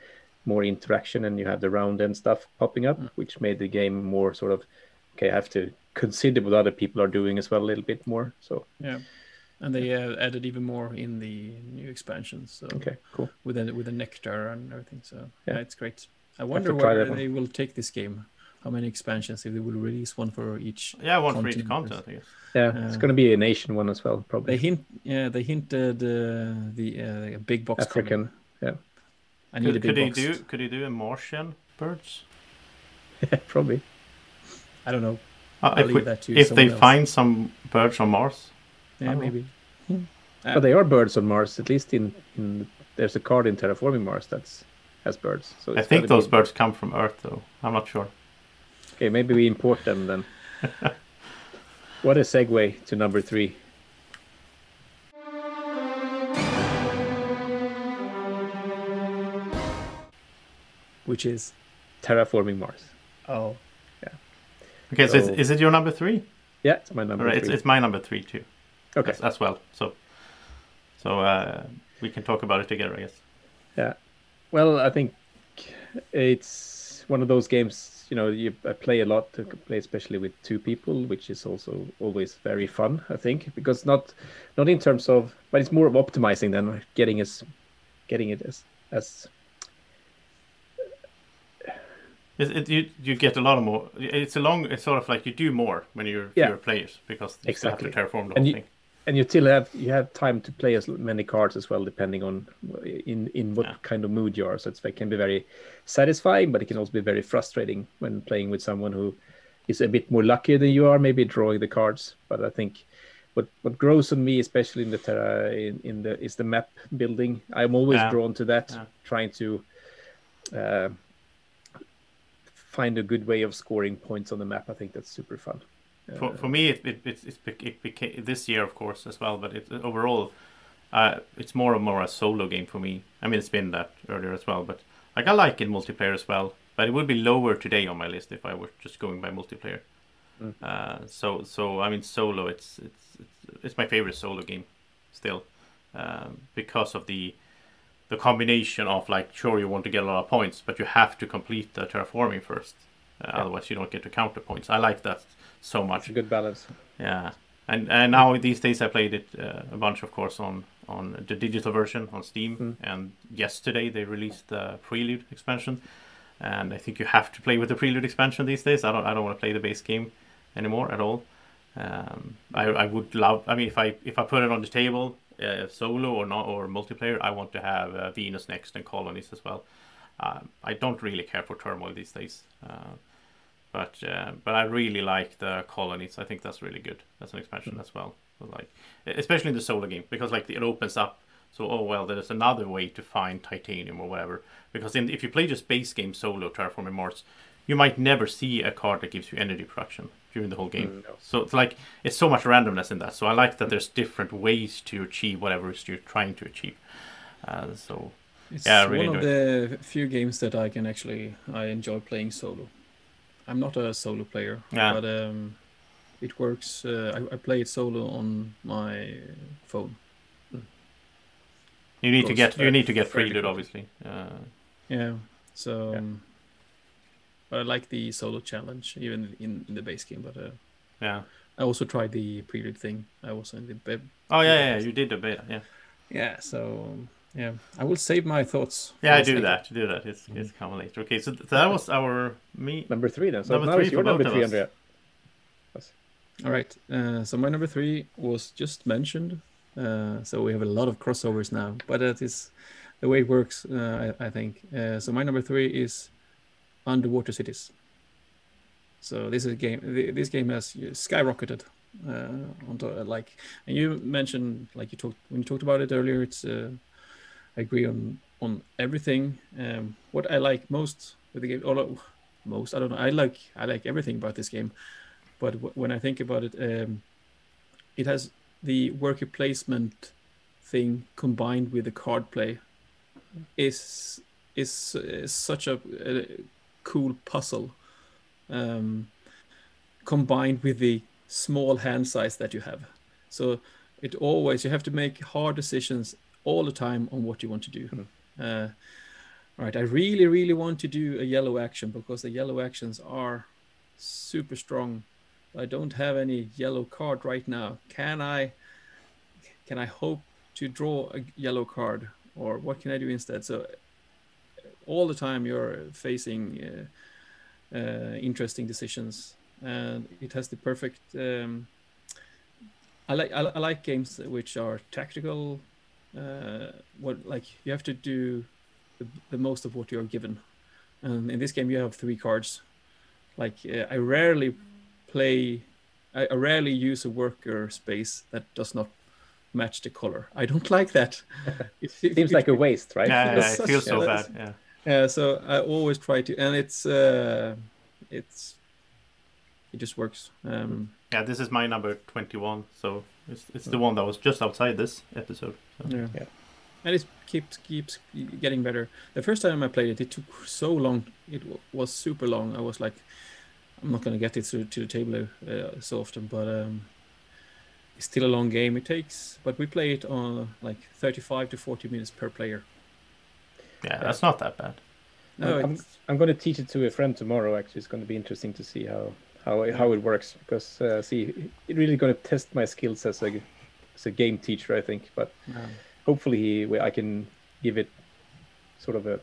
more interaction and you had the round end stuff popping up, which made the game more sort of okay. I have to consider what other people are doing as well a little bit more. So, yeah, and they uh, added even more in the new expansions. So okay, cool. with the with the nectar and everything. So yeah, Yeah. it's great. I wonder where they will take this game. How many expansions? If they will release one for each. Yeah, one for each Continent. content, I guess. Yeah, it's Uh, going to be a nation one as well, probably. They hint. Yeah, they hinted uh, the uh, big box. coming. African. Yeah, I need a Could, big could he do? Could he do a Martian birds? Yeah, probably. I don't know. Uh, I'll if leave we, that to if they else. find some birds on Mars, Yeah, maybe. Uh, But they are birds on Mars. At least in, in there's a card in Terraforming Mars that's has birds. So I think those be- birds come from Earth, though. I'm not sure. Okay, maybe we import them then. what a segue to number three. Which is. Terraforming Mars. Oh. Yeah. Okay, so, So- is, is it your number three? Yeah, it's my number right, it's, three. it's my number three too. okay. as, as well. So, so uh, we can talk about it together, I guess. Yeah. Well, I think it's one of those games. You know, you I play a lot to play, especially with two people, which is also always very fun. I think because not not in terms of, but it's more of optimizing than getting as getting it as as It, it, you you get a lot of more. It's a long. It's sort of like you do more when you're Yeah. fewer players because you still have to terraform the And whole you- thing. And you still have you have time to play as many cards as well depending on in in what Yeah. kind of mood you are so it's, it can be very satisfying but it can also be very frustrating when playing with someone who is a bit more luckier than you are maybe drawing the cards but i think what what grows on me especially in the terra in, in the is the map building i'm always Yeah. drawn to that Yeah. trying to uh, find a good way of scoring points on the map i think that's super fun For, for me, it it, it, it, it became this year, of course, as well. But it overall, uh, it's more and more a solo game for me. I mean, it's been that earlier as well. But like I like it multiplayer as well. But it would be lower today on my list if I were just going by multiplayer. Mm. Uh, so so I mean, solo. It's it's it's, it's my favorite solo game still um, because of the the combination of like sure you want to get a lot of points, but you have to complete the terraforming first. Uh, Yeah. Otherwise, you don't get the counter points. I like that so much. it's a good balance Yeah, and and now these days I played it uh, a bunch, of course, on on the digital version on Steam. Mm. And yesterday they released the Prelude expansion, and I think you have to play with the Prelude expansion these days. I don't I don't want to play the base game anymore at all. Um, I I would love. I mean, if I if I put it on the table, uh, solo or not or multiplayer, I want to have uh, Venus next and Colonies as well. Um, I don't really care for turmoil these days. But uh, but I really like the colonies. I think that's really good. That's an expansion as well. So like especially in the solo game because like it opens up. So oh well, there's another way to find titanium or whatever. Because in, if you play just base game solo Terraforming Mars, you might never see a card that gives you energy production during the whole game. Mm, no. So it's like it's so much randomness in that. So I like that there's different ways to achieve whatever you're trying to achieve. Uh, so It's Yeah, really one of the few games that I can actually I enjoy playing solo. I'm not a solo player, Yeah. but um, it works. Uh, I, I play it solo on my phone. you need to get you need to get prelude obviously. Uh, Yeah. So, Yeah. um, but I like the solo challenge even in, in the base game. But uh, yeah. I also tried the prelude thing. I was in the be- Oh yeah, yeah, you did a bit. Yeah. yeah. So um, yeah, I will save my thoughts. Yeah, I do later. that. Do that. It's it's coming later. Okay, so that was our me. number three then so Number now three it's your for number both of three us. andrea All right. Uh, so my number three was just mentioned. Uh, so we have a lot of crossovers now, but that is the way it works, uh, I, I think. Uh, so my number three is Underwater Cities. So this is a game. This game has skyrocketed uh, onto uh, like, and you mentioned like you talked when you talked about it earlier. It's uh, I agree on on everything. Um, what I like most with the game, or most I don't know. I like I like everything about this game but w- when I think about it, um, it has the worker placement thing combined with the card play is is, is such a, a cool puzzle um, combined with the small hand size that you have. So it always you have to make hard decisions all the time on what you want to do. Uh, all right, I really, really want to do a yellow action because the yellow actions are super strong. I don't have any yellow card right now. Can I? Can I hope to draw a yellow card, or what can I do instead? So all the time you're facing uh, uh, interesting decisions, and it has the perfect. Um, I like I like games which are tactical. Uh, what like you have to do the, the most of what you're given, and in this game you have three cards. Like uh, I rarely play, I, I rarely use a worker space that does not match the color. I don't like that. it seems like a waste, right? Yeah, yeah, Such- it feels so yeah, bad. that's- Yeah. Yeah, so I always try to, and it's uh, it's it just works. Um, Yeah, this is my number 21, so it's, it's the one that was just outside this episode. So. yeah. Yeah. and it keeps keeps getting better. The first time I played it, it took so long. It w- was super long. I was like, I'm not gonna get it to, to the table uh, so often, but um, it's still a long game. It takes, but we play it on like 35 to 40 minutes per player. Yeah, that's not that bad. No, I'm, I'm going to teach it to a friend tomorrow. Actually, it's going to be interesting to see how how it- how it works because uh, see, it really going to test my skills as a as a game teacher, I think. But um, hopefully, he, I can give it sort of a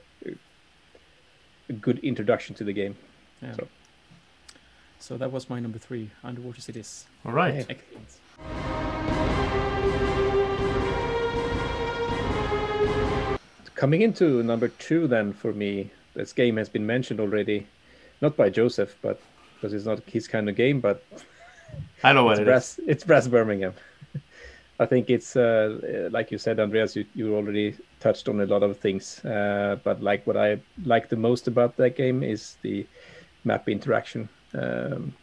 a good introduction to the game. yeah. So- So that was my number three, Underwater Cities. All right. Yeah. Excellent. Coming into number two, then for me, this game has been mentioned already, not by Joseph, but because it's not his kind of game, but I know what it's it is. brass, it's brass Birmingham. I think it's uh, like you said, Andreas. You, you already touched on a lot of things, uh, but like what I like the most about that game is the map interaction, um,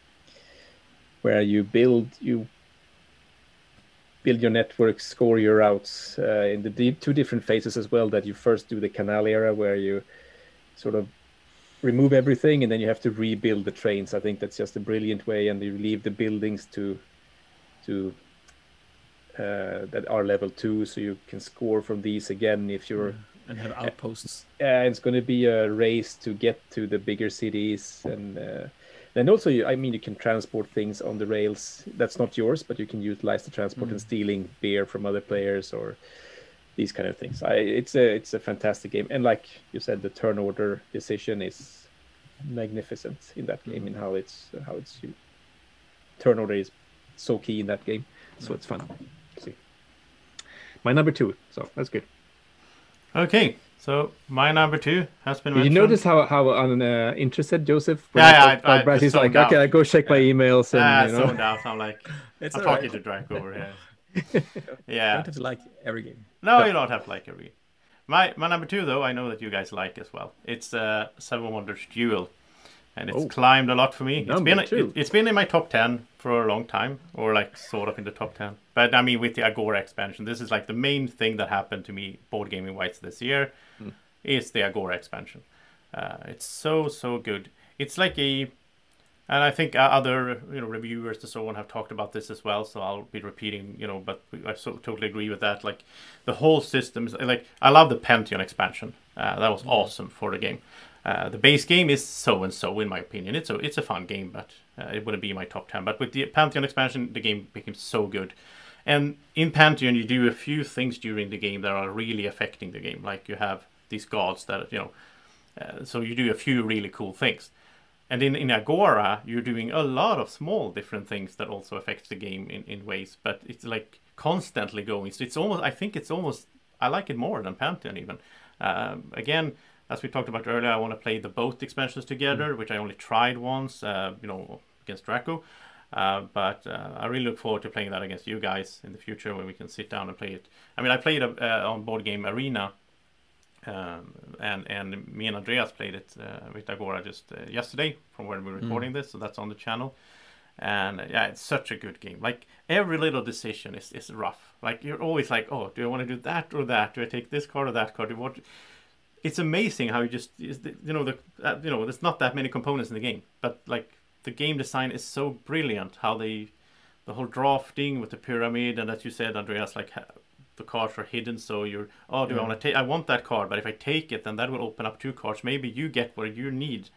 where you build you build your network, score your routes uh, in the two different phases as well. That you first do the canal era, where you sort of remove everything and then you have to rebuild the trains. I think that's just a brilliant way, and you leave the buildings to to uh, that are level two, so you can score from these again if you're. and have outposts. Uh, it's going to be a race to get to the bigger cities, and uh, then also, you, I mean, you can transport things on the rails. That's not yours, but you can utilize the transport and stealing beer from other players or these kind of things. I, it's a it's a fantastic game, and like you said, the turn order decision is magnificent in that game, and how it's how it's used. turn order is so key in that game. So it's fun. See, my number two. So that's good. Okay, so my number two has been Did you mentioned. notice how how uninterested Joseph? Yeah, yeah, I, I- I Brad, he's zoned like, okay. I go check my emails and Ah, you know. zoned out. I'm like, It's I'm all right. talking to Draco over here. You Yeah. don't have to like every game. No, you don't have to like every. My my number two though, I know that you guys like as well. It's uh, Seven Wonders Duel, and it's Oh. climbed a lot for me. It's Number been two. it, has been in my top ten for a long time, or like sort of in the top ten. But I mean, with the Agora expansion, this is like the main thing that happened to me board gaming wise this year, Hmm. is the Agora expansion. Uh, it's so so good. It's like a and I think uh, other you know reviewers and so on have talked about this as well. So I'll be repeating, you know, but I so totally agree with that. Like the whole system is like I love the Pantheon expansion. Uh, that was awesome for the game. Uh, the base game is so and so in my opinion. It's a it's a fun game, but uh, it wouldn't be in my top ten. But with the Pantheon expansion, the game became so good. And in Pantheon, you do a few things during the game that are really affecting the game. Like you have these gods that you know, uh, so you do a few really cool things. And in, in Agora, you're doing a lot of small different things that also affect the game in, in ways, but it's like constantly going. So it's almost, I think it's almost, I like it more than Pantheon even. Um, again, as we talked about earlier, I want to play the both expansions together, which I only tried once, uh, you know, against Draco. Uh, but uh, I really look forward to playing that against you guys in the future when we can sit down and play it. I mean, I played uh, on Board Game Arena um, and and me and Andreas played it uh, with Agora just uh, yesterday from when we we're recording this, so that's on the channel. And uh, yeah, it's such a good game. Like every little decision is, is rough. Like you're always like, oh, do I want to do that or that? Do I take this card or that card? Do what? It's amazing how you just you know the uh, you know there's not that many components in the game, but like the game design is so brilliant. How they the whole drafting with the pyramid and as you said, Andreas, like the cards are hidden so you're oh do i want to take i want that card but if i take it then that will open up two cards maybe you get what you need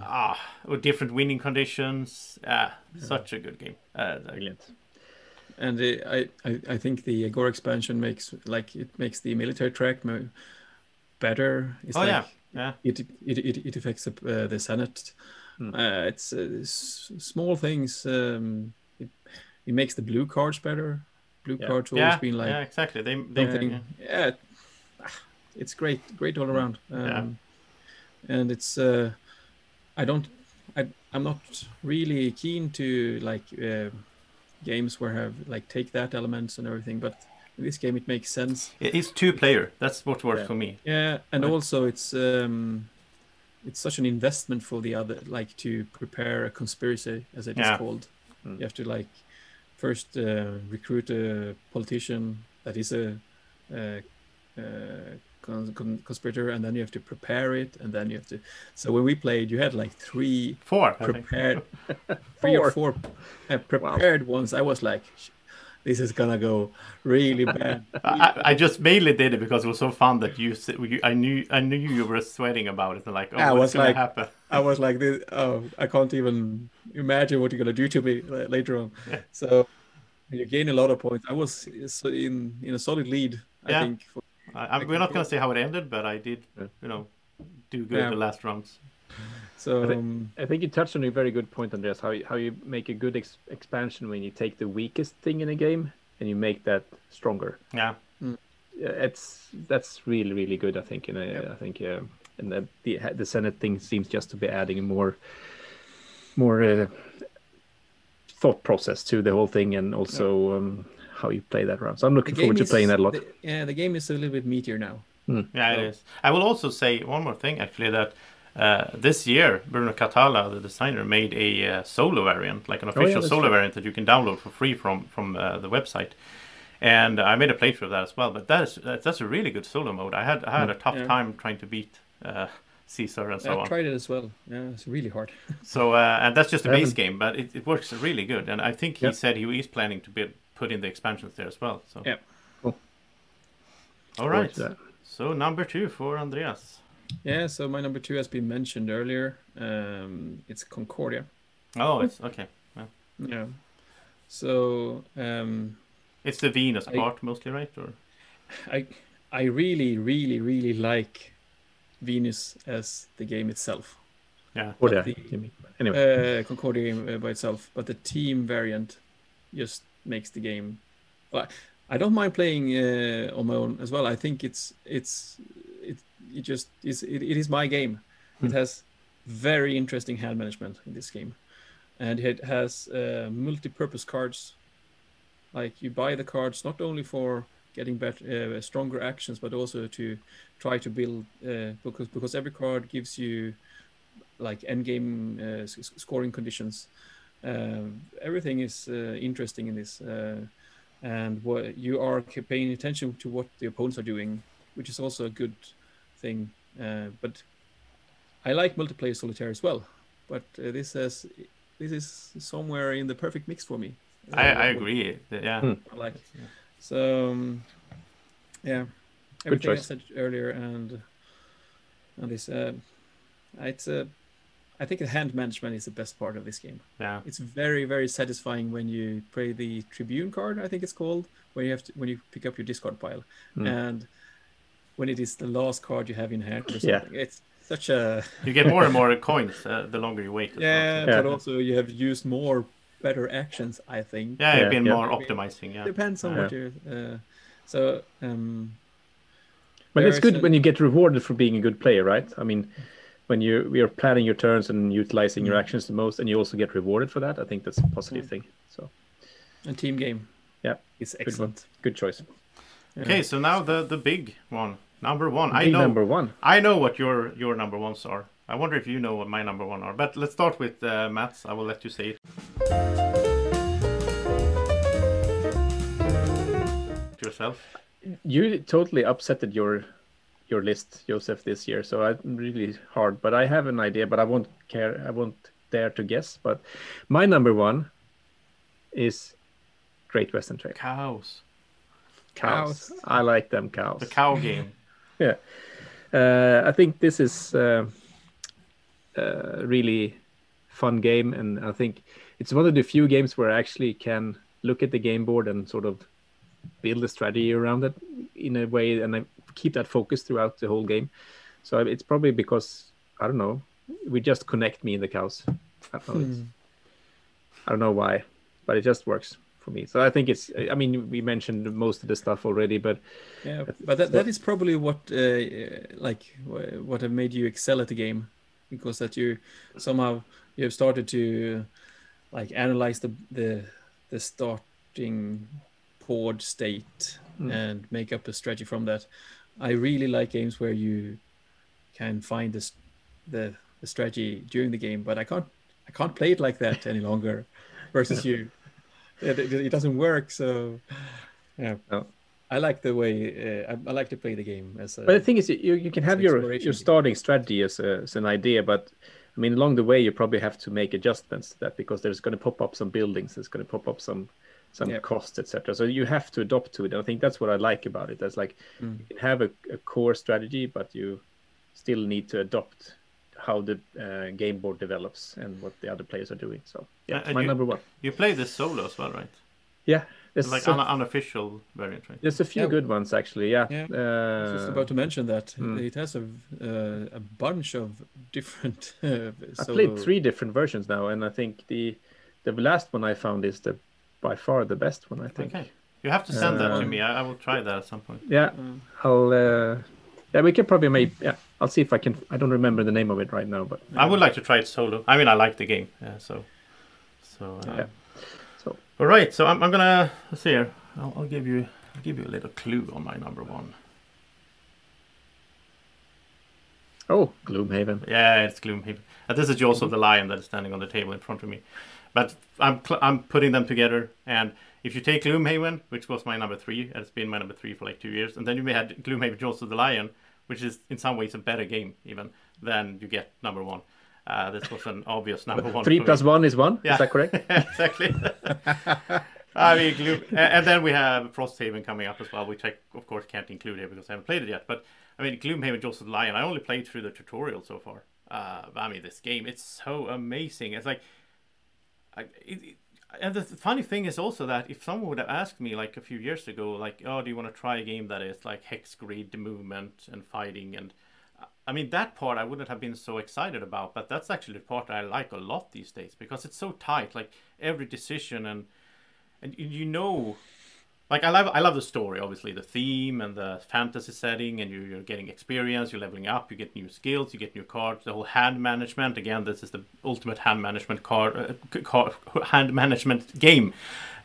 ah with different winning conditions ah such a good game uh, Brilliant. And uh, I, I, I think the Agora expansion makes like it makes the military track better. It's Oh like yeah, yeah. it it it, it affects uh, the Senate. Hmm. Uh, it's uh, s- small things. Um, it, it makes the blue cards better. Blue Yeah. cards always Yeah, been like yeah, exactly. They, they, something. yeah. Yeah, ah, it's great, great all around. Um, Yeah. And it's uh, I don't, I I'm not really keen to like uh, games where have like take that elements and everything, but in this game it makes sense. It's two player. That's what works for me. Yeah, and Right. also it's um, it's such an investment for the other, like to prepare a conspiracy, as it is called. Mm. You have to like first uh, recruit a politician that is a, a, a con- con- conspirator, and then you have to prepare it, and then you have to. So when we played, you had like three Four, prepared, three or Four. four uh, prepared ones. I was like, this is gonna go really bad. I, I just mainly did it because it was so fun that you, you I knew I knew you were sweating about it and like oh I what's was gonna like- happen I was like, this, oh, I can't even imagine what you're gonna do to me later on. So you gain a lot of points. I was in in a solid lead, I Yeah. think. For, I, I'm, we're not gonna say how it ended but I did you know do good Yeah. the last rounds so But it- um, I think you touched on a very good point, Andreas. How you, how you make a good ex- expansion when you take the weakest thing in a game and you make that stronger. yeah Yeah, It's that's really really good. I think, and I, Yep. I think, uh, and the, the the Senate thing seems just to be adding more more uh, thought process to the whole thing, and also um, how you play that round. So I'm looking forward to playing that a lot. the- yeah, the game is a little bit meatier now. yeah it So- is I will also say one more thing actually that uh, this year Bruno Cathala the designer made a uh, solo variant like an Oh, yeah, official solo true. variant that you can download for free from from uh, the website and I made a playthrough of that as well but that is that's that's a really good solo mode I had I had a tough Yeah. time trying to beat uh, Caesar and so I on I tried it as well. Yeah, it's really hard. So uh, and that's just the I base game, but it, it works really good. And I think he Yep. said he is planning to be, put in the expansions there as well. So Yep. Cool. all Forward right. to that. So number two for Andreas. Yeah, so my number two has been mentioned earlier. Um, it's Concordia. Oh, it's okay. Yeah. So um, It's the Venus I- part mostly, right? Or I I really really really like Venus as the game itself. yeah, Or the- the- you mean. Anyway, Uh, Concordia game uh, by itself, but the team variant just makes the game. Well, I don't mind playing uh, on my own as well. I think it's it's it it just is it, it is my game. It Hmm. has very interesting hand management in this game, and it has uh, multi-purpose cards. Like you buy the cards not only for getting better, uh, stronger actions, but also to try to build uh, because because every card gives you like end game uh, s- s- scoring conditions. Um, everything is uh, interesting in this, uh, and what you are paying attention to what the opponents are doing, which is also a good thing. Uh, but I like multiplayer solitaire as well, but uh, this has this is somewhere in the perfect mix for me. I, I agree. Yeah. I like so um, yeah, everything I said earlier and and this uh, it's uh, I think the hand management is the best part of this game. yeah, It's very very satisfying when you play the Tribune card. I think it's called when you have to when you pick up your discard pile Hmm. and when it is the last card you have in hand or Yeah. It's such a you get more and more coins uh, the longer you wait. as well, Yeah. but also you have used more better actions. I think yeah, you've Yeah, been yeah. more optimizing. Yeah, depends on what you. Uh, so um, But it's good is when you get rewarded for being a good player, right? I mean, when you you're planning your turns and utilizing your Mm. actions the most, and you also get rewarded for that, I think that's a positive Mm. thing. So, a team game. Yeah, it's excellent. good choice. Yeah. Okay, so now the the big one, number one. I know number one. I know what your your number ones are. I wonder if you know what my number one are. But let's start with uh, Mats. I will let you say it yourself. You totally upsetted your your list, Joseph, this year. So I'm really hard, but I have an idea, but I won't care. I won't dare to guess. But my number one is Great Western Trail. Cows. Cows. Cows. I like them cows. The cow game. Yeah. Uh, I think this is uh, a really fun game, and I think it's one of the few games where I actually can look at the game board and sort of build a strategy around it in a way, and I keep that focus throughout the whole game. So it's probably because I don't know. We just connect me and the cows. I don't know. it's- I don't know why, but it just works for me. So I think it's. I mean, we mentioned most of the stuff already, but Yeah, but that, that is probably what uh, like what have made you excel at the game, because that you somehow you have started to like analyze the the the starting port state Mm. and make up a strategy from that. I really like games where you can find this the the strategy during the game, but I can't I can't play it like that any longer versus you. It, it, it doesn't work. So yeah. No. I like the way uh, I, I like to play the game as a. But the thing is, you, you can have your your starting strategy as, a, as an idea, but I mean, along the way, you probably have to make adjustments to that because there's going to pop up some buildings, there's going to pop up some some Yep. costs, etc. So you have to adopt to it. And I think that's what I like about it. That's like Mm. you can have a, a core strategy, but you still need to adopt how the uh, game board develops and what the other players are doing. So yeah, Uh, my you- number one. You play this solo as well, right? Yeah, there's It's like a, un- unofficial variant, right? there's a few Yeah. good ones actually. Yeah. Yeah, I Uh, was just about to mention that mm. it has a uh, a bunch of different. Uh, I played three different versions now, and I think the the last one I found is the by far the best one. I think. Okay. You have to send that to Uh, me. I, I will try that at some point. Yeah, Mm. I'll. Uh, yeah, we can probably make. Yeah, I'll see if I can. I don't remember the name of it right now, but I would like to try it solo. I mean, I like the game, yeah, so. So. Uh, Yeah. So- All right, so I'm, I'm gonna let's see here. I'll, I'll give you I'll give you a little clue on my number one. oh, Gloomhaven. Yeah, it's Gloomhaven. And this is Jaws of mm-hmm. the Lion that is standing on the table in front of me. But I'm cl- I'm putting them together, and if you take Gloomhaven, which was my number three, and it's been my number three for like two years, and then you had Gloomhaven Jaws of the Lion, which is in some ways a better game even, then you get number one. Uh, this was an obvious number one. Three plus one is one. Yeah. Is that correct? exactly. I mean, and then we have Frosthaven coming up as well, which I of course can't include here because I haven't played it yet. But I mean, Gloomhaven, Jaws of the Lion. I only played through the tutorial so far. Uh, I mean, this game it's so amazing. It's like, I, it, it- and the funny thing is also that if someone would have asked me like a few years ago, like, oh, do you want to try a game that is like hex grid movement and fighting and I mean that part I wouldn't have been so excited about, but that's actually the part I like a lot these days because it's so tight. Like every decision and and you know, like I love I love the story, obviously the theme and the fantasy setting, and you're, you're getting experience, you're leveling up, you get new skills, you get new cards. The whole hand management again, this is the ultimate hand management card, uh, card hand management game,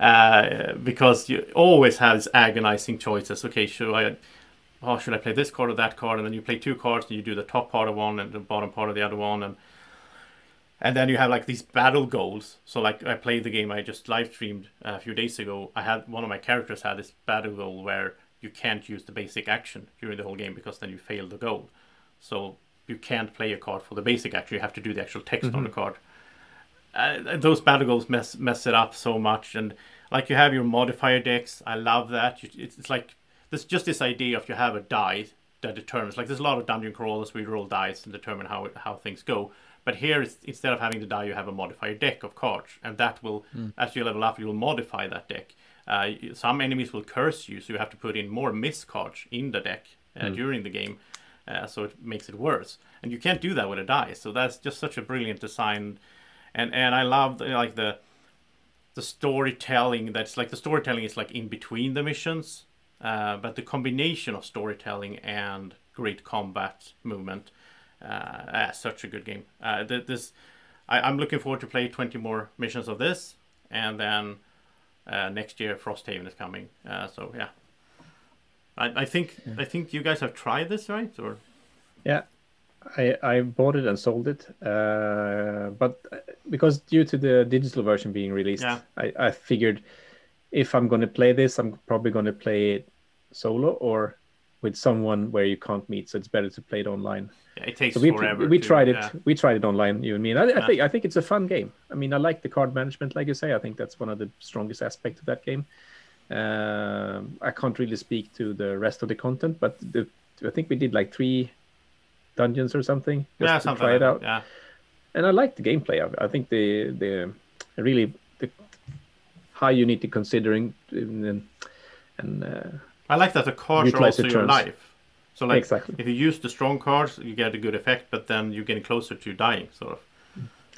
uh, because you always have agonizing choices. Okay, should I oh, should I play this card or that card? And then you play two cards and you do the top part of one and the bottom part of the other one. And and then you have like these battle goals. So like I played the game I just live streamed a few days ago. I had one of my characters had this battle goal where you can't use the basic action during the whole game because then you fail the goal. So you can't play a card for the basic action. You have to do the actual text on the card. Uh, those battle goals mess mess it up so much. And like you have your modifier decks. I love that. It's, it's like there's just this idea of you have a die that determines like there's a lot of dungeon crawlers where you roll dice and determine how it, how things go. But here it's, instead of having the die you have a modifier deck of cards and that will as you level up you will modify that deck uh, some enemies will curse you so you have to put in more miss cards in the deck uh, during the game uh, so it makes it worse. And you can't do that with a die so that's just such a brilliant design. And and i love the, like the the storytelling that's like the storytelling is like in between the missions uh, but the combination of storytelling and great combat movement uh, uh, such a good game. Uh, th- this I, i'm looking forward to play 20 more missions of this and then uh, next year frosthaven is coming. Uh, so yeah. I, I think I think you guys have tried this right? Or Yeah, I I bought it and sold it, uh, but because due to the digital version being released, Yeah. I, I figured if I'm going to play this, I'm probably going to play it solo or with someone where you can't meet. So it's better to play it online. yeah, it takes So we forever we to- tried it. yeah. We tried it online. You and me. And I, I think I think it's a fun game. I mean, I like the card management, like you say. I think that's one of the strongest aspects of that game. Um, I can't really speak to the rest of the content, but the, I think we did like three dungeons or something just yeah to something try like it out. that. yeah And I like the gameplay it. I think the the really the how you need to considering and, and uh, I like that the cards are also your life. So like Exactly. if you use the strong cards, you get a good effect, but then you're getting closer to dying, sort of.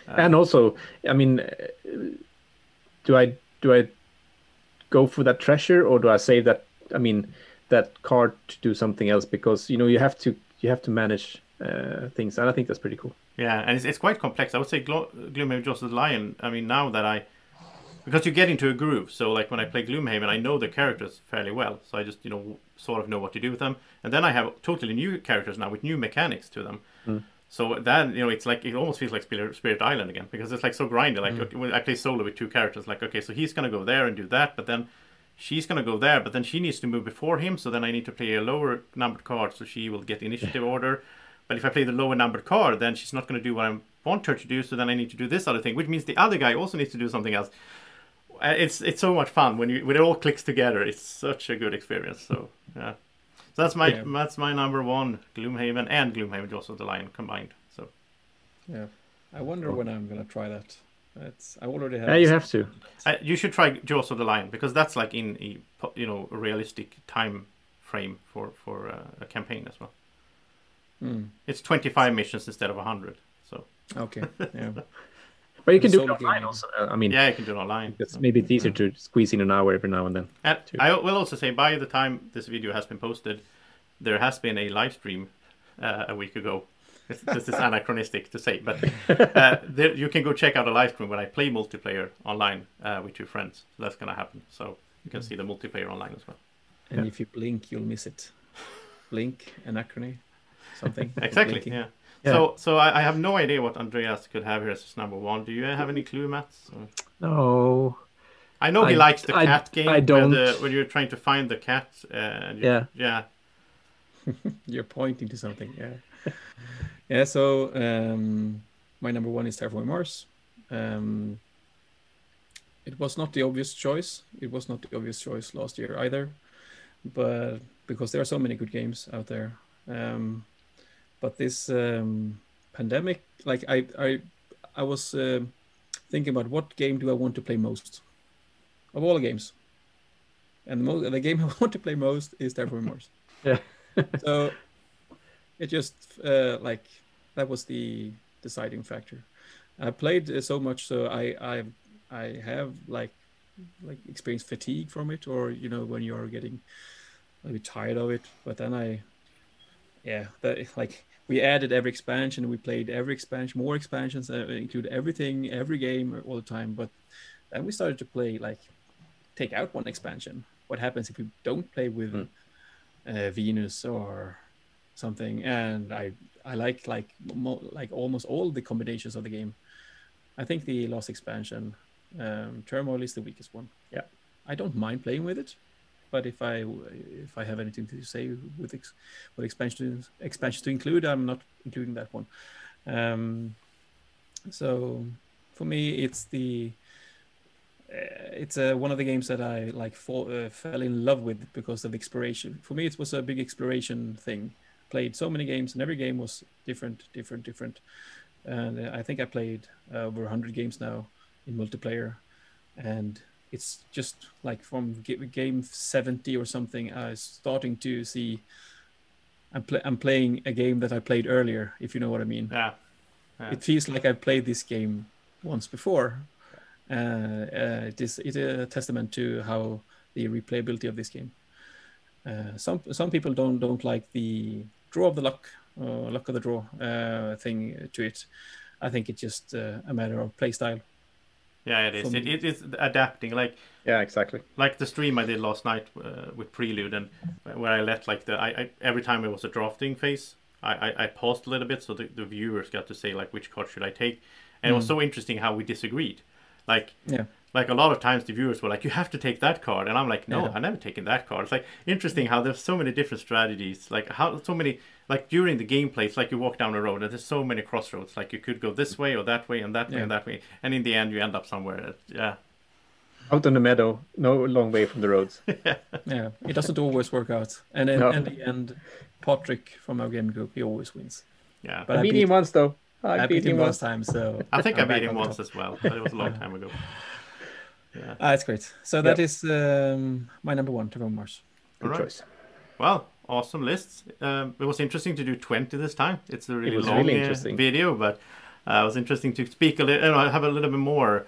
and also, I mean, uh, do I do I go for that treasure or do I save that? I mean, that card to do something else because you know you have to you have to manage uh, things, and I think that's pretty cool. Yeah, and it's, it's quite complex. I would say Glo- Gloomhaven Jaws of the Lion. I mean, now that I, because you get into a groove. So like when I play Gloomhaven, I know the characters fairly well. So I just you know sort of know what to do with them. And then I have totally new characters now with new mechanics to them. Hmm. So then you know it's like it almost feels like Spirit, Island again because it's like so grindy. Like okay, when I play solo with two characters. Like okay, so he's gonna go there and do that, but then she's gonna go there, but then she needs to move before him. So then I need to play a lower numbered card so she will get initiative order. But if I play the lower numbered card, then she's not going to do what I want her to do. So then I need to do this other thing, which means the other guy also needs to do something else. Uh, It's it's so much fun when you when it all clicks together. It's such a good experience. So yeah, so that's my Yeah. that's my number one Gloomhaven and Gloomhaven Jaws of the Lion combined. So Yeah. I wonder when I'm gonna try that. It's I already have. Yeah, you have to. uh, you should try Jaws of the Lion because that's like in a you know a realistic time frame for for uh, a campaign as well. Mm, It's 25 missions instead of 100. So okay. Yeah. But you can do it online also. I mean, yeah, you can do it online. it's, maybe it's easier to squeeze in an hour every now and then. And. I will also say, by the time this video has been posted, there has been a live stream uh, a week ago. This, this is anachronistic to say, but uh, there, you can go check out a live stream when I play multiplayer online uh, with two friends. So that's going to happen. So you can see the multiplayer online as well. And if you blink, you'll miss it. Blink, anachrony, something. Exactly. Yeah. Yeah. So, so I, I have no idea what Andreas could have here as his number one. Do you have any clue, Mats? Or- No. I know he I- likes the I- cat game. I where don't. the- When you're trying to find the cat. Uh, and you- Yeah. Yeah. You're pointing to something. Yeah. yeah. So um, my number one is Terraforming Mars. Um, it was not the obvious choice. It was not the obvious choice last year either, but because there are so many good games out there. Um, but this um, pandemic, like I, I, I was uh, thinking about what game do I want to play most of all the games, and the, mo- the game I want to play most is Terraforming Mars. Yeah. so it just uh, like that was the deciding factor. I played uh, so much, so I I I have like like experienced fatigue from it, or you know when you're getting a bit tired of it. But then I, yeah, that like we added every expansion, we played every expansion, more expansions, uh, include everything, every game all the time. But then we started to play like take out one expansion. What happens if we don't play with Mm. uh, Venus or something? And I I like like mo- like almost all the combinations of the game. I think the last expansion, um, Turmoil, is the weakest one. Yeah. I don't mind playing with it, but if I if I have anything to say with ex, what expansions expansions to include, I'm not including that one. Um, so for me, it's the uh, it's uh, one of the games that I like fall, uh, fell in love with because of exploration. For me, it was a big exploration thing. Played so many games, and every game was different, different, different. And uh, I think I played uh, over 100 games now in multiplayer, and it's just like from game 70 or something. I was starting to see. I'm, I'm playing a game that I played earlier, if you know what I mean Yeah. Yeah. it feels like I've played this game once before. Uh, uh, it is it's a testament to how the replayability of this game. Uh, some some people don't don't like the draw of the luck, or luck of the draw uh, thing to it. I think it's just uh, a matter of play style. Yeah, it is. From- It, it is adapting. Like Yeah, exactly. like the stream I did last night uh, with Prelude, and where I let like the I, I every time it was a drafting phase, I, I, I paused a little bit so the, the viewers got to say like which card should I take, and it was so interesting how we disagreed. Like Yeah. like a lot of times the viewers were like, "You have to take that card," and I'm like, "No, Yeah. I've never taken that card." It's like interesting how there's so many different strategies. Like how so many like during the gameplay, it's like you walk down a road and there's so many crossroads. Like you could go this way or that way and that way and that way, and in the end you end up somewhere. Yeah, Out on the meadow, no long way from the roads. Yeah, it doesn't always work out, and in, No. in the end, Patrick from our game group he always wins. yeah. But I I beat beat- him once though. I, I beat him once. time, so I think I I'm back beat him on once top. as well, but it was a long time ago. Yeah. Ah, it's great. So that Yep. is um, my number one, Terraform Mars. Good Alright. choice. Well, awesome lists. Um, it was interesting to do 20 this time. It's a really was long really uh, interesting. video, but uh, it was interesting to speak a little, uh, have a little bit more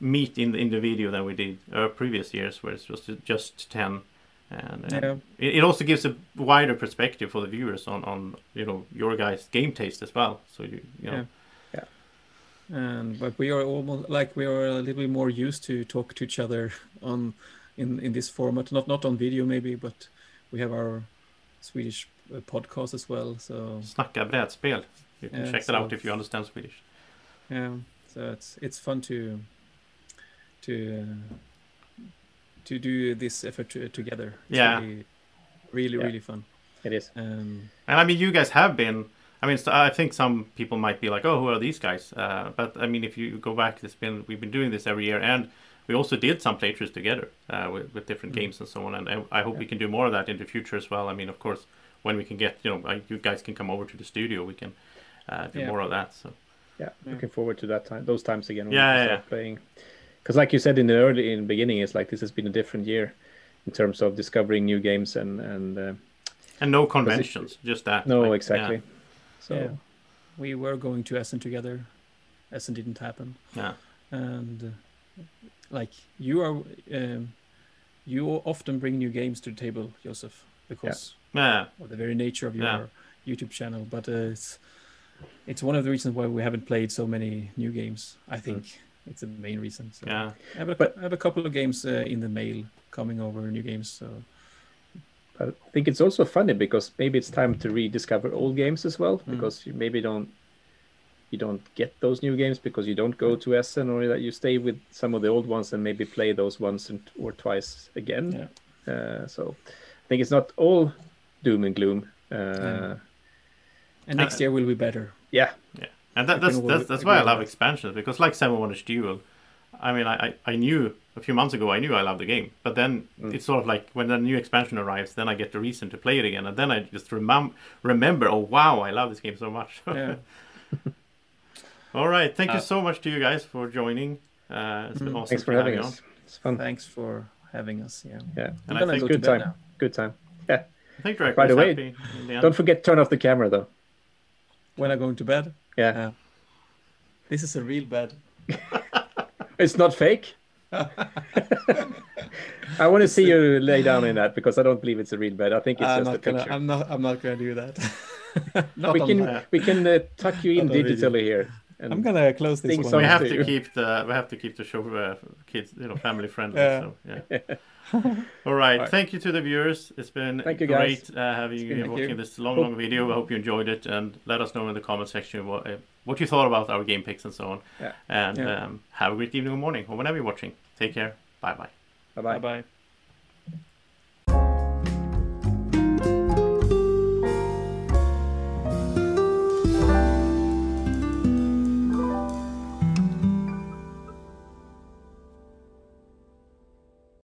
meat in the, in the video than we did uh, previous years, where it was just 10. And Yeah. it, it also gives a wider perspective for the viewers on, on you know your guys' game taste as well. So you, you know, Yeah. and but we are almost like we are a little bit more used to talk to each other on in in this format not not on video maybe but we have our swedish uh, podcast as well so Snacka brädspel. You can Yeah, check so that out if you understand Swedish. yeah so it's it's fun to to uh, to do this effort to, together it's Yeah. really really, Yeah. really fun It is. um And I mean, you guys have been. I mean, I think some people might be like, "Oh, who are these guys?" Uh, but I mean, if you go back, it's been we've been doing this every year, and we also did some playthroughs together uh, with, with different Mm. games and so on. And I, I hope we can do more of that in the future as well. I mean, of course, when we can get, you know, uh, you guys can come over to the studio, we can uh, do Yeah. more of that. So Yeah, Yeah. looking forward to that time, those times again. when Yeah, we yeah, start yeah. playing. Because, like you said in the early in the beginning, it's like this has been a different year in terms of discovering new games and and uh, and no conventions, just that. no, like, yeah. exactly. So yeah we were going to essen together essen didn't happen Yeah. and uh, like you are um, you often bring new games to the table joseph because Yeah. of the very nature of your Yeah. youtube channel but uh, it's it's one of the reasons why we haven't played so many new games i think it's the main reason so Yeah. I, have a, But- I have a couple of games uh, in the mail coming over new games so I think it's also funny because maybe it's time to rediscover old games as well Mm. because you maybe don't you don't get those new games because you don't go to Essen or that you stay with some of the old ones and maybe play those once and, or twice again. Yeah. Uh, so I think it's not all doom and gloom. Uh, Yeah. and next Uh, year will be better yeah, Yeah. And that, that's that's, that's why I love expansions because like Seven Wonders Duel, I mean I, I, I knew a few months ago I knew I loved the game, but then Mm. it's sort of like when the new expansion arrives, then I get the reason to play it again, and then I just remem- remember, oh wow, I love this game so much. yeah All right, thank you Uh, so much to you guys for joining. Uh, it's been Mhm. awesome. thanks for having you us. It's fun. thanks for having us yeah Yeah, And I'm I gonna think go good time. now. good time. Yeah. I think Drake By was the way, happy in the end. Don't forget to turn off the camera though. when i'm going to bed Yeah, Yeah. this is a real bed it's not fake. I want to see you lay down in that because I don't believe it's a real bed. I think it's I'm just a not gonna. picture. I'm not. I'm not gonna do that. not we on can that. we can uh, tuck you in Not on digitally here. And I'm gonna close this one. so. we have too. to keep the we have to keep the show uh, kids you know family friendly. Yeah. So yeah. All right. right. Thank you to the viewers. It's been Thank you, guys. great uh, having you been- watching you. this long, long video. I hope you enjoyed it, and let us know in the comment section what uh, what you thought about our game picks and so on. Yeah. And Yeah. Um, have a great evening or morning, or whenever you're watching. Take care. Bye bye. bye bye. Bye bye.